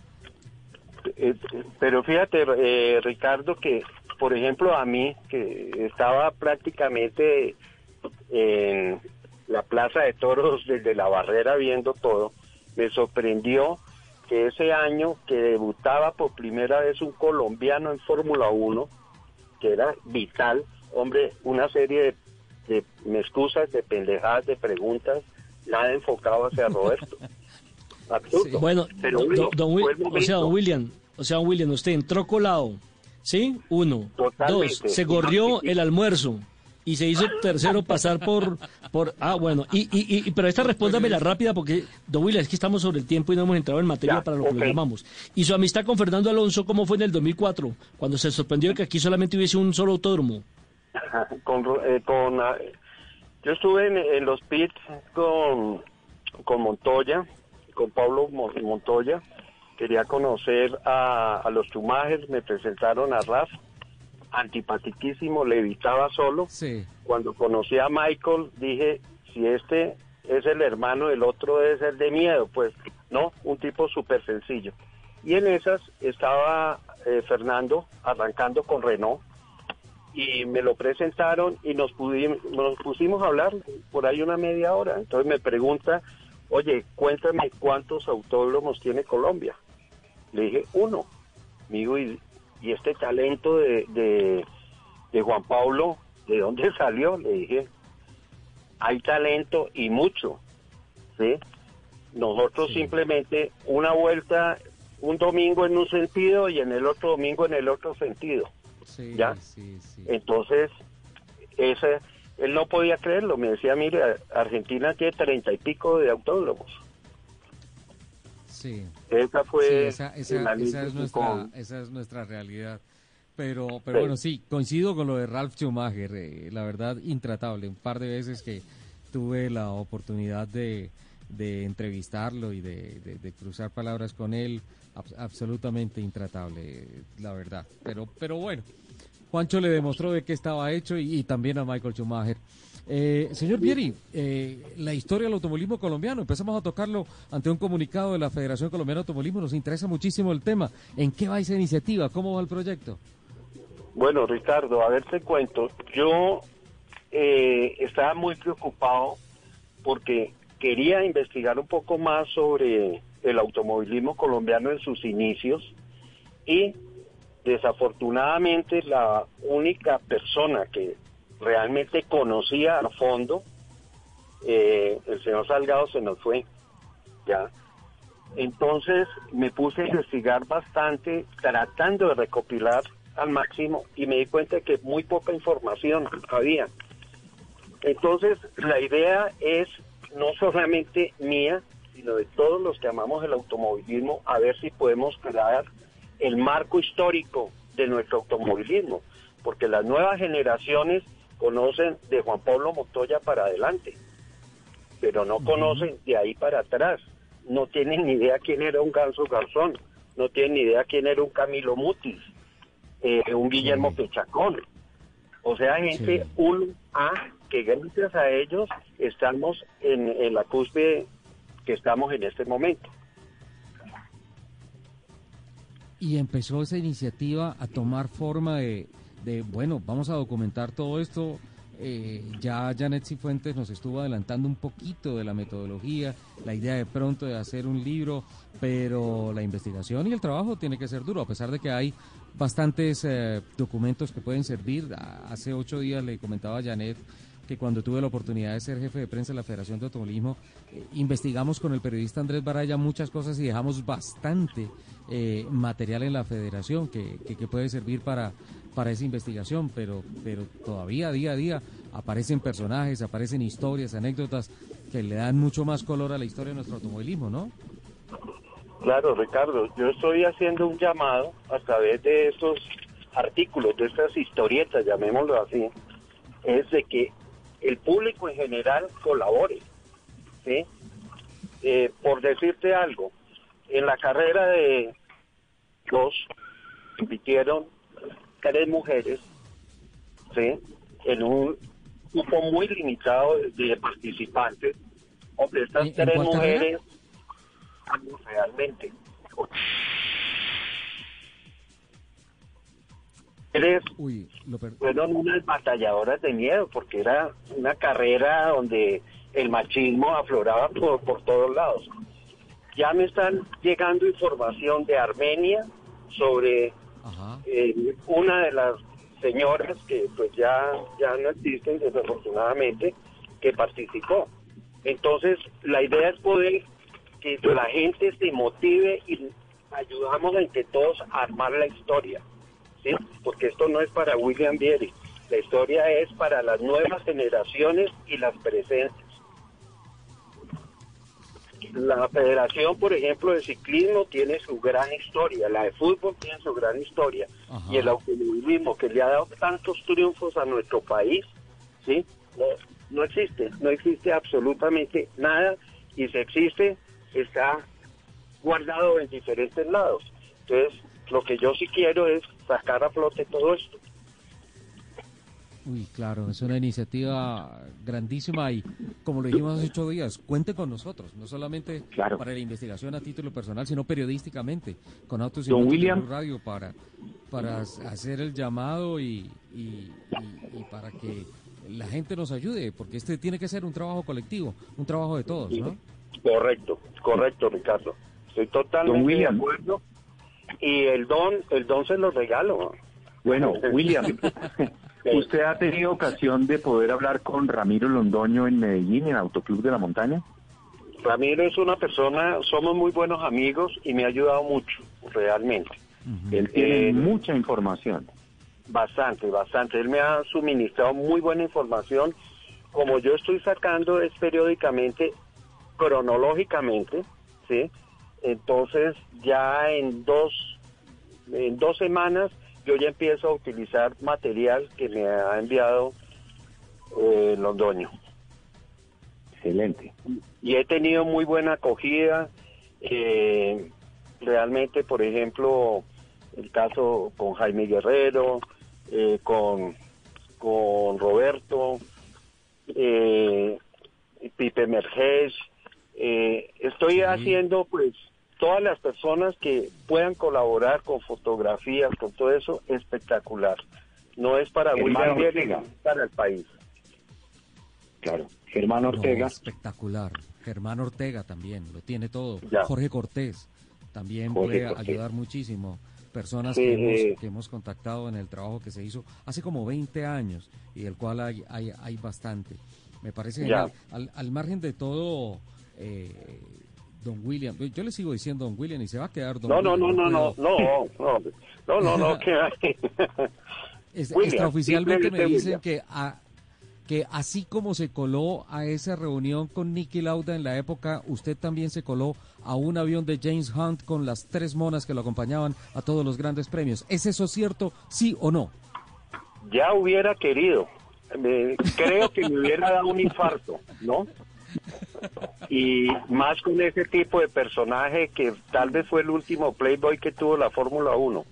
Eh, pero fíjate, eh, Ricardo, que por ejemplo a mí, que estaba prácticamente en la Plaza de Toros desde la barrera viendo todo, me sorprendió que ese año que debutaba por primera vez un colombiano en Fórmula 1, que era vital, hombre, una serie de, de me excusas, de pendejadas, de preguntas, nada enfocado hacia Roberto. [LAUGHS] Absurdo. Bueno, pero don- bueno, don Wi- fue el o sea, momento. don William, o sea, don William, usted entró colado, ¿sí? Uno. Totalmente. Dos, se gorrió el almuerzo y se hizo tercero pasar por, por, ah, bueno, y, y, y pero esta respóndamela rápida porque, don William, es que estamos sobre el tiempo y no hemos entrado en materia Ya, para lo que lo llamamos. Y su amistad con Fernando Alonso, ¿cómo fue en el 2004? Cuando se sorprendió de que aquí solamente hubiese un solo autódromo. [LAUGHS] con, eh, con ah, yo estuve en, en los pits con, con Montoya, con Pablo Mo- Montoya. Quería conocer a, a los Schumacher, me presentaron a Raf, antipatiquísimo, le evitaba solo. Sí. Cuando conocí a Michael, dije, si este es el hermano, el otro debe ser de miedo, pues no, un tipo súper sencillo. Y en esas estaba eh, Fernando arrancando con Renault y me lo presentaron y nos, pudimos, nos pusimos a hablar por ahí una media hora. Entonces me pregunta, oye, cuéntame cuántos autódromos tiene Colombia. Le dije, uno. Me dijo, ¿y, y este talento de, de, de Juan Pablo, de dónde [LAUGHS] salió? Le dije, hay talento y mucho. ¿sí? Nosotros simplemente una vuelta, un domingo en un sentido y en el otro domingo en el otro sentido. Sí, ¿Ya? sí, sí. Entonces, ese, él no podía creerlo. Me decía, mire, Argentina tiene treinta y pico de autódromos. Sí. Esa fue Sí, esa, esa- esa es nuestra, esa es nuestra realidad. Pero, pero Sí. bueno, sí, coincido con lo de Ralph Schumacher, eh, la verdad, intratable. Un par de veces que tuve la oportunidad de, de entrevistarlo y de, de- de cruzar palabras con él, abs- absolutamente intratable, la verdad. Pero, pero bueno, Juancho le demostró de qué estaba hecho y, y también a Michael Schumacher. Eh, señor Vieri, eh, la historia del automovilismo colombiano, empezamos a tocarlo ante un comunicado de la Federación Colombiana de Automovilismo, nos interesa muchísimo el tema. ¿En qué va esa iniciativa? ¿Cómo va el proyecto? Bueno, Ricardo, a ver te cuento. Yo eh, estaba muy preocupado porque quería investigar un poco más sobre el automovilismo colombiano en sus inicios y desafortunadamente la única persona que realmente conocía a fondo, eh, el señor Salgado se nos fue, ya. Entonces me puse a investigar bastante, tratando de recopilar al máximo y me di cuenta que muy poca información había. Entonces la idea es no solamente mía, sino de todos los que amamos el automovilismo, a ver si podemos crear el marco histórico de nuestro automovilismo, porque las nuevas generaciones conocen de Juan Pablo Montoya para adelante, pero no conocen de ahí para atrás, no tienen ni idea quién era un Ganso Garzón, no tienen ni idea quién era un Camilo Mutis, eh, un Guillermo Pechacón, o sea, gente un A que gracias a ellos estamos en, en la cúspide que estamos en este momento. Y empezó esa iniciativa a tomar forma de, de bueno, vamos a documentar todo esto. Eh, ya Janet Cifuentes nos estuvo adelantando un poquito de la metodología, la idea de pronto de hacer un libro, pero la investigación y el trabajo tiene que ser duro, a pesar de que hay bastantes eh, documentos que pueden servir. Hace ocho días le comentaba a Janet que cuando tuve la oportunidad de ser jefe de prensa de la Federación de Automovilismo, eh, investigamos con el periodista Andrés Baraya muchas cosas y dejamos bastante eh, material en la federación que, que, puede servir para, para esa investigación, pero, pero todavía día a día aparecen personajes, aparecen historias, anécdotas que le dan mucho más color a la historia de nuestro automovilismo, ¿no? Claro, Ricardo, yo estoy haciendo un llamado a través de estos artículos, de estas historietas, llamémoslo así, es de que el público en general colabore. ¿sí? Eh, por decirte algo, en la carrera de dos compitieron tres mujeres, ¿sí? en un grupo muy limitado de participantes, donde estas tres mujeres realmente Uy, fueron unas batalladoras de miedo porque era una carrera donde el machismo afloraba por, por todos lados. Ya me están llegando información de Armenia sobre eh, una de las señoras que pues ya, ya no existen desafortunadamente que participó. Entonces la idea es poder que la gente se motive y ayudamos que todos a armar la historia. ¿Sí? Porque esto no es para William Vieri, la historia es para las nuevas generaciones y las presentes. La federación, por ejemplo, de ciclismo tiene su gran historia, la de fútbol tiene su gran historia, y el automovilismo que le ha dado tantos triunfos a nuestro país, ¿sí? No, no existe, no existe absolutamente nada, y si existe, está guardado en diferentes lados. Entonces, lo que yo sí quiero es sacar a flote todo esto. Uy, claro, es una iniciativa grandísima y, como lo dijimos hace ocho días, cuente con nosotros, no solamente para la investigación a título personal, sino periodísticamente, con Autos y William. Radio para, para hacer el llamado y, y, para que la gente nos ayude, porque este tiene que ser un trabajo colectivo, un trabajo de todos, ¿no? Correcto, correcto, Ricardo. Estoy totalmente de acuerdo y el don, el don se lo regalo. Bueno, [LAUGHS] William, ¿usted ha tenido ocasión de poder hablar con Ramiro Londoño en Medellín, en Autoclub de la Montaña? Ramiro es una persona, somos muy buenos amigos y me ha ayudado mucho, realmente. Él tiene eh, mucha información. Bastante, bastante. Él me ha suministrado muy buena información. Como yo estoy sacando es periódicamente, cronológicamente, ¿sí? Entonces ya en dos, en dos semanas yo ya empiezo a utilizar material que me ha enviado eh, Londoño. Excelente. Y he tenido muy buena acogida. Eh, realmente, por ejemplo, el caso con Jaime Guerrero, eh, con, con Roberto, eh, Pipe Merges. estoy haciendo pues todas las personas que puedan colaborar con fotografías, con todo eso, espectacular. No es para William Ortega. es para el país. Claro. Germán No, Ortega. espectacular. Germán Ortega también, lo tiene todo. Ya. Jorge Cortés también Jorge puede Cortés. ayudar muchísimo. Personas Sí, que, hemos, eh. que hemos contactado en el trabajo que se hizo hace como 20 años y del cual hay, hay, hay bastante. Me parece genial. Al, al margen de todo, eh, don William, yo le sigo diciendo don William y se va a quedar don No, no, no, William. no, no, puedo- no, no, no, no, no, que. [LAUGHS] Es- William, extraoficialmente me dicen William. que, a- que así como se coló a esa reunión con Nicky Lauda en la época, usted también se coló a un avión de James Hunt con las tres monas que lo acompañaban a todos los grandes premios. ¿Es eso cierto, sí o no? Ya hubiera querido. Me- creo que me hubiera dado un infarto, ¿no? Y más con ese tipo de personaje que tal vez fue el último Playboy que tuvo la Fórmula 1.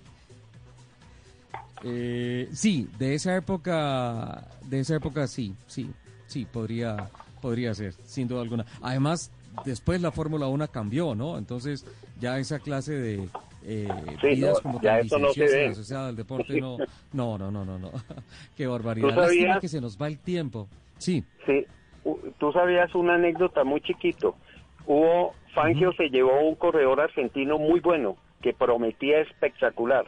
Eh, sí, de esa época, de esa época sí, sí, sí, podría, podría ser, sin duda alguna. Además, después la Fórmula 1 cambió, ¿no? Entonces, ya esa clase de eh, Sí, vidas no, como ya tan eso no se ve. asociadas al deporte, no, no, no, no, no, no. [LAUGHS] Qué barbaridad. ¿Tú Lástima que se nos va el tiempo. Sí. Sí, tú sabías una anécdota muy chiquito. Hubo, Fangio se llevó un corredor argentino muy bueno, que prometía espectacular.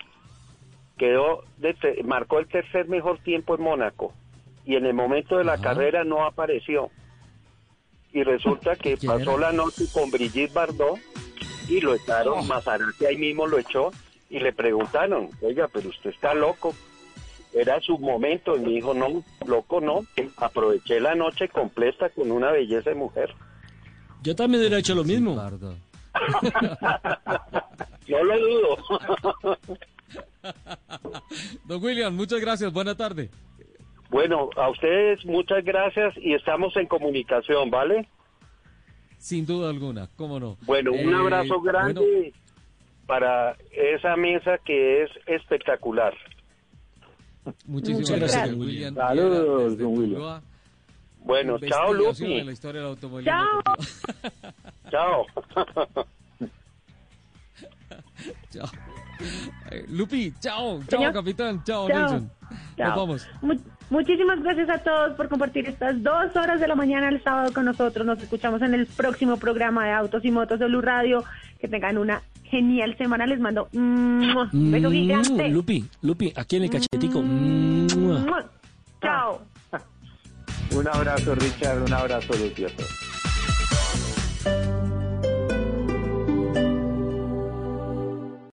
Quedó, de marcó el tercer mejor tiempo en Mónaco y en el momento de la carrera no apareció. Y resulta [LAUGHS] que ¿Quién pasó era? la noche con Brigitte Bardot y lo echaron, Maserati ahí mismo lo echó y le preguntaron, oiga, pero usted está loco, era su momento y me dijo no loco no aproveché la noche completa con una belleza de mujer Yo también hubiera hecho lo mismo. [LAUGHS] no lo dudo. [LAUGHS] Don William, muchas gracias, buena tarde. bueno a ustedes muchas gracias y estamos en comunicación vale Sin duda alguna, cómo no. bueno un Eh, abrazo grande bueno, para esa mesa que es espectacular muchísimas Muchas gracias, gracias. William. Saludos, don William. Bueno chao investigación Lupi de la historia del automovilismo chao [LAUGHS] Chao. Eh, Lupi, chao, chao, Señor. capitán, chao, Chao. Nelson. Chao. Nos vamos. Mu- muchísimas gracias a todos por compartir estas dos horas de la mañana el sábado con nosotros. Nos escuchamos en el próximo programa de Autos y Motos de Blue Radio. Que tengan una genial semana. Les mando un beso mm, gigante. Lupi, Lupi, aquí en el cachetico. Mm, Chao. Un abrazo, Richard. Un abrazo, Lupi.